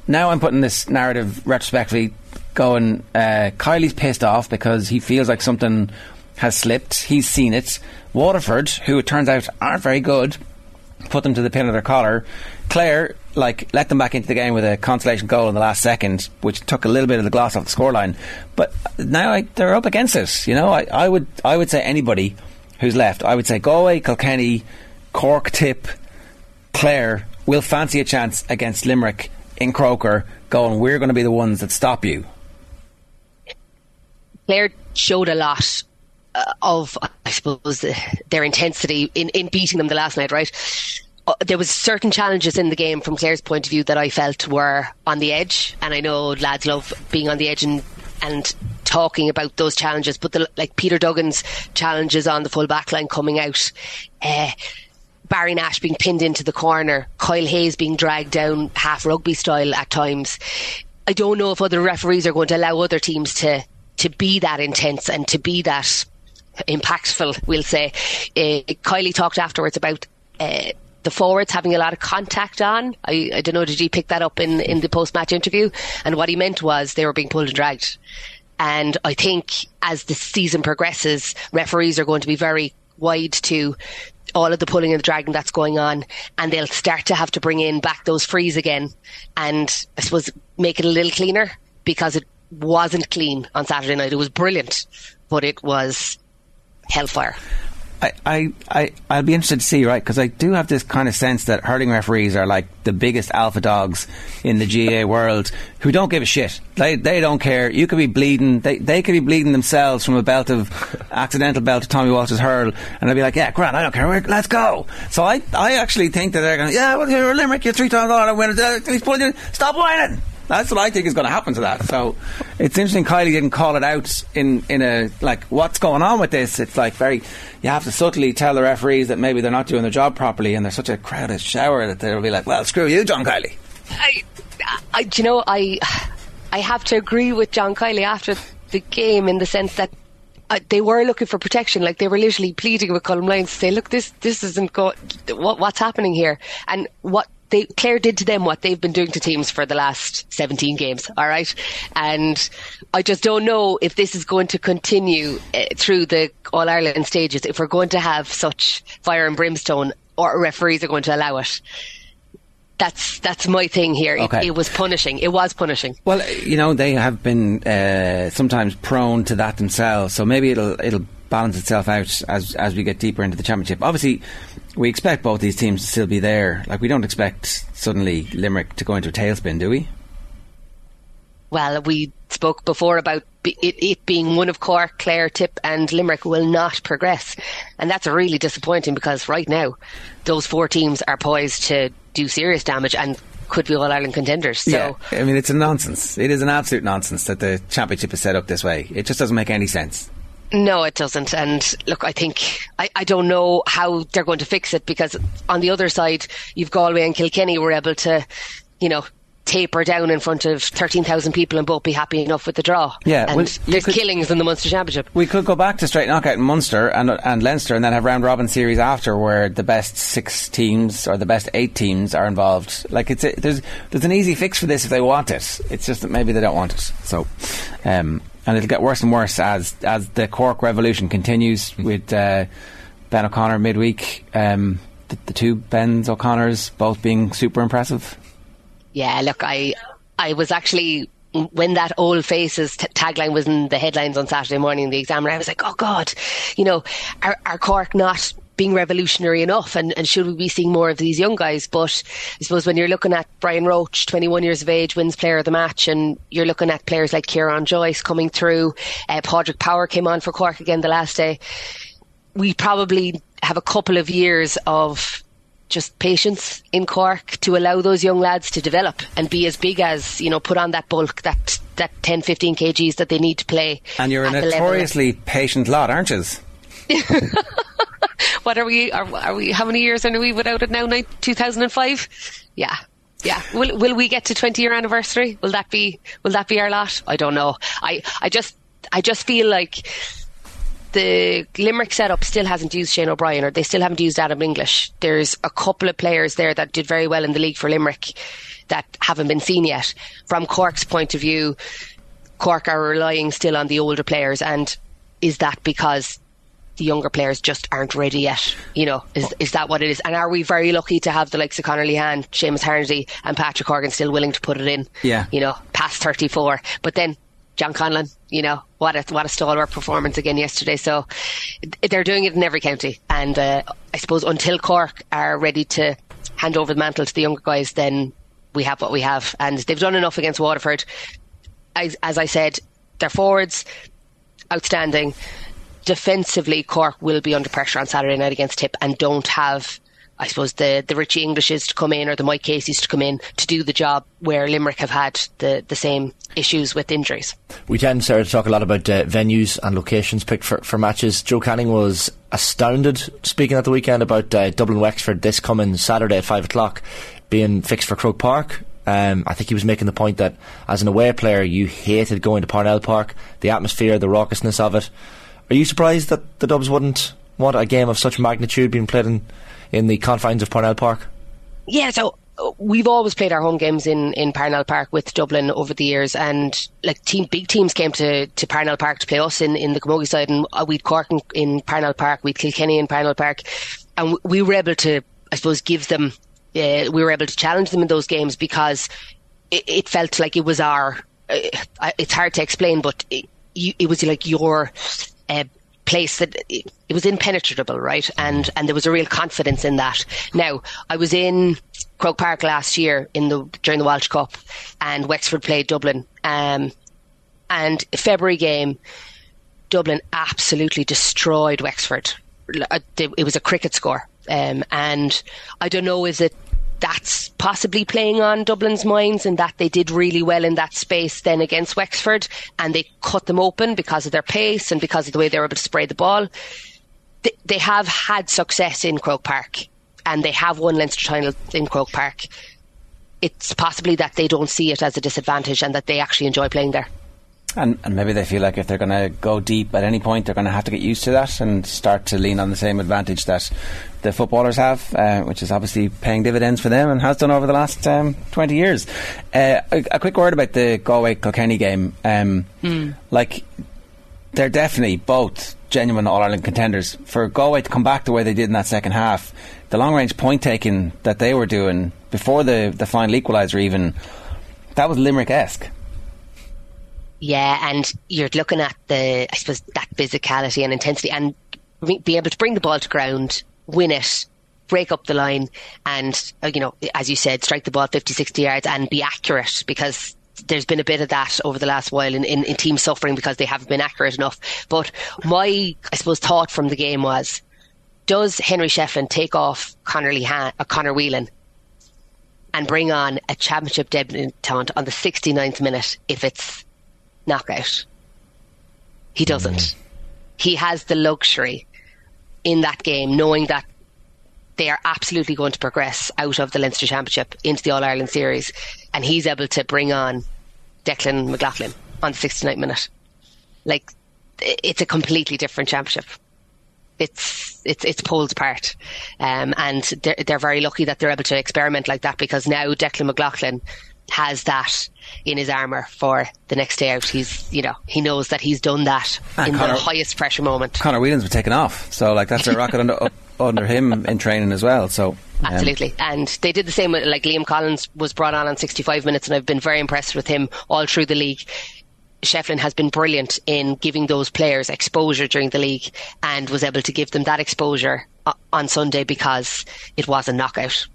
now I'm putting this narrative retrospectively going. Uh, Kiely's pissed off because he feels like something has slipped. He's seen it. Waterford, who it turns out aren't very good, put them to the pin of their collar. Clare, like, let them back into the game with a consolation goal in the last second, which took a little bit of the gloss off the scoreline. But now I, they're up against it. You know, I, I would I would say anybody who's left, I would say Galway, Kilkenny, Cork, Tip, Clare will fancy a chance against Limerick in Croker, going, we're going to be the ones that stop you. Clare showed a lot uh, of, I suppose, their intensity in, in beating them the last night, right? Uh, there was certain challenges in the game from Clare's point of view that I felt were on the edge, and I know lads love being on the edge and and talking about those challenges. But the, like Peter Duggan's challenges on the full back line coming out, uh, Barry Nash being pinned into the corner, Kyle Hayes being dragged down half rugby style at times. I don't know if other referees are going to allow other teams to to be that intense and to be that impactful, we'll say. Uh, Kiely talked afterwards about uh, the forwards having a lot of contact on. I, I don't know, did you pick that up in, in the post match interview? And what he meant was they were being pulled and dragged. And I think as the season progresses, referees are going to be very wide to all of the pulling and the dragging that's going on, and they'll start to have to bring in back those frees again, and I suppose make it a little cleaner because it wasn't clean on Saturday night. It was brilliant, but it was hellfire. I, I, I, I'll be interested to see, right? Because I do have this kind of sense that hurling referees are like the biggest alpha dogs in the GAA world who don't give a shit. They, they don't care. You could be bleeding. They, they could be bleeding themselves from a belt of accidental belt to Tommy Walsh's hurl, and they'd be like, "Yeah, Grant, I don't care. Let's go." So I, I actually think that they're going, "Yeah, well, you're a Limerick. You're three times winner. Stop whining." That's what I think is going to happen to that. So it's interesting Kiely didn't call it out in, in a, like, what's going on with this? It's like very, you have to subtly tell the referees that maybe they're not doing their job properly and there's such a crowded shower that they'll be like, well, screw you, John Kiely. I, I, you know, I, I have to agree with John Kiely after the game in the sense that uh, they were looking for protection. Like they were literally pleading with Colm Lyons to say, "Look, this this isn't go- what, what's happening here." And what they Clare did to them what they've been doing to teams for the last 17 games. All right, and I just don't know if this is going to continue uh, through the All Ireland stages. If we're going to have such fire and brimstone, or referees are going to allow it. That's that's my thing here. Okay. It, it was punishing. It was punishing. Well, you know they have been uh, sometimes prone to that themselves, so maybe it'll it'll balance itself out as as we get deeper into the championship. Obviously, we expect both these teams to still be there. Like we don't expect suddenly Limerick to go into a tailspin, do we? Well, we spoke before about it, it, being one of Cork, Clare, Tip, and Limerick will not progress, and that's really disappointing because right now those four teams are poised to do serious damage and could be All Ireland contenders. So. Yeah, I mean it's a nonsense. It is an absolute nonsense that the championship is set up this way. It just doesn't make any sense. No, it doesn't. And look, I think I, I don't know how they're going to fix it because on the other side, you've Galway and Kilkenny were able to, you know, taper down in front of 13,000 people and both be happy enough with the draw. Yeah, and well, there's could, killings in the Munster Championship. We could go back to straight knockout in Munster and, and Leinster and then have round robin series after where the best six teams or the best eight teams are involved. Like it's a, there's there's an easy fix for this if they want it. It's just that maybe they don't want it. So, um, and it'll get worse and worse as as the Cork revolution continues with uh, Ben O'Connor midweek. Um, the, the two Bens O'Connors both being super impressive. Yeah, look, I I was actually when that old faces t- tagline was in the headlines on Saturday morning in the Examiner, I was like, oh God, you know, are, are Cork not being revolutionary enough and, and should we be seeing more of these young guys? But I suppose when you're looking at Brian Roche, 21 years of age, wins player of the match, and you're looking at players like Kieran Joyce coming through, uh, Padraig Power came on for Cork again the last day. We probably have a couple of years of just patience in Cork to allow those young lads to develop and be as big as, you know, put on that bulk, that, that 10, 15 kgs that they need to play. And you're a notoriously patient lot, aren't you? what are we, are, are, we, how many years are we without it now? 2005? Yeah. Yeah. Will, will we get to 20 year anniversary? Will that be, will that be our lot? I don't know. I, I just, I just feel like, the Limerick setup still hasn't used Shane O'Brien or they still haven't used Adam English. There's a couple of players there that did very well in the league for Limerick that haven't been seen yet. From Cork's point of view, Cork are relying still on the older players and is that because the younger players just aren't ready yet. You know, is is that what it is? And are we very lucky to have the likes of Conor Lehane, Seamus Harnedy, and Patrick Horgan still willing to put it in? Yeah. You know, past thirty four. But then John Conlon, you know, what a what a stalwart performance again yesterday. So they're doing it in every county, and uh, I suppose until Cork are ready to hand over the mantle to the younger guys, then we have what we have, and they've done enough against Waterford. As, as I said, their forwards outstanding. Defensively, Cork will be under pressure on Saturday night against Tip, and don't have I suppose the the Richie Englishes to come in or the Mike Casey's to come in to do the job where Limerick have had the, the same issues with injuries. We tend Sarah, to talk a lot about uh, venues and locations picked for, for matches. Joe Canning was astounded speaking at the weekend about uh, Dublin Wexford this coming Saturday at five o'clock being fixed for Croke Park. Um, I think he was making the point that as an away player, you hated going to Parnell Park, the atmosphere, the raucousness of it. Are you surprised that the Dubs wouldn't want a game of such magnitude being played in, in the confines of Parnell Park? Yeah, so uh, we've always played our home games in, in Parnell Park with Dublin over the years, and like team big teams came to, to Parnell Park to play us in, in the Camogie side, and uh, we'd Cork in, in Parnell Park, we'd Kilkenny in Parnell Park, and we were able to, I suppose, give them, uh, we were able to challenge them in those games because it, it felt like it was our. Uh, it's hard to explain, but it, you, it was like your. Uh, place that it, it was impenetrable, right? And and there was a real confidence in that. Now, I was in Croke Park last year in the during the Walsh Cup, and Wexford played Dublin. Um, and February game, Dublin absolutely destroyed Wexford. Uh, It was a cricket score, um, and I don't know is it that's possibly playing on Dublin's minds and that they did really well in that space then against Wexford and they cut them open because of their pace and because of the way they were able to spray the ball. They, they have had success in Croke Park and they have won Leinster title in Croke Park. It's possibly that they don't see it as a disadvantage and that they actually enjoy playing there. And, and maybe they feel like if they're going to go deep at any point, they're going to have to get used to that and start to lean on the same advantage that the footballers have, uh, which is obviously paying dividends for them and has done over the last um, 20 years. Uh, a, a, quick word about the Galway Kilkenny game. Um, mm. Like, they're definitely both genuine All Ireland contenders. For Galway to come back the way they did in that second half, the long range point taking that they were doing before the, the final equaliser, even, that was Limerick esque. Yeah, and you're looking at the, I suppose, that physicality and intensity and be able to bring the ball to ground, win it, break up the line, and, uh, you know, as you said, strike the ball 50, 60 yards and be accurate because there's been a bit of that over the last while in, in, in teams suffering because they haven't been accurate enough. But my, I suppose, thought from the game was, does Henry Shefflin take off Conor, Lehane, uh, Conor Whelan and bring on a championship debutant on the 69th minute if it's knockout. He doesn't. Mm. He has the luxury in that game, knowing that they are absolutely going to progress out of the Leinster Championship into the All Ireland Series, and he's able to bring on Declan McLaughlin on the 69th minute. Like, it's a completely different championship. It's it's it's poles apart, um, and they're, they're very lucky that they're able to experiment like that because now Declan McLaughlin has that in his armour for the next day out. He's, you know, he knows that he's done that Ah, in Conor- the highest pressure moment. Conor Whelan's been taken off, so like that's a rocket under up, under him in training as well. So um, Absolutely. And they did the same with, like, Liam Collins was brought on on 65 minutes, and I've been very impressed with him all through the league. Shefflin has been brilliant in giving those players exposure during the league and was able to give them that exposure on Sunday because it was a knockout.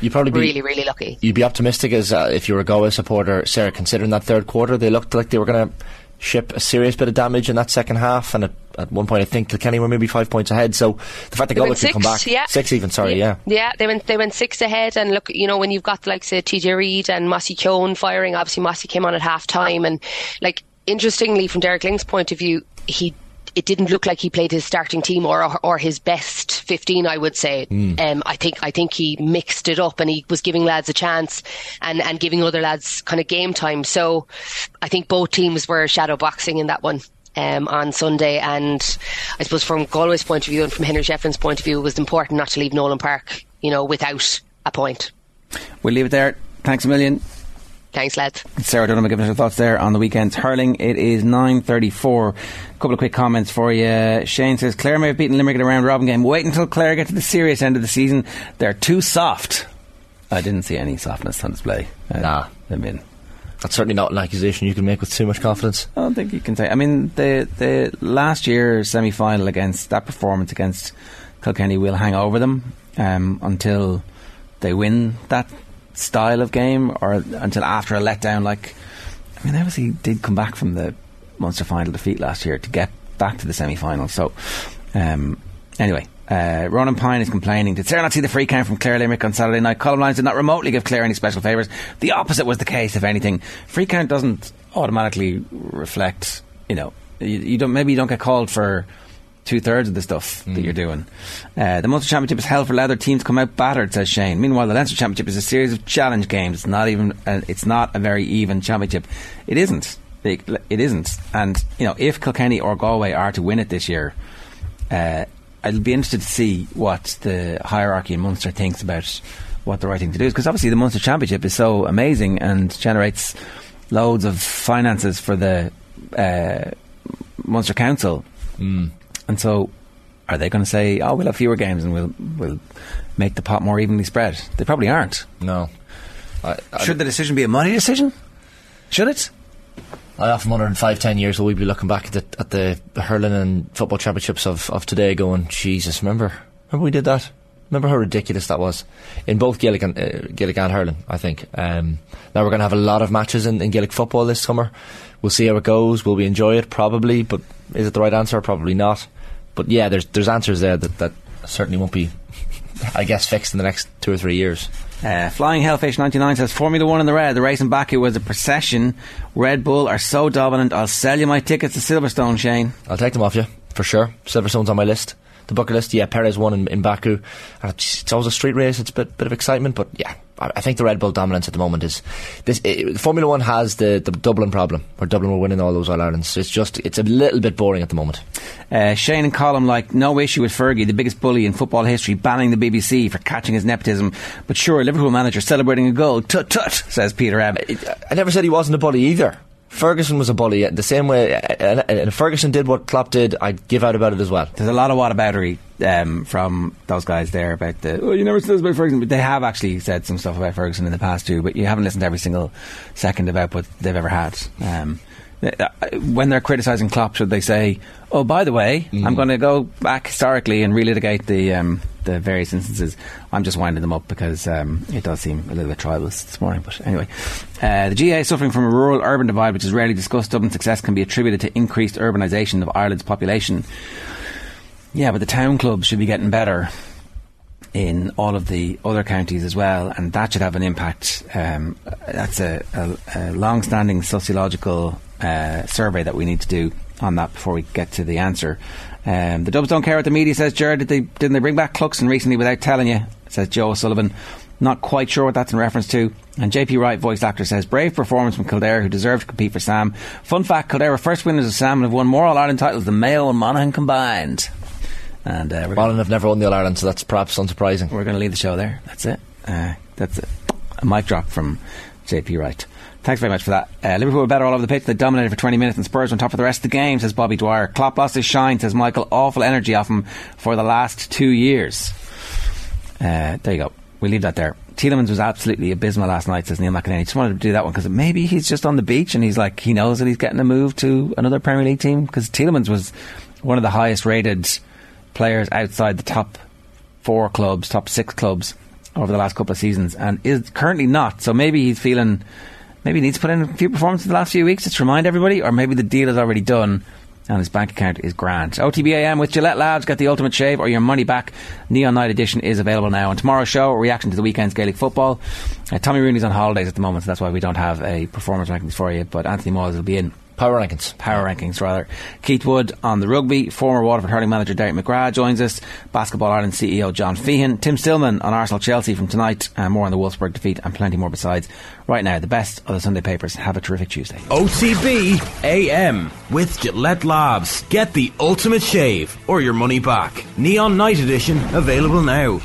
You'd probably be Really, really lucky. You'd be optimistic as uh, if you were a Galway supporter, Sarah, considering that third quarter. They looked like they were going to ship a serious bit of damage in that second half, and at, at one point, I think Kilkenny were maybe five points ahead. So the fact that They Galway could come six, back, yeah. six even, sorry, yeah. Yeah, they went they went six ahead, and look, you know, when you've got like say TJ Reid and Mossy Keoghan firing, obviously Mossy came on at half time, and like interestingly, from Derek Lyng's point of view, he it didn't look like he played his starting team or or his best fifteen. I would say. Mm. Um, I think I think he mixed it up and he was giving lads a chance and and giving other lads kind of game time. So I think both teams were shadow boxing in that one. Um, on Sunday, and I suppose from Galway's point of view and from Henry Shefflin's point of view, it was important not to leave Nolan Park, you know, without a point. we'll leave it there. Thanks a million. Thanks, lads. Sarah O'Donovan giving us her thoughts there on the weekend's hurling. It is 9.34. A couple of quick comments for you. Shane says, Clare may have beaten Limerick in a round robin game. Wait until Clare get to the serious end of the season. They're too soft. I didn't see any softness on display. Uh, Nah. I mean, That's certainly not an accusation you can make with too much confidence. I don't think you can say. I mean, the the last year's semi final against that performance against Kilkenny will hang over them um, until they win that style of game, or until after a letdown. Like, I mean, obviously did come back from the Munster final defeat last year to get back to the semi final. So, um, anyway. Uh, Ronan Pine is complaining. Did Sarah not see the free count from Clare Limerick on Saturday night? Colm Lyons did not remotely give Clare any special favours. The opposite was the case, if anything. Free count doesn't automatically reflect, you know, you, you don't maybe you don't get called for two thirds of the stuff that you're doing. Uh, the Munster Championship is hell for leather. Teams come out battered, says Shane. Meanwhile, the Leinster Championship is a series of challenge games. It's not even. Uh, it's not a very even championship. It isn't. Like, It isn't. And, you know, if Kilkenny or Galway are to win it this year, uh, I'll be interested to see what the hierarchy in Munster thinks about what the right thing to do is. Because obviously the Munster Championship is so amazing and generates loads of finances for the uh, Munster Council. Mm. And so are they going to say, oh, we'll have fewer games and we'll, we'll make the pot more evenly spread? They probably aren't. No. I, I, Should the decision be a money decision? Should it? I often wonder in five, ten years will we be looking back at the, at the, hurling and football championships of, of today, going, Jesus, remember, remember we did that. Remember how ridiculous that was in both Gaelic and uh, Gaelic and hurling. I think um, now we're going to have a lot of matches in, in Gaelic football this summer. We'll see how it goes. Will we enjoy it? Probably, but is it the right answer? Probably not. But yeah, there's there's answers there that, that certainly won't be, I guess, fixed in the next two or three years. Uh, Flying Hellfish 99 says Formula 1 in the red. The race in Baku was a procession. Red Bull are so dominant. I'll sell you my tickets to Silverstone, Shane. I'll take them off you for sure. Silverstone's on my list. The bucket list, yeah. Perez won in, in Baku. It's, it's always a street race. It's a bit, bit of excitement, but yeah, I, I think the Red Bull dominance at the moment is this. It, Formula One has the, the Dublin problem, where Dublin were winning all those All Irelands. It's just it's a little bit boring at the moment. Uh, Shane and Colm like no issue with Fergie, the biggest bully in football history, banning the BBC for catching his nepotism. But sure, Liverpool manager celebrating a goal. Tut tut, says Peter Abbott. I never said he wasn't a bully either. Ferguson was a bully the same way. And Ferguson did what Klopp did, I'd give out about it as well. There's a lot of whataboutery um, from those guys there about the. Oh, you never said this about Ferguson, but they have actually said some stuff about Ferguson in the past too. But you haven't listened to every single second about what they've ever had. Um, when they're criticising Klopp, should they say, "Oh, by the way, Mm. I'm going to go back historically and relitigate the um, the various instances"? I'm just winding them up because um, it does seem a little bit tribalist this morning. But anyway, uh, the GAA is suffering from a rural-urban divide, which is rarely discussed. Dublin's success can be attributed to increased urbanisation of Ireland's population. Yeah, but the town clubs should be getting better in all of the other counties as well, and that should have an impact. Um, that's a, a, a long-standing sociological uh, survey that we need to do on that before we get to the answer. Um, the Dubs don't care what the media says. Jared, did they didn't they bring back Cluxton recently without telling you? Says Joe Sullivan. Not quite sure what that's in reference to. And JP Wright, voice actor, says brave performance from Kildare, who deserved to compete for Sam. Fun fact: Kildare were first winners of Sam and have won more All Ireland titles than Mayo and Monaghan combined. And uh, Monaghan have never won the All Ireland, so that's perhaps unsurprising. We're going to leave the show there. That's it. Uh, that's it. a mic drop from JP Wright. Thanks very much for that. Uh, Liverpool were better all over the pitch. They dominated for 20 minutes and Spurs on top for the rest of the game, says Bobby Dwyer. Klopp lost his shine, says Michael. Awful energy off him for the last two years. Uh, there you go. We leave that there. Tielemans was absolutely abysmal last night, says Neil McEnany. Just wanted to do that one because maybe he's just on the beach and he's like, he knows that he's getting a move to another Premier League team because Tielemans was one of the highest rated players outside the top four clubs, top six clubs over the last couple of seasons and is currently not. So maybe he's feeling, maybe needs to put in a few performances the last few weeks just to remind everybody, or maybe the deal is already done and his bank account is grand. OTBAM with Gillette Labs, get the ultimate shave or your money back. Neon Night Edition is available now. And tomorrow's show, a reaction to the weekend's Gaelic football. Uh, Tommy Rooney's on holidays at the moment, so that's why we don't have a performance rankings for you, but Anthony Moyles will be in. Power rankings. Power rankings, rather. Keith Wood on the rugby. Former Waterford hurling manager Derek McGrath joins us. Basketball Ireland CEO John Feehan. Tim Stillman on Arsenal Chelsea from tonight. And more on the Wolfsburg defeat and plenty more besides. Right now, the best of the Sunday papers. Have a terrific Tuesday. OTB AM with Gillette Labs. Get the ultimate shave or your money back. Neon Night Edition available now.